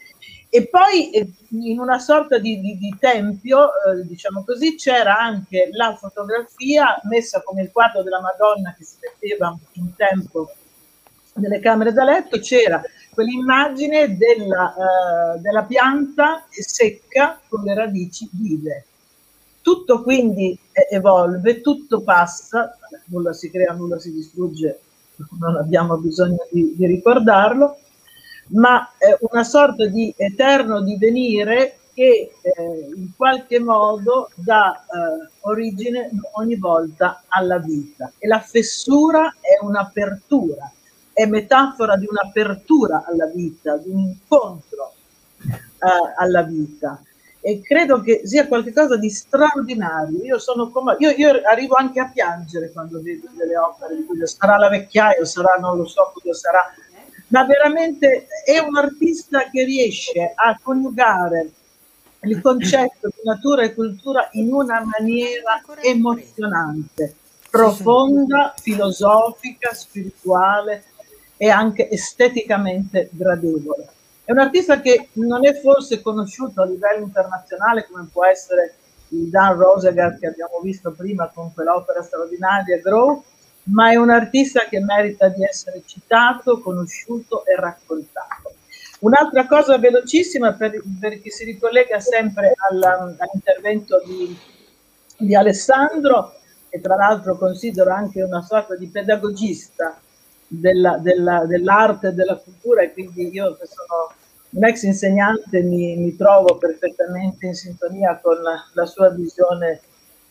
E poi eh, in una sorta di, di, di tempio, eh, diciamo così, c'era anche la fotografia messa come il quadro della Madonna che si metteva un tempo nelle camere da letto, c'era quell'immagine della, uh, della pianta secca con le radici vive. Tutto quindi evolve, tutto passa, nulla si crea, nulla si distrugge, non abbiamo bisogno di, di ricordarlo, ma è una sorta di eterno divenire che eh, in qualche modo dà eh, origine ogni volta alla vita. E la fessura è un'apertura, è metafora di un'apertura alla vita, di un incontro eh, alla vita. E credo che sia qualcosa di straordinario. Io, come, io, io arrivo anche a piangere quando vedo delle opere di cui sarà la vecchiaia, sarà non lo so cosa sarà, ma veramente è un artista che riesce a coniugare il concetto di natura e cultura in una maniera emozionante, profonda, filosofica, spirituale e anche esteticamente gradevole. È un artista che non è forse conosciuto a livello internazionale come può essere il Dan Rosegard che abbiamo visto prima con quell'opera straordinaria Grow, ma è un artista che merita di essere citato, conosciuto e raccontato. Un'altra cosa velocissima per, per chi si ricollega sempre alla, all'intervento di, di Alessandro, che tra l'altro considero anche una sorta di pedagogista della, della, dell'arte e della cultura e quindi io che sono un ex insegnante mi, mi trovo perfettamente in sintonia con la, la sua visione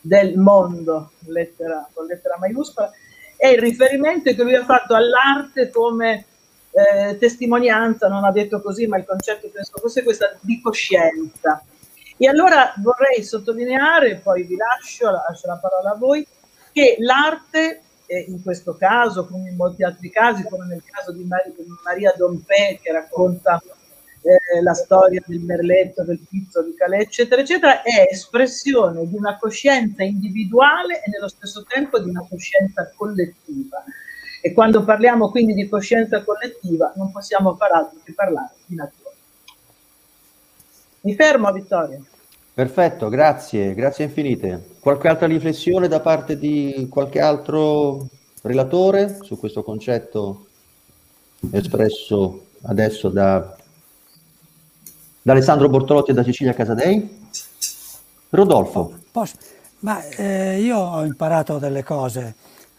del mondo, lettera, con lettera maiuscola, è il riferimento che lui ha fatto all'arte come eh, testimonianza, non ha detto così, ma il concetto penso fosse questa di coscienza. E allora vorrei sottolineare, poi vi lascio, lascio la parola a voi, che l'arte, eh, in questo caso, come in molti altri casi, come nel caso di Mar- Maria Dompe, che racconta eh, la storia del merletto, del pizzo, di Calais, eccetera, eccetera, è espressione di una coscienza individuale e nello stesso tempo di una coscienza collettiva. E quando parliamo quindi di coscienza collettiva non possiamo far altro che parlare di natura. Mi fermo, Vittoria. Perfetto, grazie, grazie infinite. Qualche altra riflessione da parte di qualche altro relatore su questo concetto espresso adesso da, da Alessandro Bortolotti e da Cecilia Casadei? Rodolfo. Posso? Ma eh, io ho imparato delle cose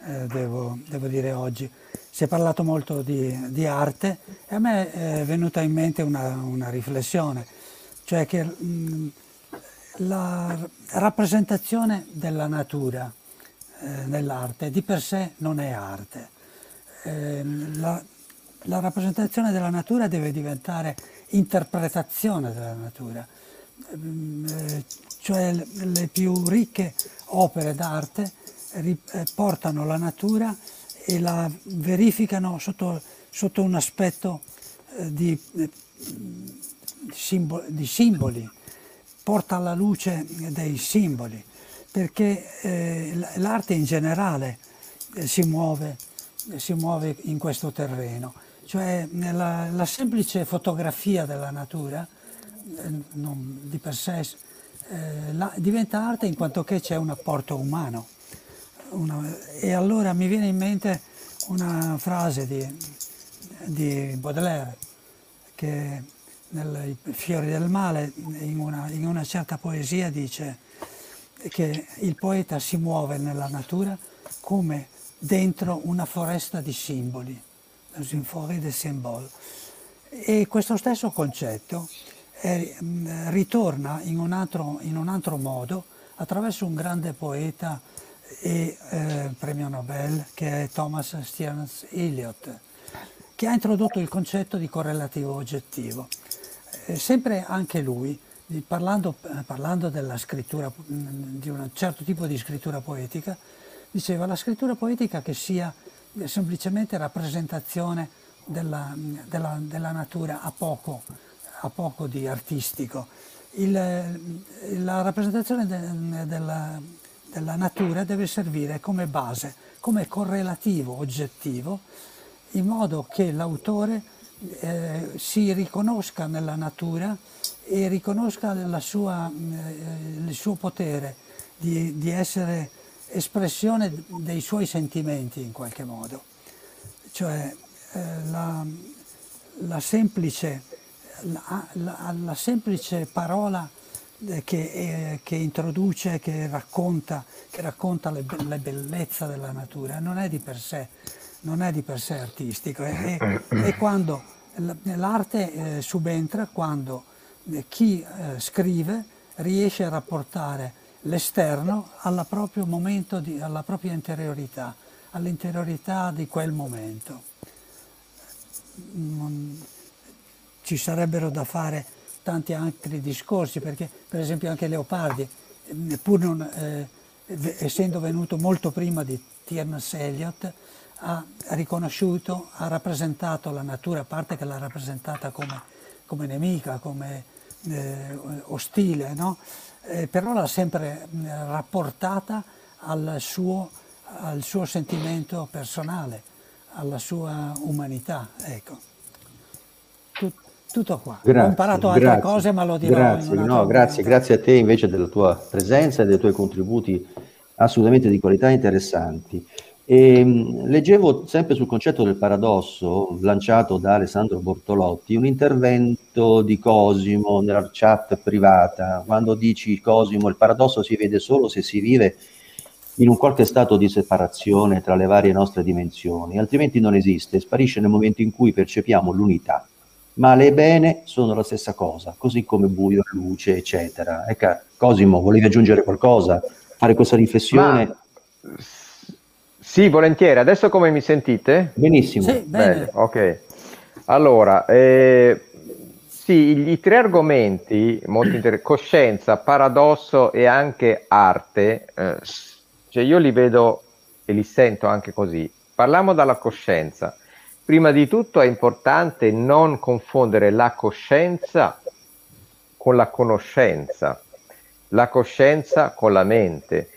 eh, devo, devo, dire oggi. Si è parlato molto di, di, arte e a me è venuta in mente una, una riflessione, cioè che mh, la rappresentazione della natura eh, nell'arte di per sé non è arte. Eh, la, la rappresentazione della natura deve diventare interpretazione della natura, ehm, eh, cioè le più ricche opere d'arte eh, portano la natura e la verificano sotto, sotto un aspetto eh, di, eh, di, simboli, porta alla luce dei simboli, perché eh, l'arte in generale eh, si, muove, si, muove, in questo terreno, cioè la, la semplice fotografia della natura eh, non, di per sé la, diventa arte in quanto che c'è un apporto umano. Una, e allora mi viene in mente una frase di, di Baudelaire che nel Fiori del male in una, in una certa poesia dice che il poeta si muove nella natura come dentro una foresta di simboli, une forêt de symboles. E questo stesso concetto è, ritorna in un, altro, in un altro modo attraverso un grande poeta e eh, premio Nobel che è Thomas Stearns Eliot, che ha introdotto il concetto di correlativo oggettivo. Eh, sempre anche lui, parlando, parlando della scrittura, di un certo tipo di scrittura poetica, diceva la scrittura poetica che sia semplicemente rappresentazione della, della, della natura a poco, poco di artistico. Il, la rappresentazione de, della, della natura deve servire come base, come correlativo oggettivo, in modo che l'autore eh, si riconosca nella natura e riconosca sua, eh, il suo potere di, di, essere espressione dei suoi sentimenti in qualche modo. Cioè eh, la, la, semplice, la, la, la semplice parola eh, che, eh, che, introduce, che racconta, che racconta le, le bellezze della natura, non è di per sé, non è di per sé artistico, è, è, quando l'arte eh, subentra quando eh, chi eh, scrive riesce a rapportare l'esterno al proprio momento, di, alla propria interiorità, all'interiorità di quel momento. Non, ci sarebbero da fare tanti altri discorsi, perché per esempio anche Leopardi, pur non, eh, essendo venuto molto prima di T.M.S. Eliot, ha riconosciuto, ha rappresentato la natura, a parte che l'ha rappresentata come, come nemica, come eh, ostile, no? eh, però l'ha sempre rapportata al suo, al suo, sentimento personale, alla sua umanità. Ecco. Tut, tutto qua. Grazie, Ho imparato altre grazie, cose, ma lo dirò. Grazie, no, grazie, grazie a te invece della tua presenza e dei tuoi contributi assolutamente di qualità interessanti. E, ehm, leggevo sempre sul concetto del paradosso lanciato da Alessandro Bortolotti un intervento di Cosimo nella chat privata. Quando dici Cosimo il paradosso si vede solo se si vive in un qualche stato di separazione tra le varie nostre dimensioni altrimenti non esiste sparisce nel momento in cui percepiamo l'unità. Male e bene sono la stessa cosa così come buio e luce eccetera. Ecco Cosimo volevi aggiungere qualcosa? Fare questa riflessione? Ma sì, volentieri. Adesso come mi sentite? Benissimo. Sì, bene. ok. Allora, eh, sì, i tre argomenti, molto inter- coscienza, paradosso e anche arte, eh, cioè io li vedo e li sento anche così. Parliamo dalla coscienza. Prima di tutto è importante non confondere la coscienza con la conoscenza, la coscienza con la mente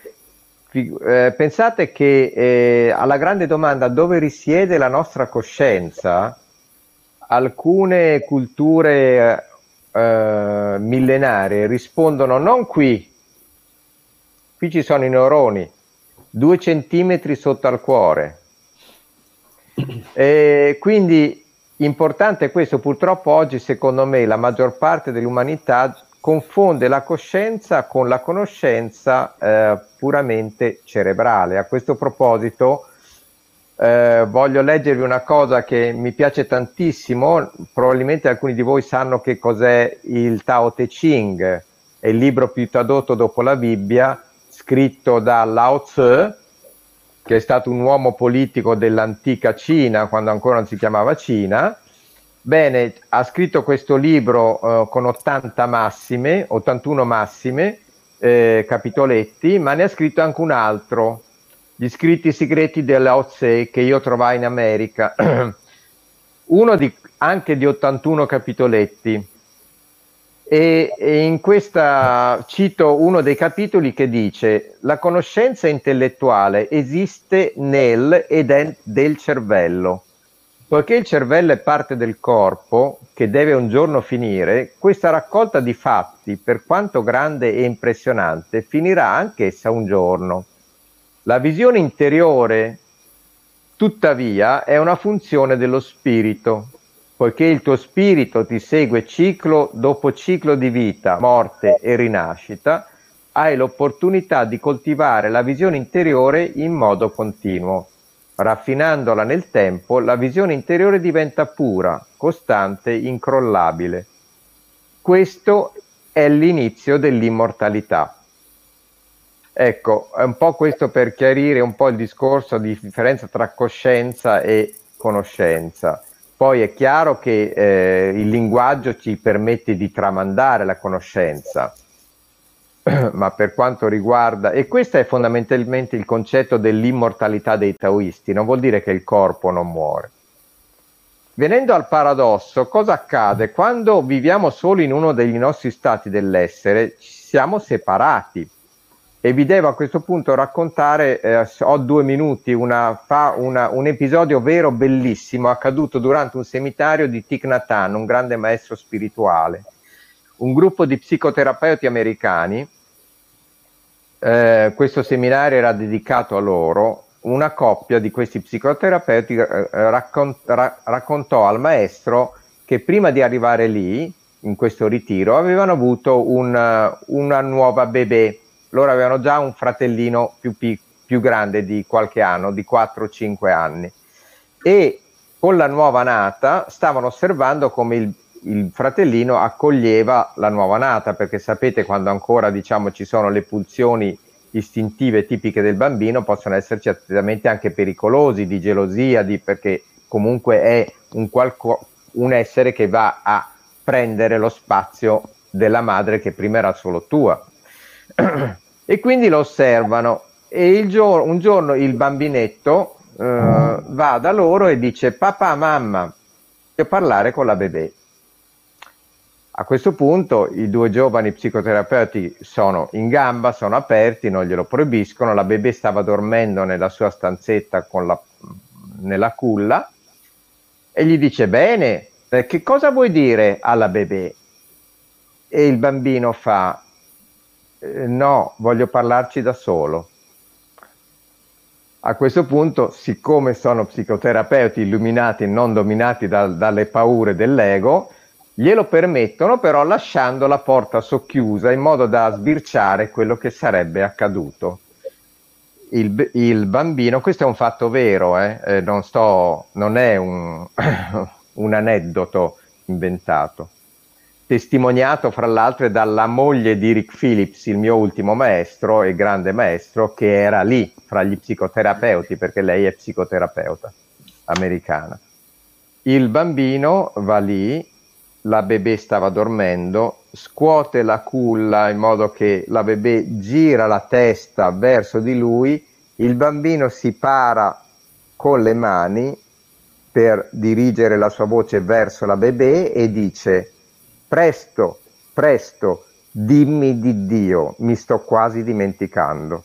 eh, pensate che eh, alla grande domanda dove risiede la nostra coscienza, alcune culture eh, millenarie rispondono non qui, qui ci sono i neuroni, due centimetri sotto al cuore. E quindi importante questo, purtroppo oggi secondo me la maggior parte dell'umanità confonde la coscienza con la conoscenza eh, puramente cerebrale. A questo proposito eh, voglio leggervi una cosa che mi piace tantissimo, probabilmente alcuni di voi sanno che cos'è il Tao Te Ching, è il libro più tradotto dopo la Bibbia, scritto da Lao Tzu, che è stato un uomo politico dell'antica Cina, quando ancora non si chiamava Cina, Bene, ha scritto questo libro eh, con 80 massime, 81 massime, eh, capitoletti, ma ne ha scritto anche un altro, Gli scritti segreti della Tse, che io trovai in America, uno di, anche di 81 capitoletti. E, e in questa cito uno dei capitoli che dice la conoscenza intellettuale esiste nel è del cervello Poiché il cervello è parte del corpo, che deve un giorno finire, questa raccolta di fatti, per quanto grande e impressionante, finirà anch'essa un giorno. La visione interiore, tuttavia, è una funzione dello spirito, poiché il tuo spirito ti segue ciclo dopo ciclo di vita, morte e rinascita, hai l'opportunità di coltivare la visione interiore in modo continuo. Raffinandola nel tempo, la visione interiore diventa pura, costante, incrollabile. Questo è l'inizio dell'immortalità. Ecco, è un po' questo per chiarire un po' il discorso di differenza tra coscienza e conoscenza. Poi è chiaro che eh, il linguaggio ci permette di tramandare la conoscenza, ma per quanto riguarda, e questo è fondamentalmente il concetto dell'immortalità dei taoisti, non vuol dire che il corpo non muore. Venendo al paradosso, cosa accade? Quando viviamo solo in uno degli nostri stati dell'essere, siamo separati. E vi devo a questo punto raccontare, eh, ho due minuti, una, fa una, un episodio vero bellissimo accaduto durante un seminario di Thich Nhat Hanh, un grande maestro spirituale. Un gruppo di psicoterapeuti americani eh, questo seminario era dedicato a loro, una coppia di questi psicoterapeuti eh, raccont- ra- raccontò al maestro che prima di arrivare lì in questo ritiro avevano avuto un, una nuova bebè. Loro avevano già un fratellino più, più grande di qualche anno, di 4-5 anni. E con la nuova nata stavano osservando come il, il, fratellino accoglieva la nuova nata, perché sapete quando ancora diciamo, ci sono le pulsioni istintive tipiche del bambino, possono esserci atteggiamenti anche pericolosi, di gelosia, di, perché comunque è un, qualco, un essere che va a prendere lo spazio della madre che prima era solo tua. e quindi lo osservano e giorno, un giorno il bambinetto eh, va da loro e dice papà, mamma, voglio parlare con la bebè. A questo punto i due giovani psicoterapeuti sono in gamba, sono aperti, non glielo proibiscono, la bebè stava dormendo nella sua stanzetta la, nella culla e gli dice bene, eh, che cosa vuoi dire alla bebè? E il bambino fa eh, no, voglio parlarci da solo. A questo punto, siccome sono psicoterapeuti illuminati non dominati da, dalle paure dell'ego, glielo permettono però lasciando la porta socchiusa in modo da sbirciare quello che sarebbe accaduto il, il, bambino, questo è un fatto vero, eh? Eh, non, sto, non, è un, un, aneddoto inventato, testimoniato fra l'altro dalla moglie di Rick Phillips, il mio ultimo maestro e grande maestro, che era lì fra gli psicoterapeuti, perché lei è psicoterapeuta americana. Il bambino va lì, la bebè stava dormendo, scuote la culla in modo che la bebè gira la testa verso di lui, il bambino si para con le mani per dirigere la sua voce verso la bebè e dice presto, presto, dimmi di Dio, mi sto quasi dimenticando.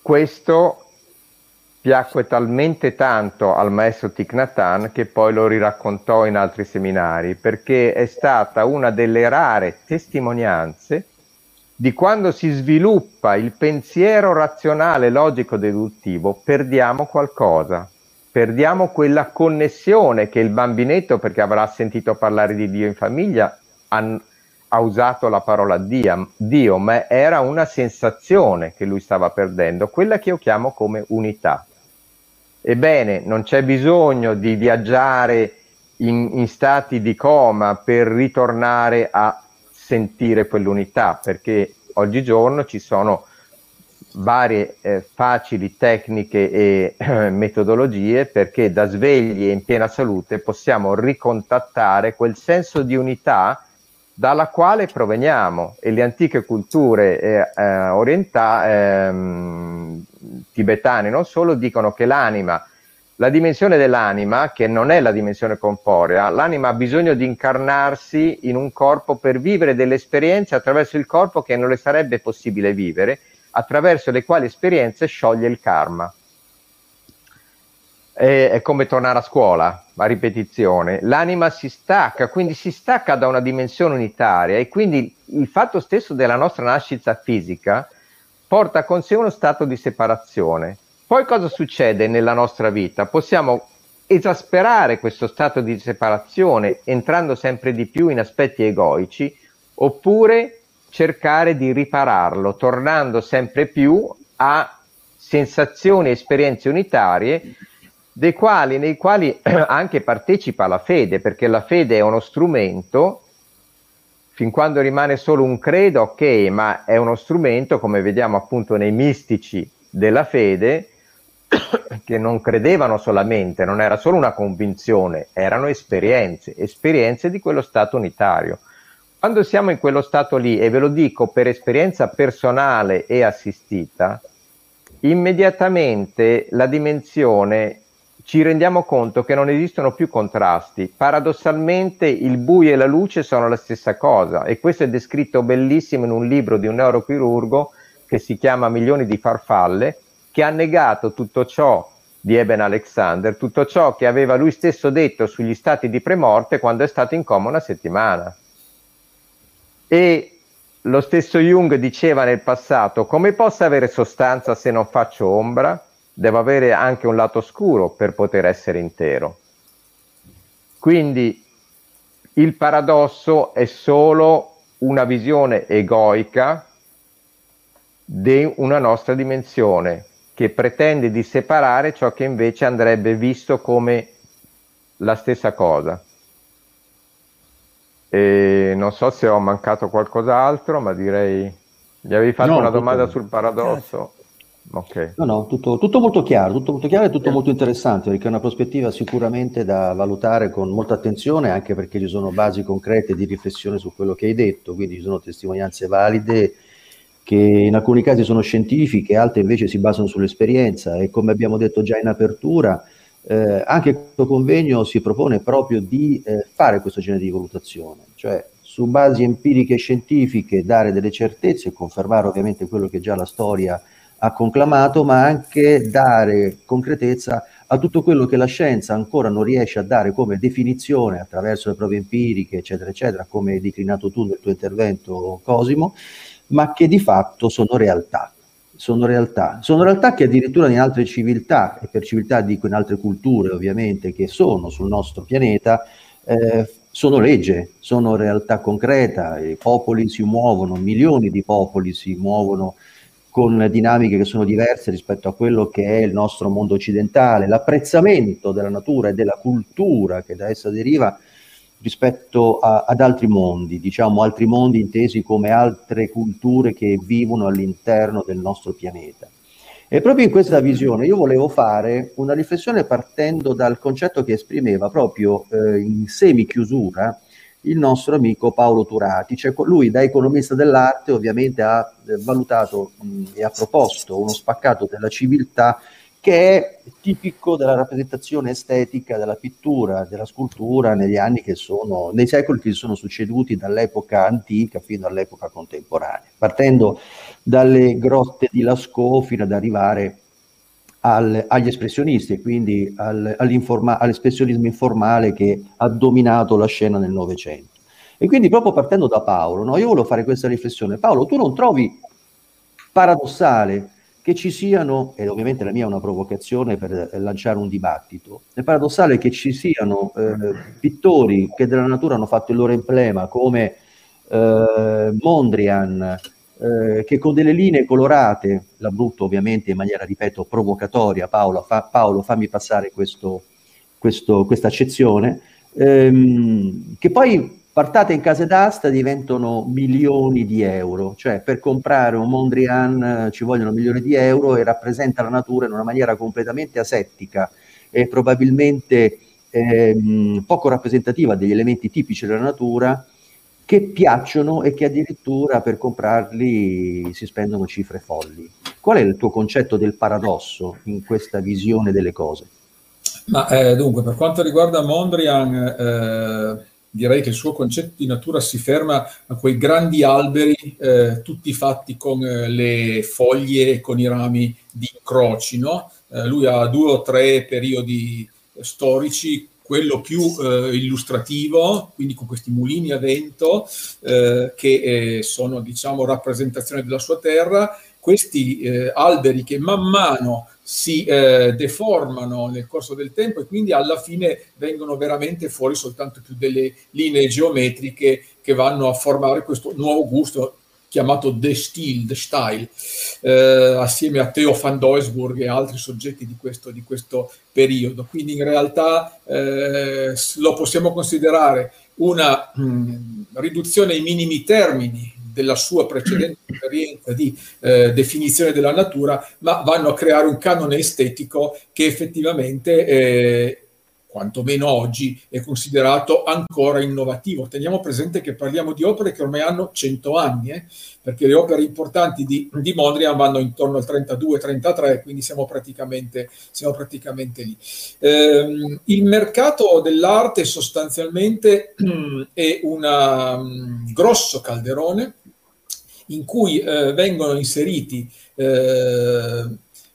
Questo piacque talmente tanto al maestro Hanh che poi lo riraccontò in altri seminari, perché è stata una delle rare testimonianze di quando si sviluppa il pensiero razionale, logico, deduttivo, perdiamo qualcosa, perdiamo quella connessione che il bambinetto, perché avrà sentito parlare di Dio in famiglia, ha, ha usato la parola Dio, Dio, ma era una sensazione che lui stava perdendo, quella che io chiamo come unità. Ebbene, non c'è bisogno di viaggiare in, in stati di coma per ritornare a sentire quell'unità, perché oggigiorno ci sono varie eh, facili tecniche e eh, metodologie perché da svegli e in piena salute possiamo ricontattare quel senso di unità dalla quale proveniamo. E le antiche culture eh, eh, orientali, ehm, tibetane non solo, dicono che l'anima, la dimensione dell'anima, che non è la dimensione corporea, l'anima ha bisogno di incarnarsi in un corpo per vivere delle esperienze attraverso il corpo che non le sarebbe possibile vivere, attraverso le quali esperienze scioglie il karma è, è come tornare a scuola, a ripetizione. L'anima si stacca, quindi si stacca da una dimensione unitaria e quindi il fatto stesso della nostra nascita fisica porta con sé uno stato di separazione. Poi cosa succede nella nostra vita? Possiamo esasperare questo stato di separazione entrando sempre di più in aspetti egoici oppure cercare di ripararlo tornando sempre più a sensazioni e esperienze unitarie dei quali, nei quali anche partecipa la fede, perché la fede è uno strumento, fin quando rimane solo un credo, ok, ma è uno strumento, come vediamo appunto nei mistici della fede, che non credevano solamente, non era solo una convinzione, erano esperienze, esperienze di quello stato unitario. Quando siamo in quello stato lì, e ve lo dico per esperienza personale e assistita, immediatamente la dimensione ci rendiamo conto che non esistono più contrasti. Paradossalmente il buio e la luce sono la stessa cosa e questo è descritto bellissimo in un libro di un neurochirurgo che si chiama Milioni di farfalle, che ha negato tutto ciò di Eben Alexander, tutto ciò che aveva lui stesso detto sugli stati di premorte quando è stato in coma una settimana. E lo stesso Jung diceva nel passato, come posso avere sostanza se non faccio ombra? Deve avere anche un lato scuro per poter essere intero. Quindi il paradosso è solo una visione egoica di una nostra dimensione che pretende di separare ciò che invece andrebbe visto come la stessa cosa. E non so se ho mancato qualcos'altro, ma direi... Gli avevi fatto no, una domanda sul paradosso? Okay. No, no, tutto, tutto, molto chiaro, tutto molto chiaro e tutto molto interessante perché è una prospettiva sicuramente da valutare con molta attenzione anche perché ci sono basi concrete di riflessione su quello che hai detto, quindi ci sono testimonianze valide che in alcuni casi sono scientifiche, altre invece si basano sull'esperienza e come abbiamo detto già in apertura, eh, anche questo convegno si propone proprio di eh, fare questo genere di valutazione, cioè su basi empiriche e scientifiche dare delle certezze e confermare ovviamente quello che già la storia ha conclamato, ma anche dare concretezza a tutto quello che la scienza ancora non riesce a dare come definizione attraverso le prove empiriche, eccetera, eccetera, come hai declinato tu nel tuo intervento, Cosimo, ma che di fatto sono realtà. Sono realtà. sono realtà che addirittura in altre civiltà, e per civiltà dico in altre culture ovviamente, che sono sul nostro pianeta, eh, sono legge, sono realtà concreta, i popoli si muovono, milioni di popoli si muovono con dinamiche che sono diverse rispetto a quello che è il nostro mondo occidentale, l'apprezzamento della natura e della cultura che da essa deriva rispetto a, ad altri mondi, diciamo altri mondi intesi come altre culture che vivono all'interno del nostro pianeta. E proprio in questa visione io volevo fare una riflessione partendo dal concetto che esprimeva proprio eh, in semi-chiusura il nostro amico Paolo Turati. Cioè, lui da economista dell'arte ovviamente ha eh, valutato mh, e ha proposto uno spaccato della civiltà che è tipico della rappresentazione estetica della pittura, della scultura negli anni che sono, nei secoli che sono succeduti dall'epoca antica fino all'epoca contemporanea, partendo dalle grotte di Lascaux fino ad arrivare al, agli espressionisti, quindi al, all'espressionismo informale che ha dominato la scena nel Novecento. E quindi proprio partendo da Paolo, no, io volevo fare questa riflessione. Paolo, tu non trovi paradossale che ci siano, e ovviamente la mia è una provocazione per lanciare un dibattito, è paradossale che ci siano eh, pittori che della natura hanno fatto il loro emblema come eh, Mondrian, eh, che con delle linee colorate, la brutto ovviamente in maniera, ripeto, provocatoria, Paolo, fa, Paolo fammi passare questa accezione, ehm, che poi partate in case d'asta diventano milioni di euro, cioè per comprare un Mondrian eh, ci vogliono milioni di euro e rappresenta la natura in una maniera completamente asettica e probabilmente ehm, poco rappresentativa degli elementi tipici della natura che piacciono e che addirittura per comprarli si spendono cifre folli. Qual è il tuo concetto del paradosso in questa visione delle cose? Ma eh, dunque, per quanto riguarda Mondrian, eh, direi che il suo concetto di natura si ferma a quei grandi alberi, eh, tutti fatti con eh, le foglie e con i rami di croci. No? Eh, lui ha due o tre periodi storici quello più eh, illustrativo, quindi con questi mulini a vento eh, che eh, sono diciamo rappresentazione della sua terra, questi eh, alberi che man mano si eh, deformano nel corso del tempo e quindi alla fine vengono veramente fuori soltanto più delle linee geometriche che vanno a formare questo nuovo gusto chiamato The Stil, The Style, eh, assieme a Theo van Doesburg e altri soggetti di questo, di questo periodo. Quindi in realtà eh, lo possiamo considerare una mh, mm, riduzione ai minimi termini della sua precedente esperienza di eh, definizione della natura, ma vanno a creare un canone estetico che effettivamente eh, quantomeno oggi, è considerato ancora innovativo. Teniamo presente che parliamo di opere che ormai hanno 100 anni, eh? perché le opere importanti di, di, Mondrian vanno intorno al 32-33, quindi siamo praticamente, siamo praticamente lì. Eh, il mercato dell'arte sostanzialmente è un grosso calderone in cui eh, vengono inseriti eh,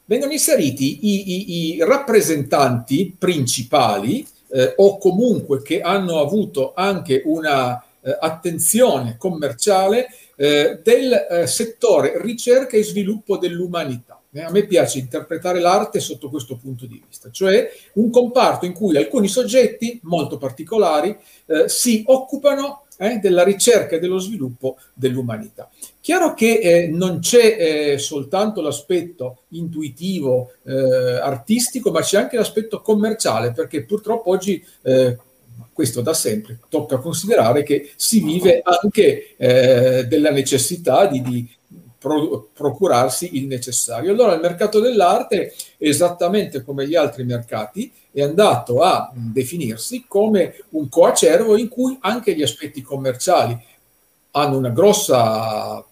vengono inseriti i, i, i rappresentanti principali eh, o comunque che hanno avuto anche una eh, attenzione commerciale eh, del eh, settore ricerca e sviluppo dell'umanità. Eh, a me piace interpretare l'arte sotto questo punto di vista, cioè un comparto in cui alcuni soggetti molto particolari eh, si occupano della ricerca e dello sviluppo dell'umanità. Chiaro che eh, non c'è eh, soltanto l'aspetto intuitivo, eh, artistico, ma c'è anche l'aspetto commerciale, perché purtroppo oggi questo da sempre, tocca considerare che si vive anche eh, della necessità di, di, pro- procurarsi il necessario. Allora il mercato dell'arte, esattamente come gli altri mercati, è andato a definirsi come un coacervo in cui anche gli aspetti commerciali hanno una grossa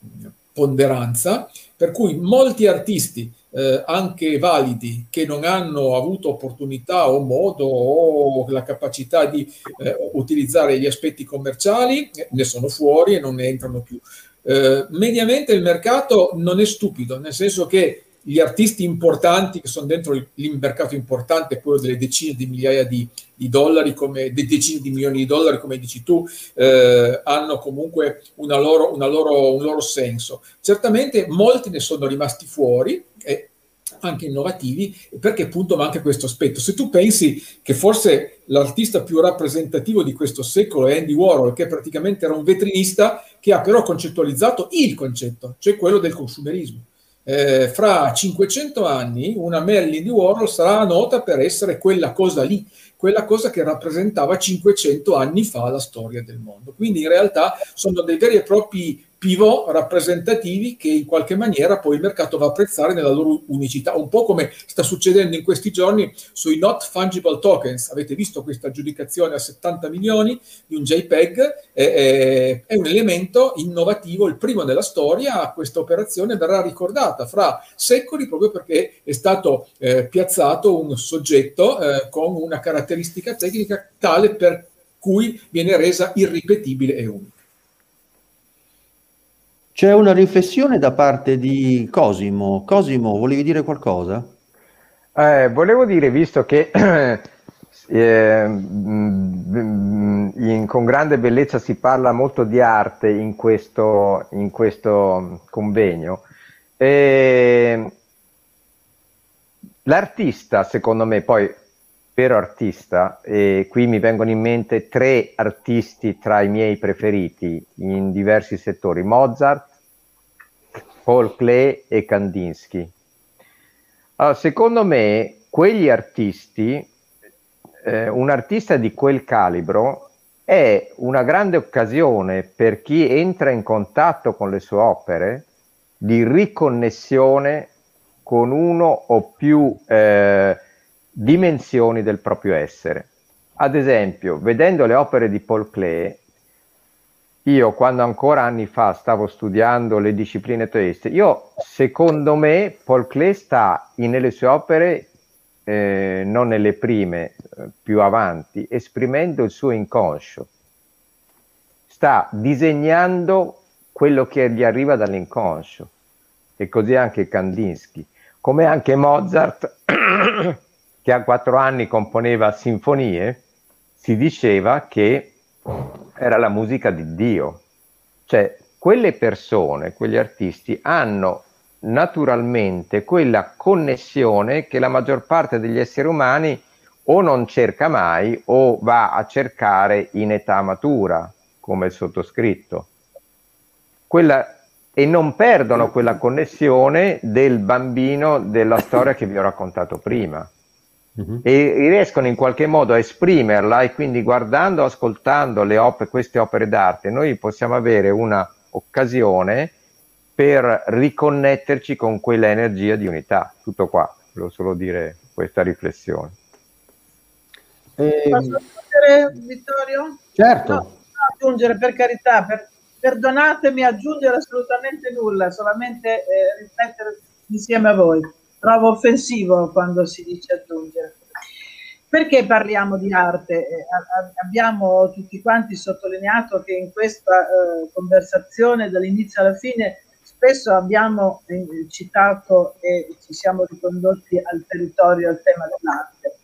ponderanza, per cui molti artisti eh, anche validi che non hanno avuto opportunità o modo o la capacità di eh, utilizzare gli aspetti commerciali ne sono fuori e non ne entrano più. Eh, mediamente il mercato non è stupido, nel senso che gli artisti importanti che sono dentro il, mercato importante, quello delle decine di migliaia di, di dollari, come de decine di milioni di dollari, come dici tu, eh, hanno comunque una loro, una loro, un loro senso. Certamente molti ne sono rimasti fuori, e anche innovativi, perché appunto manca questo aspetto. Se tu pensi che forse l'artista più rappresentativo di questo secolo è Andy Warhol, che praticamente era un vetrinista che ha però concettualizzato il concetto, cioè quello del consumerismo. Eh, fra 500 anni una Marilyn di Warhol sarà nota per essere quella cosa lì, quella cosa che rappresentava 500 anni fa la storia del mondo. Quindi in realtà sono dei veri e propri pivot rappresentativi che in qualche maniera poi il mercato va a apprezzare nella loro unicità, un po' come sta succedendo in questi giorni sui not fungible tokens. Avete visto questa aggiudicazione a 70 milioni di un JPEG? È, è un elemento innovativo, il primo nella storia. Questa operazione verrà ricordata fra secoli proprio perché è stato eh, piazzato un soggetto eh, con una caratteristica tecnica tale per cui viene resa irripetibile e unica. C'è una riflessione da parte di Cosimo. Cosimo, volevi dire qualcosa? Eh, volevo dire, visto che eh, in, con grande bellezza si parla molto di arte in questo, in questo convegno, eh, l'artista, secondo me, poi vero artista, e qui mi vengono in mente tre artisti tra i miei preferiti in diversi settori, Mozart, Paul Klee e Kandinsky. Allora, secondo me, quegli artisti, eh, un artista di quel calibro è una grande occasione per chi entra in contatto con le sue opere di riconnessione con uno o più eh, dimensioni del proprio essere. Ad esempio, vedendo le opere di Paul Klee, io quando ancora anni fa stavo studiando le discipline teiste, io secondo me Paul Klee sta nelle sue opere, eh, non nelle prime, eh, più avanti, esprimendo il suo inconscio. Sta disegnando quello che gli arriva dall'inconscio. E così anche Kandinsky. Come anche Mozart che a quattro anni componeva sinfonie, si diceva che era la musica di Dio. Cioè, quelle persone, quegli artisti hanno naturalmente quella connessione che la maggior parte degli esseri umani o non cerca mai o va a cercare in età matura, come il sottoscritto. Quella, e non perdono quella connessione del bambino della storia che vi ho raccontato prima uh-huh. e riescono in qualche modo a esprimerla e quindi guardando, ascoltando le op- queste opere d'arte, noi possiamo avere una occasione per riconnetterci con quella energia di unità. Tutto qua, volevo solo dire questa riflessione. Eh, Posso aggiungere, Vittorio? Certo. No, aggiungere per carità, per, perdonatemi aggiungere assolutamente nulla, solamente eh, riflettere insieme a voi trovo offensivo quando si dice aggiungere. Perché parliamo di arte? Eh, abbiamo tutti quanti sottolineato che in questa eh, conversazione dall'inizio alla fine spesso abbiamo eh, citato e ci siamo ricondotti al territorio, al tema dell'arte.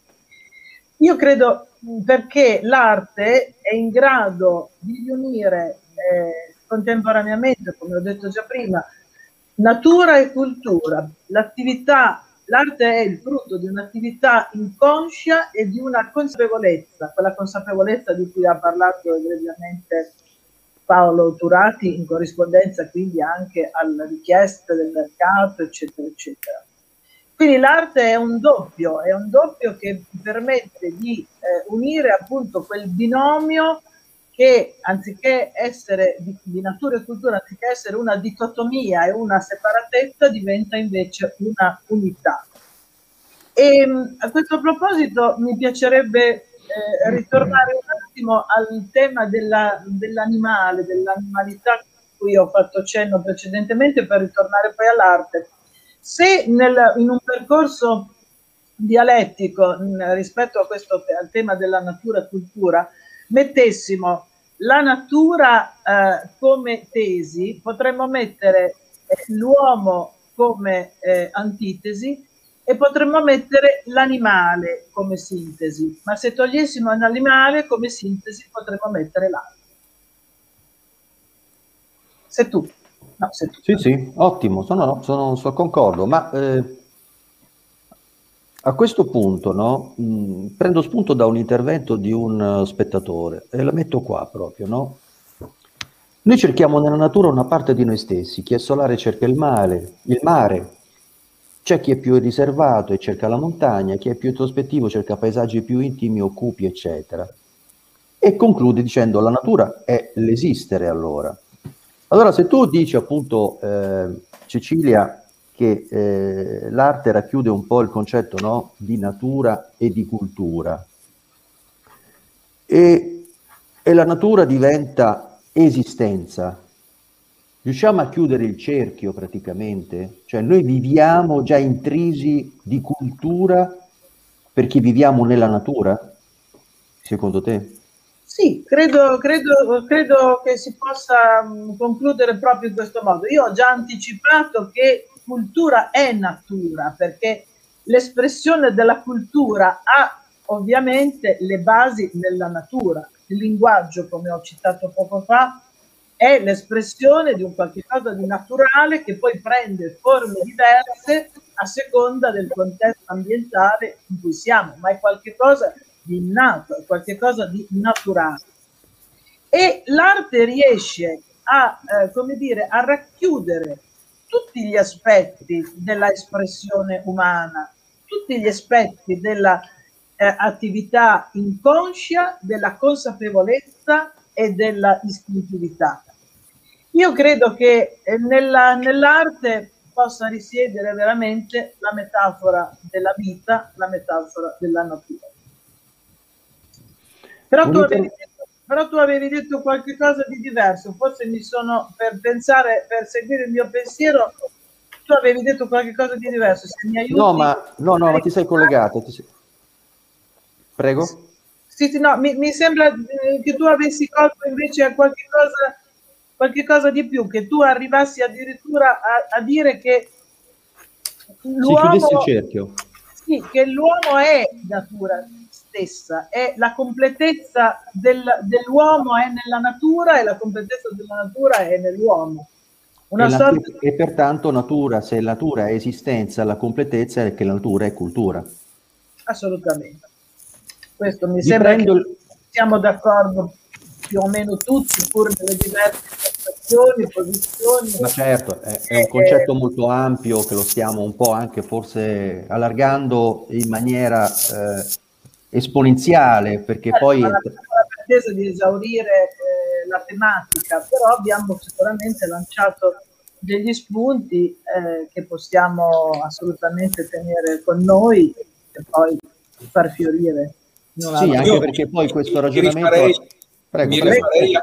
Io credo perché l'arte è in grado di riunire eh, contemporaneamente, come ho detto già prima, natura e cultura. L'attività, l'arte è il frutto di un'attività inconscia e di una consapevolezza, quella consapevolezza di cui ha parlato egregiamente Paolo Turati in corrispondenza quindi anche alle richieste del mercato, eccetera, eccetera. Quindi l'arte è un doppio, è un doppio che permette di eh, unire appunto quel binomio che anziché essere di, di, natura e cultura, anziché essere una dicotomia e una separatezza, diventa invece una unità. E a questo proposito mi piacerebbe eh, ritornare un attimo al tema della, dell'animale, dell'animalità cui ho fatto cenno precedentemente per ritornare poi all'arte. Se nel, in un percorso dialettico rispetto a questo al tema della natura e cultura, mettessimo la natura eh, come tesi, potremmo mettere eh, l'uomo come eh, antitesi e potremmo mettere l'animale come sintesi, ma se togliessimo l'animale come sintesi potremmo mettere l'altro. Sei tu. No, sei tu. Sì, sì, ottimo, sono, sono, sono concordo, ma eh, a questo punto no, prendo spunto da un intervento di un uh, spettatore e la metto qua proprio. No? Noi cerchiamo nella natura una parte di noi stessi, chi è solare cerca il mare, il mare, c'è chi è più riservato e cerca la montagna, chi è più introspettivo cerca paesaggi più intimi, occupi, eccetera. E conclude dicendo la natura è l'esistere allora. Allora se tu dici appunto, eh, Cecilia, che eh, l'arte racchiude un po' il concetto no, di natura e di cultura. E, e la natura diventa esistenza. Riusciamo a chiudere il cerchio praticamente? Cioè noi viviamo già intrisi di cultura perché viviamo nella natura? Secondo te? Sì, credo, credo, credo che si possa mm, concludere proprio in questo modo. Io ho già anticipato che cultura è natura, perché l'espressione della cultura ha ovviamente le basi nella natura. Il linguaggio, come ho citato poco fa, è l'espressione di un qualche cosa di naturale che poi prende forme diverse a seconda del contesto ambientale in cui siamo, ma è qualcosa di innato, è qualcosa di naturale. E l'arte riesce a, eh, come dire, a racchiudere tutti gli aspetti della espressione umana, tutti gli aspetti della eh, attività inconscia, della consapevolezza e della istintività. Io credo che eh, nella, nell'arte possa risiedere veramente la metafora della vita, la metafora della natura. Però tu avevi però tu avevi detto qualche cosa di diverso, forse mi sono per pensare, per seguire il mio pensiero, tu avevi detto qualche cosa di diverso, se mi aiuti... No, ma, no, no, ma ti sei collegato. Ti sei... Prego? Sì, sì, no, mi, mi, sembra eh, che tu avessi colto invece a qualche cosa, qualche cosa di più, che tu arrivassi addirittura a, a dire che l'uomo... Si chiudesse il cerchio. Sì, che l'uomo è natura, stessa, è la completezza del, dell'uomo è nella natura e la completezza della natura è nell'uomo. Una e, sorta... e pertanto natura, se natura è esistenza, la completezza è che la natura è cultura. Assolutamente. Questo mi, mi sembra che il... siamo d'accordo più o meno tutti, pur nelle diverse interpretazioni, posizioni. Ma certo, è, è un concetto molto ampio che lo stiamo un po' anche forse allargando in maniera eh, esponenziale, perché certo, poi... La pretesa di esaurire eh, la tematica, però abbiamo sicuramente lanciato degli spunti eh, che possiamo assolutamente tenere con noi e poi far fiorire. Sì, anche perché poi questo ragionamento... Mi rifarei, prego, mi rifarei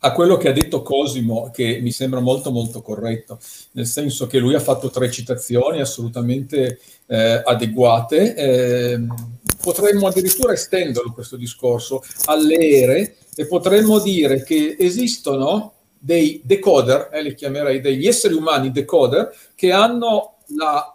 a quello che ha detto Cosimo, che mi sembra molto molto corretto, nel senso che lui ha fatto tre citazioni assolutamente eh, adeguate. Eh, potremmo addirittura estenderlo questo discorso alle ere e potremmo dire che esistono dei decoder, eh, li chiamerei degli esseri umani decoder, che hanno la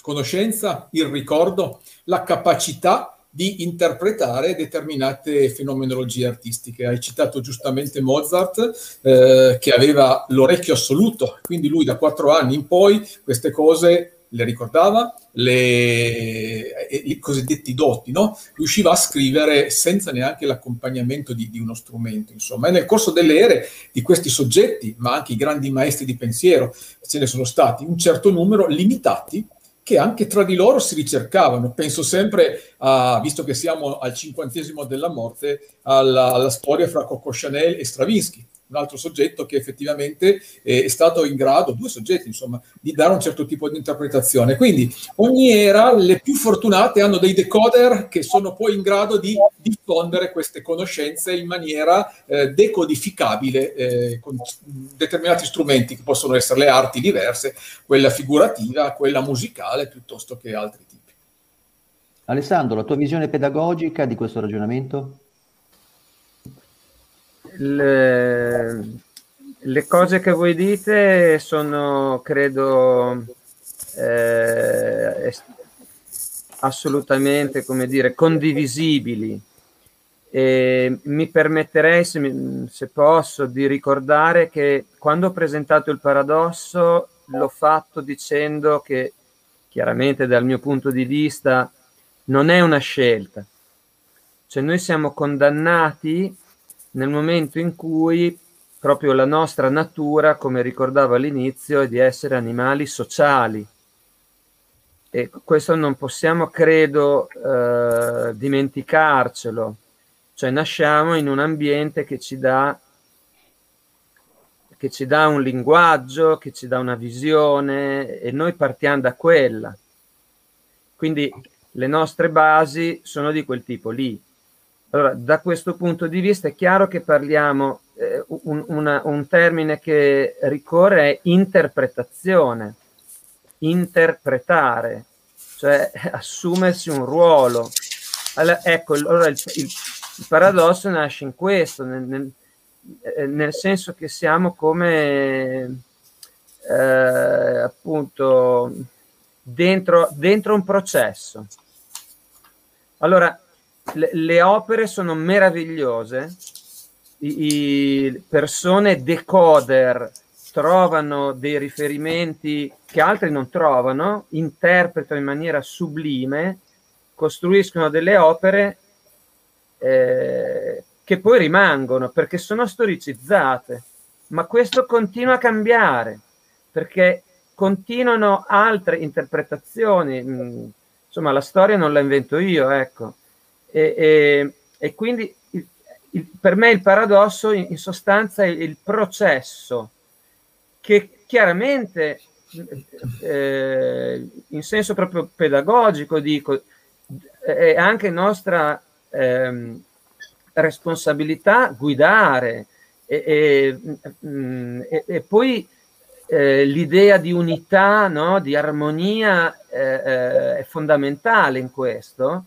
conoscenza, il ricordo, la capacità di interpretare determinate fenomenologie artistiche. Hai citato giustamente Mozart, eh, che aveva l'orecchio assoluto, quindi lui da quattro anni in poi queste cose le ricordava, le, i cosiddetti doti, no? riusciva a scrivere senza neanche l'accompagnamento di, di, uno strumento, insomma. E nel corso delle ere di questi soggetti, ma anche i grandi maestri di pensiero, ce ne sono stati un certo numero limitati che anche tra di loro si ricercavano. Penso sempre, a, visto che siamo al cinquantesimo della morte, alla, alla storia fra Coco Chanel e Stravinsky un altro soggetto che effettivamente è stato in grado, due soggetti insomma, di dare un certo tipo di interpretazione. Quindi ogni era, le più fortunate hanno dei decoder che sono poi in grado di diffondere queste conoscenze in maniera eh, decodificabile eh, con determinati strumenti che possono essere le arti diverse, quella figurativa, quella musicale, piuttosto che altri tipi. Alessandro, la tua visione pedagogica di questo ragionamento? Le, le cose che voi dite sono, credo, eh, assolutamente, come dire, condivisibili. E mi permetterei, se, se, posso, di ricordare che quando ho presentato il paradosso l'ho fatto dicendo che chiaramente dal mio punto di vista non è una scelta. Cioè noi siamo condannati nel momento in cui proprio la nostra natura, come ricordavo all'inizio, è di essere animali sociali. E questo non possiamo, credo, eh, dimenticarcelo. Cioè nasciamo in un ambiente che ci dà che ci dà un linguaggio, che ci dà una visione e noi partiamo da quella. Quindi le nostre basi sono di quel tipo lì. Allora, da questo punto di vista è chiaro che parliamo, eh, un, una, un termine che ricorre è interpretazione, interpretare, cioè assumersi un ruolo. Allora, ecco, allora il, il, il, paradosso nasce in questo, nel, nel, eh, nel senso che siamo come eh, appunto dentro, dentro un processo. Allora, le, le opere sono meravigliose, i, i persone decoder trovano dei riferimenti che altri non trovano, interpretano in maniera sublime, costruiscono delle opere eh, che poi rimangono perché sono storicizzate, ma questo continua a cambiare perché continuano altre interpretazioni. Mm, insomma, la storia non la invento io, ecco. E, e, e quindi il, il, per me il paradosso in, in sostanza è il processo che chiaramente eh, in senso proprio pedagogico dico è anche nostra eh, responsabilità guidare e, e, mm, e poi eh, l'idea di unità, no? di armonia eh, eh, è fondamentale in questo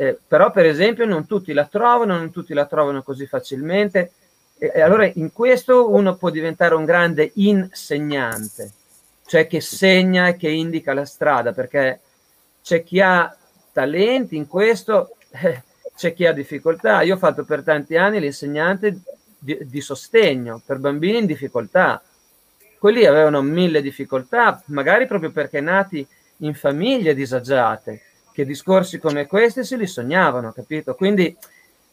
eh, però per esempio non tutti la trovano, non tutti la trovano così facilmente e, e allora in questo uno può diventare un grande insegnante, cioè che segna e che indica la strada, perché c'è chi ha talenti in questo, eh, c'è chi ha difficoltà. Io ho fatto per tanti anni l'insegnante di, di, sostegno per bambini in difficoltà. Quelli avevano mille difficoltà, magari proprio perché nati in famiglie disagiate che discorsi come questi se li sognavano, capito? Quindi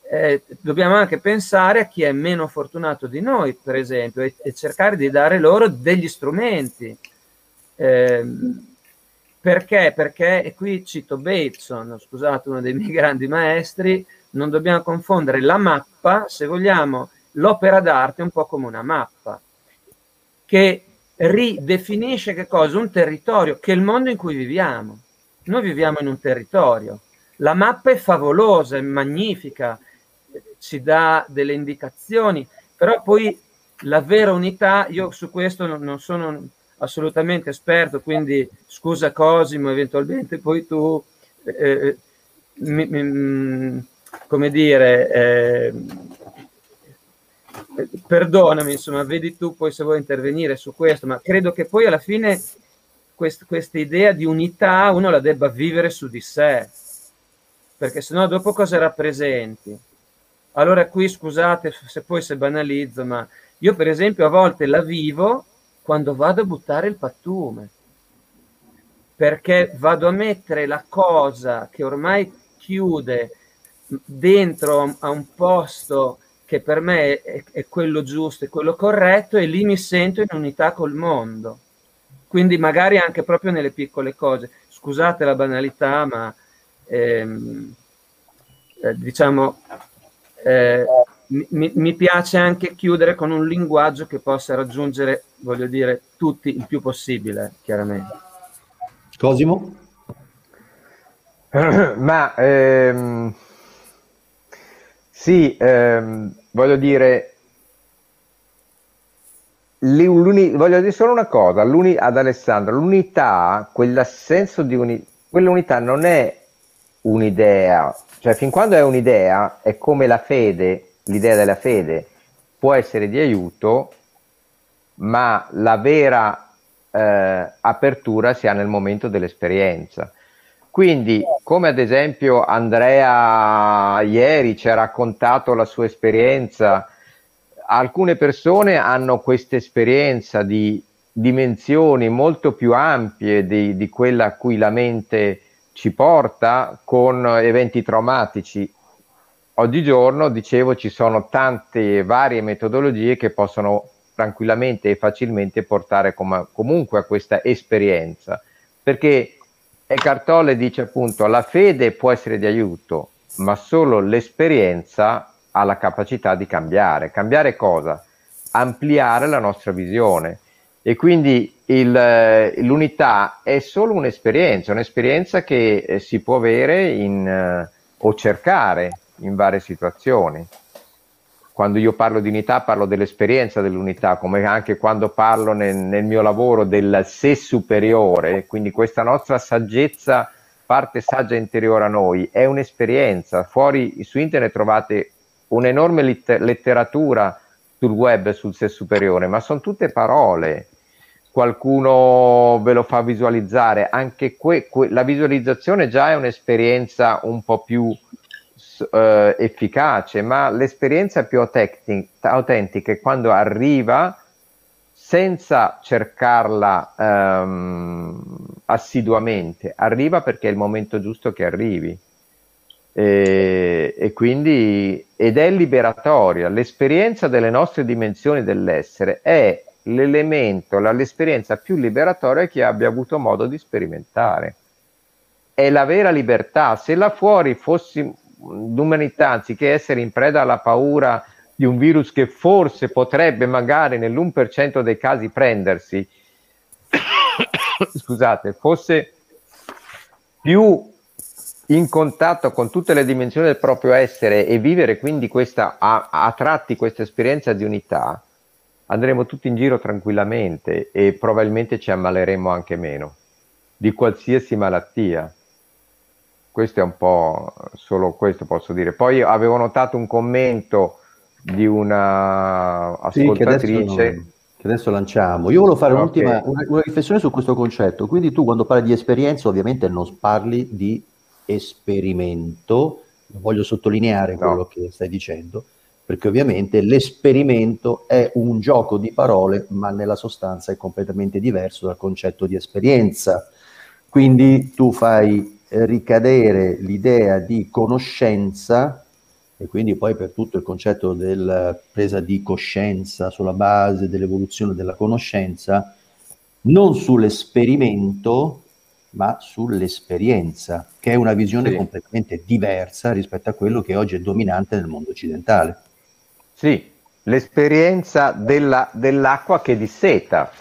eh, dobbiamo anche pensare a chi è meno fortunato di noi, per esempio, e, e cercare di dare loro degli strumenti. Eh, perché? Perché, e qui cito Bateson, scusate, uno dei miei grandi maestri, non dobbiamo confondere la mappa, se vogliamo, l'opera d'arte è un po' come una mappa, che ridefinisce che cosa? Un territorio, che è il mondo in cui viviamo noi viviamo in un territorio, la mappa è favolosa, è magnifica, ci dà delle indicazioni, però poi la vera unità, io su questo non sono assolutamente esperto, quindi scusa Cosimo, eventualmente poi tu, eh, mi, mi, come dire, eh, perdonami, insomma, vedi tu poi se vuoi intervenire su questo, ma credo che poi alla fine quest, questa idea di unità uno la debba vivere su di sé. perché sennò dopo cosa rappresenti? Allora qui scusate se poi se banalizzo, ma io per esempio a volte la vivo quando vado a buttare il pattume, perché vado a mettere la cosa che ormai chiude dentro a un posto che per me è, è quello giusto, è quello corretto e lì mi sento in unità col mondo. Quindi magari anche proprio nelle piccole cose. Scusate la banalità, ma ehm, eh, diciamo eh, mi, mi, piace anche chiudere con un linguaggio che possa raggiungere, voglio dire, tutti il più possibile, chiaramente. Cosimo? Ma ehm, sì, ehm, voglio dire, voglio dire solo una cosa ad Alessandro, l'unità, quell'assenso di unità, quell'unità non è un'idea, cioè fin quando è un'idea è come la fede, l'idea della fede può essere di aiuto, ma la vera eh, apertura si ha nel momento dell'esperienza. Quindi, come ad esempio Andrea ieri ci ha raccontato la sua esperienza, alcune persone hanno questa esperienza di dimensioni molto più ampie di, di quella a cui la mente ci porta con eventi traumatici. Oggigiorno, dicevo, ci sono tante varie metodologie che possono tranquillamente e facilmente portare com- comunque a questa esperienza, perché Eckhart Tolle dice appunto la fede può essere di aiuto, ma solo l'esperienza ha la capacità di cambiare. Cambiare cosa? Ampliare la nostra visione. E quindi il, l'unità è solo un'esperienza, un'esperienza che eh, si può avere in, eh, o cercare in varie situazioni quando io parlo di unità parlo dell'esperienza dell'unità, come anche quando parlo nel, nel mio lavoro del sé superiore, quindi questa nostra saggezza, parte saggia interiore a noi, è un'esperienza. Fuori su internet trovate un'enorme lit- letteratura sul web sul sé superiore, ma sono tutte parole. Qualcuno ve lo fa visualizzare, anche que- que- la visualizzazione già è un'esperienza un po' più eh, efficace, ma l'esperienza più autentica è quando arriva senza cercarla ehm, assiduamente, arriva perché è il momento giusto che arrivi. E, e, quindi ed è liberatoria. L'esperienza delle nostre dimensioni dell'essere è l'elemento, l'esperienza più liberatoria che abbia avuto modo di sperimentare. È la vera libertà. Se là fuori fossi, l'umanità, anziché essere in preda alla paura di un virus che forse potrebbe magari nell'1% dei casi prendersi, scusate, fosse più in contatto con tutte le dimensioni del proprio essere e vivere quindi questa, a, a tratti questa esperienza di unità, andremo tutti in giro tranquillamente e probabilmente ci ammaleremo anche meno di qualsiasi malattia questo è un po' solo questo posso dire. Poi avevo notato un commento di una ascoltatrice. Sì, che, adesso, che adesso lanciamo. Io volevo fare okay. un'ultima una, una riflessione su questo concetto. Quindi tu quando parli di esperienza ovviamente non parli di esperimento, voglio sottolineare no. quello che stai dicendo, perché ovviamente l'esperimento è un gioco di parole, ma nella sostanza è completamente diverso dal concetto di esperienza. Quindi tu fai ricadere l'idea di conoscenza e quindi poi per tutto il concetto della presa di coscienza sulla base dell'evoluzione della conoscenza, non sull'esperimento, ma sull'esperienza, che è una visione sì. completamente diversa rispetto a quello che oggi è dominante nel mondo occidentale. Sì, l'esperienza della, dell'acqua che disseta,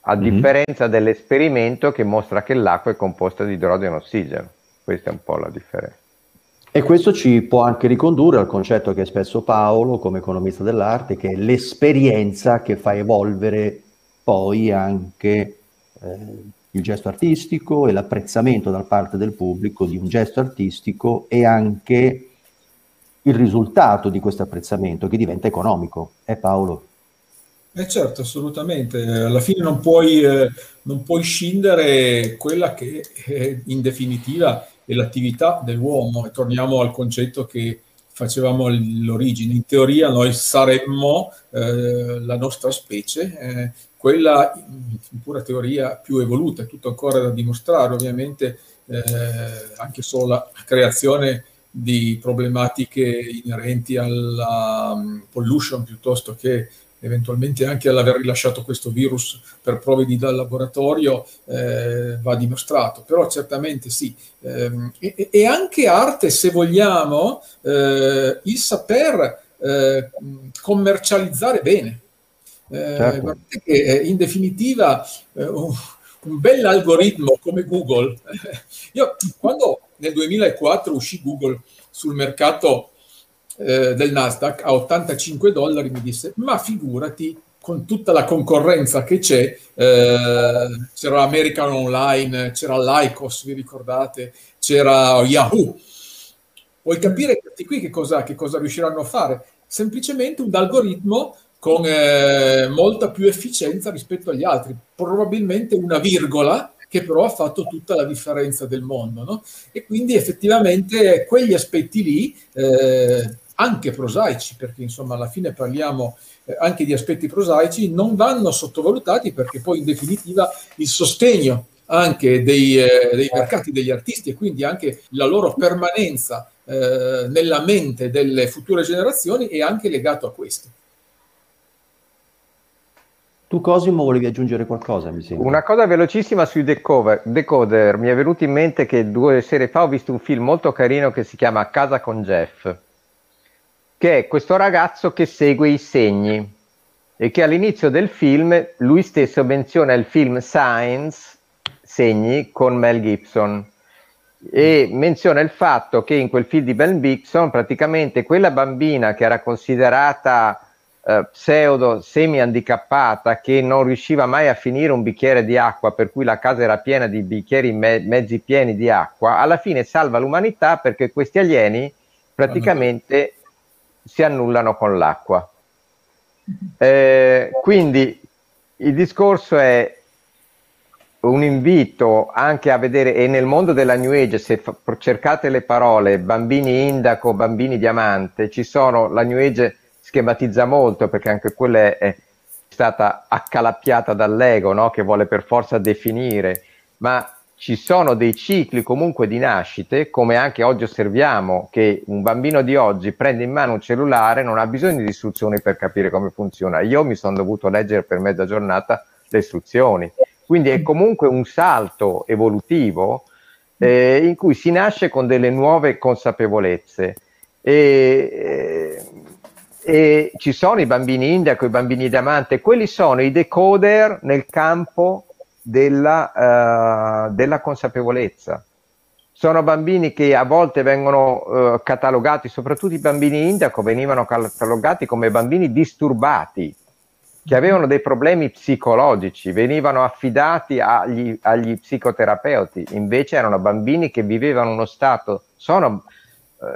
a mm-hmm. differenza dell'esperimento che mostra che l'acqua è composta di idrogeno e ossigeno. Questa è un po' la differenza. E questo ci può anche ricondurre al concetto che ha espresso Paolo come economista dell'arte, che è l'esperienza che fa evolvere poi anche eh, il gesto artistico e l'apprezzamento da parte del pubblico di un gesto artistico e anche il risultato di questo apprezzamento che diventa economico. Eh Paolo? Eh certo, assolutamente. Alla fine non puoi, eh, non puoi scindere quella che eh, in definitiva e l'attività dell'uomo. E torniamo al concetto che facevamo all'origine. In teoria noi saremmo eh, la nostra specie, eh, quella in pura teoria più evoluta, è tutto ancora da dimostrare, ovviamente eh, anche solo la creazione di problematiche inerenti alla um, pollution piuttosto che eventualmente anche all'aver rilasciato questo virus per prove di dal laboratorio eh, va dimostrato, però certamente sì. Eh, e, e, anche arte, se vogliamo, eh, il saper eh, commercializzare bene. Eh, certo. che, eh, in definitiva, un, un bel algoritmo come Google, io quando nel 2004 uscì Google sul mercato eh, del Nasdaq a 85 dollari, mi disse, ma figurati, con tutta la concorrenza che c'è, eh, c'era American Online, c'era Lycos, vi ricordate, c'era Yahoo. Vuoi capire questi qui che cosa, che cosa riusciranno a fare? Semplicemente un algoritmo con eh, molta più efficienza rispetto agli altri, probabilmente una virgola che però ha fatto tutta la differenza del mondo. No? E quindi effettivamente quegli aspetti lì, eh, anche prosaici, perché insomma alla fine parliamo eh, anche di aspetti prosaici, non vanno sottovalutati perché poi in definitiva il sostegno anche dei, eh, dei mercati degli artisti e quindi anche la loro permanenza eh, nella mente delle future generazioni è anche legato a questo. Tu Cosimo volevi aggiungere qualcosa, mi sembra. Una cosa velocissima sui decoder. decoder. Mi è venuto in mente che due sere fa ho visto un film molto carino che si chiama Casa con Jeff, che è questo ragazzo che segue i segni e che all'inizio del film lui stesso menziona il film Science, Segni, con Mel Gibson e menziona il fatto che in quel film di Mel Gibson praticamente quella bambina che era considerata eh, pseudo semi-handicappata che non riusciva mai a finire un bicchiere di acqua, per cui la casa era piena di bicchieri me- mezzi pieni di acqua, alla fine salva l'umanità perché questi alieni praticamente si annullano con l'acqua. Eh, quindi il discorso è un invito anche a vedere, e nel mondo della New Age, se fa, cercate le parole bambini indaco, bambini diamante, ci sono la New Age schematizza molto perché anche quella è, stata accalappiata dall'ego no? che vuole per forza definire, ma ci sono dei cicli comunque di nascite, come anche oggi osserviamo che un bambino di oggi prende in mano un cellulare, non ha bisogno di istruzioni per capire come funziona. Io mi sono dovuto leggere per mezza giornata le istruzioni. Quindi è comunque un salto evolutivo eh, in cui si nasce con delle nuove consapevolezze. E, eh, e ci sono i bambini indiaco, i bambini diamante, quelli sono i decoder nel campo della, uh, della consapevolezza. Sono bambini che a volte vengono uh, catalogati, soprattutto i bambini indiaco, venivano catalogati come bambini disturbati, che avevano dei problemi psicologici, venivano affidati agli, agli psicoterapeuti, invece erano bambini che vivevano uno stato, sono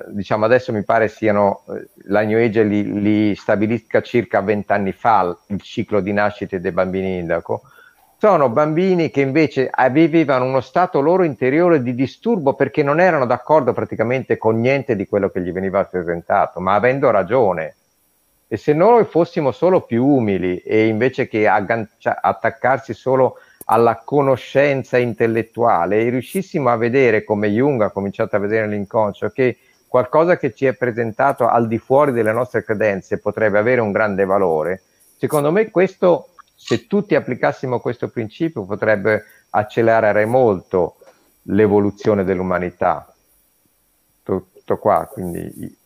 diciamo adesso mi pare siano, eh, la New Age li, li stabilisca circa vent'anni fa il ciclo di nascita dei bambini indaco, sono bambini che invece vivevano uno stato loro interiore di disturbo perché non erano d'accordo praticamente con niente di quello che gli veniva presentato, ma avendo ragione. E se noi fossimo solo più umili e invece che aggancia- attaccarsi solo alla conoscenza intellettuale e riuscissimo a vedere come Jung ha cominciato a vedere nell'inconscio che qualcosa che ci è presentato al di fuori delle nostre credenze potrebbe avere un grande valore, secondo me questo, se tutti applicassimo questo principio, potrebbe accelerare molto l'evoluzione dell'umanità. Tutto qua, quindi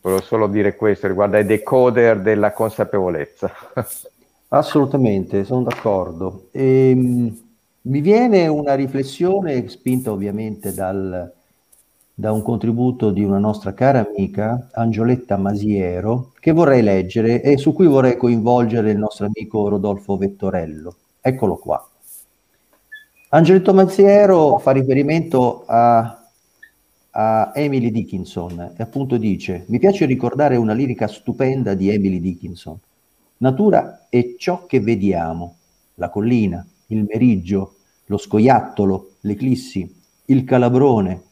volevo solo dire questo riguardo ai decoder della consapevolezza. Assolutamente, sono d'accordo. E, ehm, mi viene una riflessione spinta ovviamente dal, da un contributo di una nostra cara amica, Angioletta Masiero, che vorrei leggere e su cui vorrei coinvolgere il nostro amico Rodolfo Vettorello. Eccolo qua. Angioletta Masiero fa riferimento a, a Emily Dickinson e appunto dice, mi piace ricordare una lirica stupenda di Emily Dickinson. Natura è ciò che vediamo, la collina, il meriggio, lo scoiattolo, l'eclissi, il calabrone.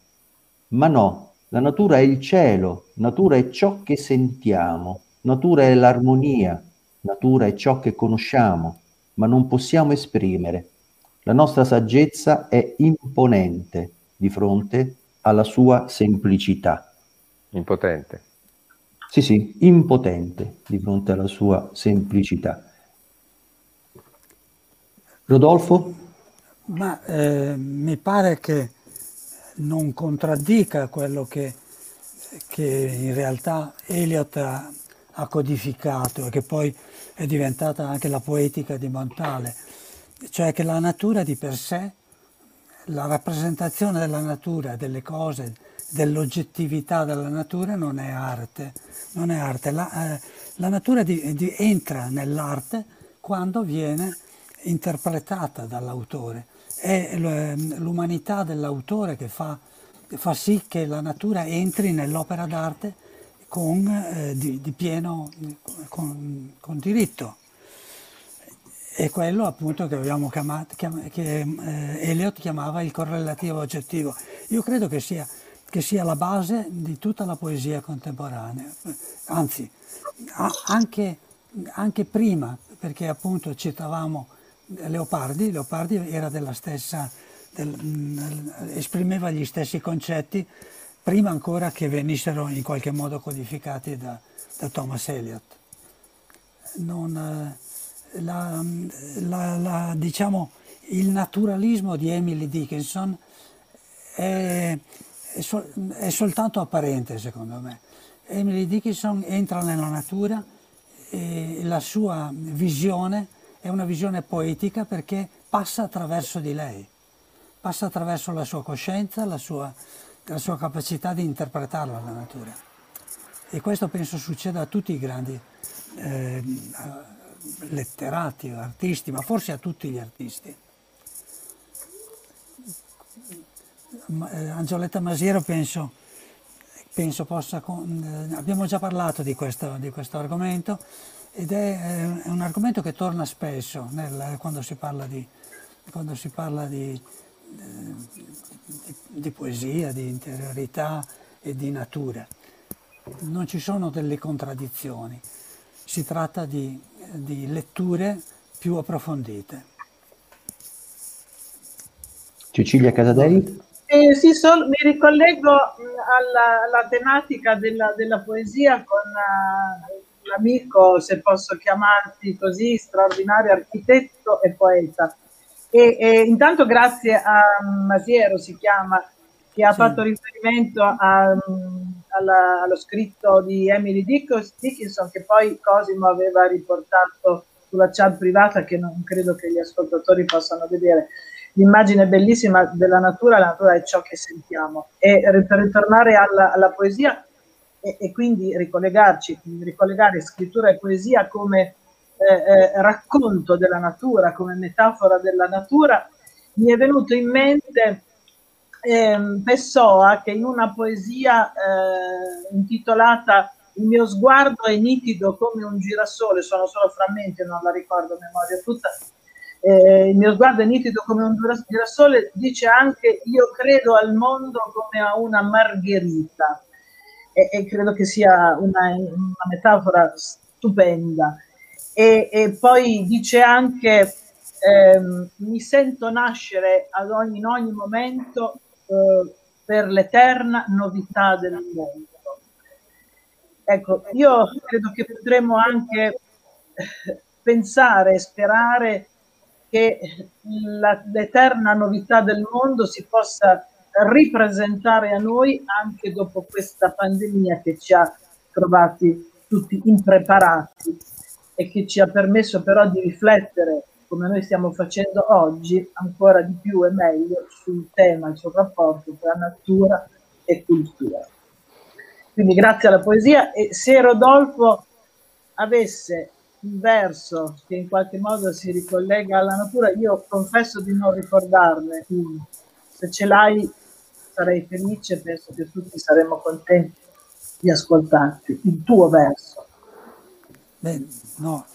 Ma no, la natura è il cielo, natura è ciò che sentiamo, natura è l'armonia, natura è ciò che conosciamo, ma non possiamo esprimere. La nostra saggezza è imponente di fronte alla sua semplicità. Impotente. Sì, sì, impotente di fronte alla sua semplicità. Rodolfo? Ma eh, mi pare che non contraddica quello che, che in realtà Eliot ha, ha, codificato e che poi è diventata anche la poetica di Montale, cioè che la natura di per sé, la rappresentazione della natura, delle cose, dell'oggettività della natura non è arte, non è arte. La, eh, la natura di, di, entra nell'arte quando viene interpretata dall'autore. È l'umanità dell'autore che fa, fa, sì che la natura entri nell'opera d'arte con, eh, di, di, pieno con, con, diritto. È quello appunto che, chiamato, che eh, Eliot chiamava il correlativo oggettivo. Io credo che sia, che sia la base di tutta la poesia contemporanea, anzi anche, anche prima, perché appunto citavamo Leopardi, Leopardi stessa, del, mm, esprimeva gli stessi concetti prima ancora che venissero in qualche modo codificati da, da Thomas Eliot. Non, eh, la, la, la, diciamo, il naturalismo di Emily Dickinson è, è, sol, è, soltanto apparente secondo me. Emily Dickinson entra nella natura e la sua visione è una visione poetica perché passa attraverso di lei, passa attraverso la sua coscienza, la sua, la sua capacità di interpretarla la natura. E questo penso succeda a tutti i grandi eh, letterati, artisti, ma forse a tutti gli artisti. Eh, Angioletta Masiero penso, penso possa... Eh, abbiamo già parlato di questo, di questo argomento ed è, è, un argomento che torna spesso nel, quando si parla di, si parla di, eh, di, di poesia, di interiorità e di natura. Non ci sono delle contraddizioni, si tratta di, di letture più approfondite. Cecilia Casadei? Eh, sì, sol- mi ricollego alla, alla tematica della, della, poesia con uh, l'amico, se posso chiamarti così, straordinario architetto e poeta. E, e intanto grazie a Masiero si chiama, che ha sì. fatto riferimento a, alla, allo scritto di Emily Dickinson, che poi Cosimo aveva riportato sulla chat privata, che non credo che gli ascoltatori possano vedere. L'immagine bellissima della natura, la natura è ciò che sentiamo. E per ritornare alla, alla poesia, e, e quindi ricollegarci, ricollegare scrittura e poesia come eh, eh, racconto della natura, come metafora della natura, mi è venuto in mente eh, Pessoa che in una poesia eh, intitolata Il mio sguardo è nitido come un girasole, sono solo frammenti, non la ricordo a memoria tutta, eh, il mio sguardo è nitido come un girasole, dice anche io credo al mondo come a una margherita e, e credo che sia una, una metafora stupenda. E, e, poi dice anche ehm, mi sento nascere ad ogni, in ogni momento eh, per l'eterna novità del mondo. Ecco, io credo che potremmo anche eh, pensare e sperare che la, l'eterna novità del mondo si possa ripresentare a noi anche dopo questa pandemia che ci ha trovati tutti impreparati e che ci ha permesso però di riflettere come noi stiamo facendo oggi ancora di più e meglio sul tema, sul rapporto tra natura e cultura. Quindi grazie alla poesia e se Rodolfo avesse un verso che in qualche modo si ricollega alla natura, io confesso di non ricordarne uno. Se ce l'hai sarei felice, penso che tutti saremmo contenti di ascoltarti, il tuo verso. Beh, no.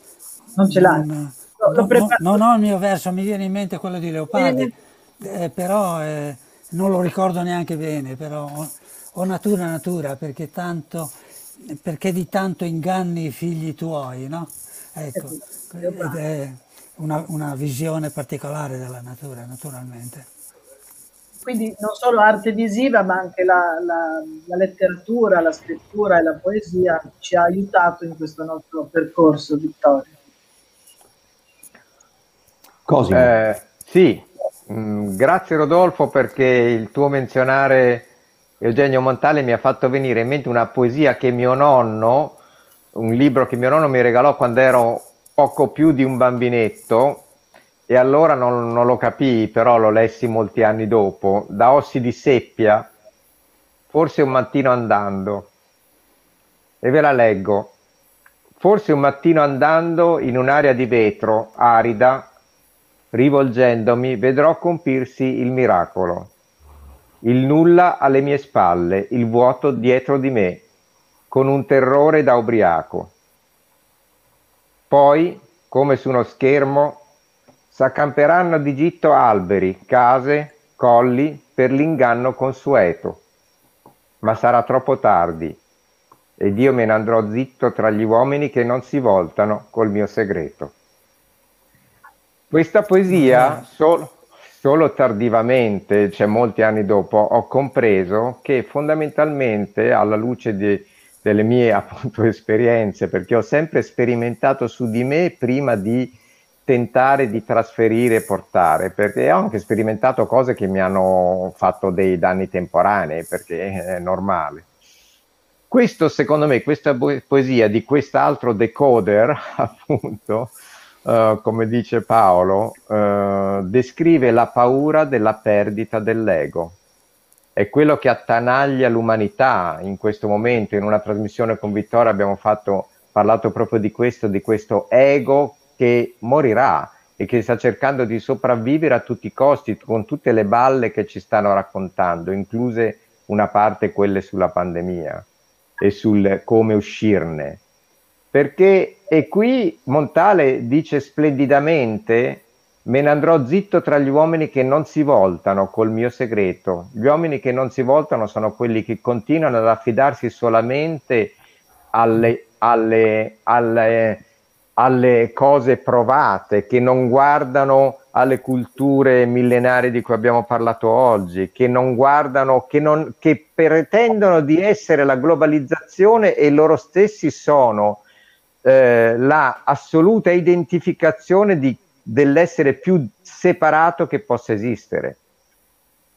Non ce l'hai? Non, no, non ho il mio verso, mi viene in mente quello di Leopardi, eh, però eh, non lo ricordo neanche bene, però o natura natura perché, tanto, perché di tanto inganni i figli tuoi, no? Ecco, ed è una, una visione particolare della natura, naturalmente. Quindi non solo arte visiva, ma anche la, la, la, letteratura, la scrittura e la poesia ci ha aiutato in questo nostro percorso, Vittorio. Cosimo. Eh, sì, mm, grazie Rodolfo perché il tuo menzionare Eugenio Montale mi ha fatto venire in mente una poesia che mio nonno, un libro che mio nonno mi regalò quando ero poco più di un bambinetto e allora non, non lo capii, però lo lessi molti anni dopo, da Ossi di Seppia, forse un mattino andando, e ve la leggo. Forse un mattino andando in un'area di vetro arida, rivolgendomi, vedrò compirsi il miracolo. Il nulla alle mie spalle, il vuoto dietro di me, con un terrore da ubriaco. Poi, come su uno schermo, s'accamperanno di gitto alberi, case, colli per l'inganno consueto. Ma sarà troppo tardi ed io me ne andrò zitto tra gli uomini che non si voltano col mio segreto. Questa poesia solo, solo tardivamente, cioè molti anni dopo, ho compreso che fondamentalmente alla luce di, delle mie appunto esperienze, perché ho sempre sperimentato su di me prima di tentare di trasferire e portare, perché ho anche sperimentato cose che mi hanno fatto dei danni temporanei, perché è normale. Questo, secondo me, questa poesia di quest'altro decoder, appunto, uh, come dice Paolo, uh, descrive la paura della perdita dell'ego. È quello che attanaglia l'umanità in questo momento. In una trasmissione con Vittorio abbiamo fatto, parlato proprio di questo, di questo ego che morirà e che sta cercando di sopravvivere a tutti i costi con tutte le balle che ci stanno raccontando, incluse una parte quelle sulla pandemia e sul come uscirne. Perché, e qui Montale dice splendidamente, me ne andrò zitto tra gli uomini che non si voltano col mio segreto. Gli uomini che non si voltano sono quelli che continuano ad affidarsi solamente alle, alle, alle, alle cose provate, che non guardano alle culture millenarie di cui abbiamo parlato oggi, che non guardano, che, non, che pretendono di essere la globalizzazione e loro stessi sono eh, la assoluta identificazione di, dell'essere più separato che possa esistere.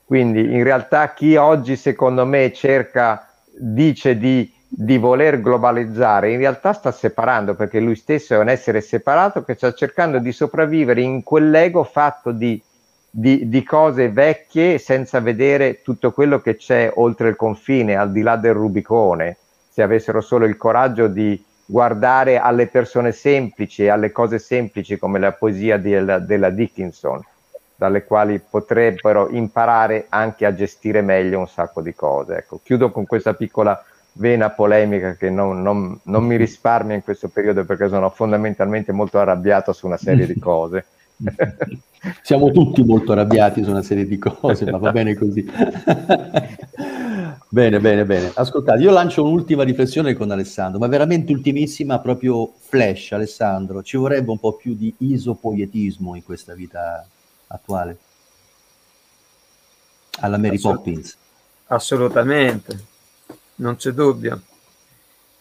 Quindi in realtà chi oggi secondo me cerca, dice di, di voler globalizzare, in realtà sta separando perché lui stesso è un essere separato che sta cercando di sopravvivere in quell'ego fatto di, di, di cose vecchie senza vedere tutto quello che c'è oltre il confine, al di là del Rubicone. Se avessero solo il coraggio di, guardare alle persone semplici, alle cose semplici come la poesia della, della Dickinson, dalle quali potrebbero imparare anche a gestire meglio un sacco di cose. Ecco, chiudo con questa piccola vena polemica che non, non, non, mi risparmia in questo periodo perché sono fondamentalmente molto arrabbiato su una serie di cose. Siamo tutti molto arrabbiati su una serie di cose, ma va bene così. bene, bene, bene. Ascoltate, io lancio un'ultima riflessione con Alessandro, ma veramente ultimissima, proprio flash, Alessandro. Ci vorrebbe un po' più di isopoietismo in questa vita attuale. Alla Mary Assolut- Poppins. Assolutamente, non c'è dubbio.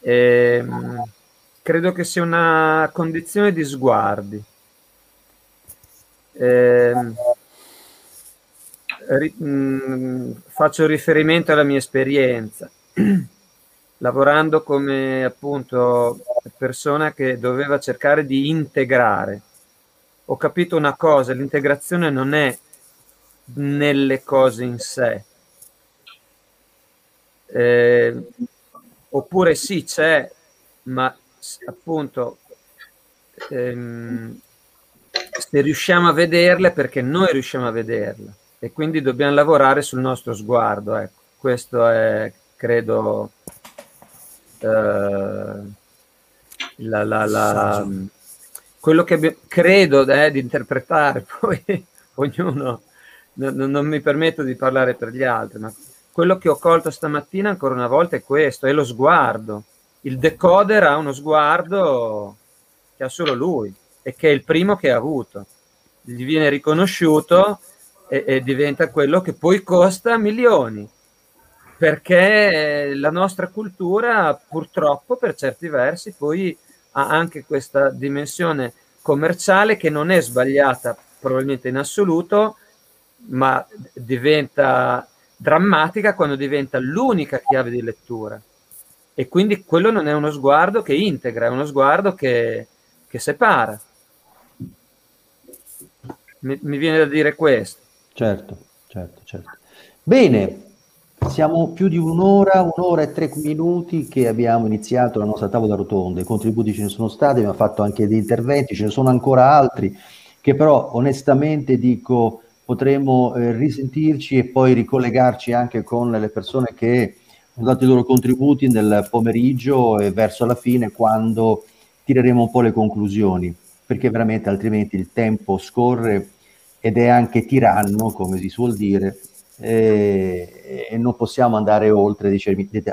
Ehm, credo che sia una condizione di sguardi eh, ri, mh, mm, faccio riferimento alla mia esperienza, lavorando come appunto persona che doveva cercare di integrare. Ho capito una cosa, l'integrazione non è nelle cose in sé. Eh, oppure sì, c'è, ma appunto ehm, se riusciamo a vederle perché noi riusciamo a vederle e quindi dobbiamo lavorare sul nostro sguardo. Ecco. Questo è, credo, eh, la, la, la, quello che credo eh, di interpretare, poi ognuno non, non mi permetto di parlare per gli altri, ma quello che ho colto stamattina ancora una volta è questo, è lo sguardo. Il decoder ha uno sguardo che ha solo lui e che è il primo che ha avuto. Gli viene riconosciuto e, e diventa quello che poi costa milioni perché la nostra cultura purtroppo per certi versi poi ha anche questa dimensione commerciale che non è sbagliata probabilmente in assoluto, ma diventa drammatica quando diventa l'unica chiave di lettura. E quindi quello non è uno sguardo che integra, è uno sguardo che, che separa. Mi, mi, viene da dire questo. Certo, certo, certo. Bene, siamo più di un'ora, un'ora e tre minuti che abbiamo iniziato la nostra tavola rotonda. I contributi ce ne sono stati, abbiamo fatto anche degli interventi, ce ne sono ancora altri che però onestamente dico potremo eh, risentirci e poi ricollegarci anche con le persone che hanno dato i loro contributi nel pomeriggio e verso la fine quando tireremo un po' le conclusioni, perché veramente altrimenti il tempo scorre ed è anche tiranno, come si suol dire, eh, e non possiamo andare oltre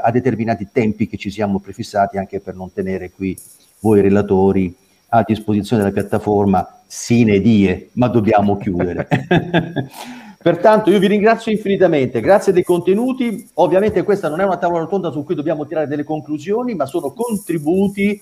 a determinati tempi che ci siamo prefissati anche per non tenere qui voi relatori a disposizione della piattaforma sine die, ma dobbiamo chiudere. Pertanto io vi ringrazio infinitamente, grazie dei contenuti, ovviamente questa non è una tavola rotonda su cui dobbiamo tirare delle conclusioni, ma sono contributi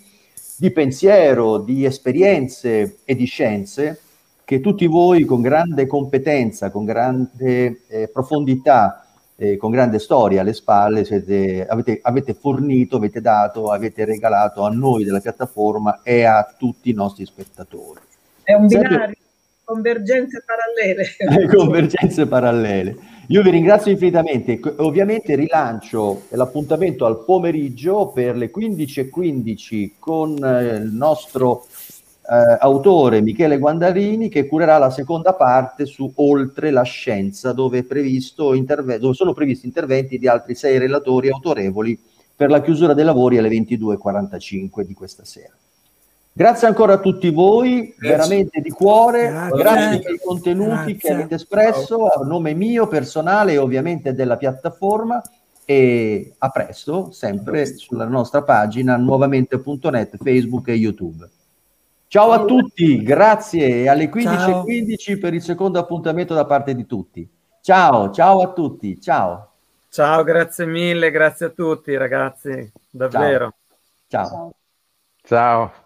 di pensiero, di esperienze e di scienze che tutti voi con grande competenza, con grande eh, profondità, eh, con grande storia alle spalle siete, avete, avete fornito, avete dato, avete regalato a noi della piattaforma e a tutti i nostri spettatori. È un binario, Sempre... convergenze parallele. convergenze parallele. Io vi ringrazio infinitamente. Ovviamente rilancio l'appuntamento al pomeriggio per le 15.15 .15 con eh, il nostro eh, autore Michele Guandarini che curerà la seconda parte su Oltre la scienza dove, interve- dove sono previsti interventi di altri sei relatori autorevoli per la chiusura dei lavori alle 22.45 di questa sera. Grazie ancora a tutti voi, Grazie. veramente di cuore, grazie, grazie per i contenuti grazie. che avete espresso a nome mio personale e ovviamente della piattaforma e a presto, sempre sulla nostra pagina nuovamente.net, Facebook e YouTube. Ciao a tutti, grazie alle 15.15 15 per il secondo appuntamento da parte di tutti. Ciao, ciao a tutti, ciao. Ciao, grazie mille, grazie a tutti ragazzi, davvero. ciao. ciao. ciao.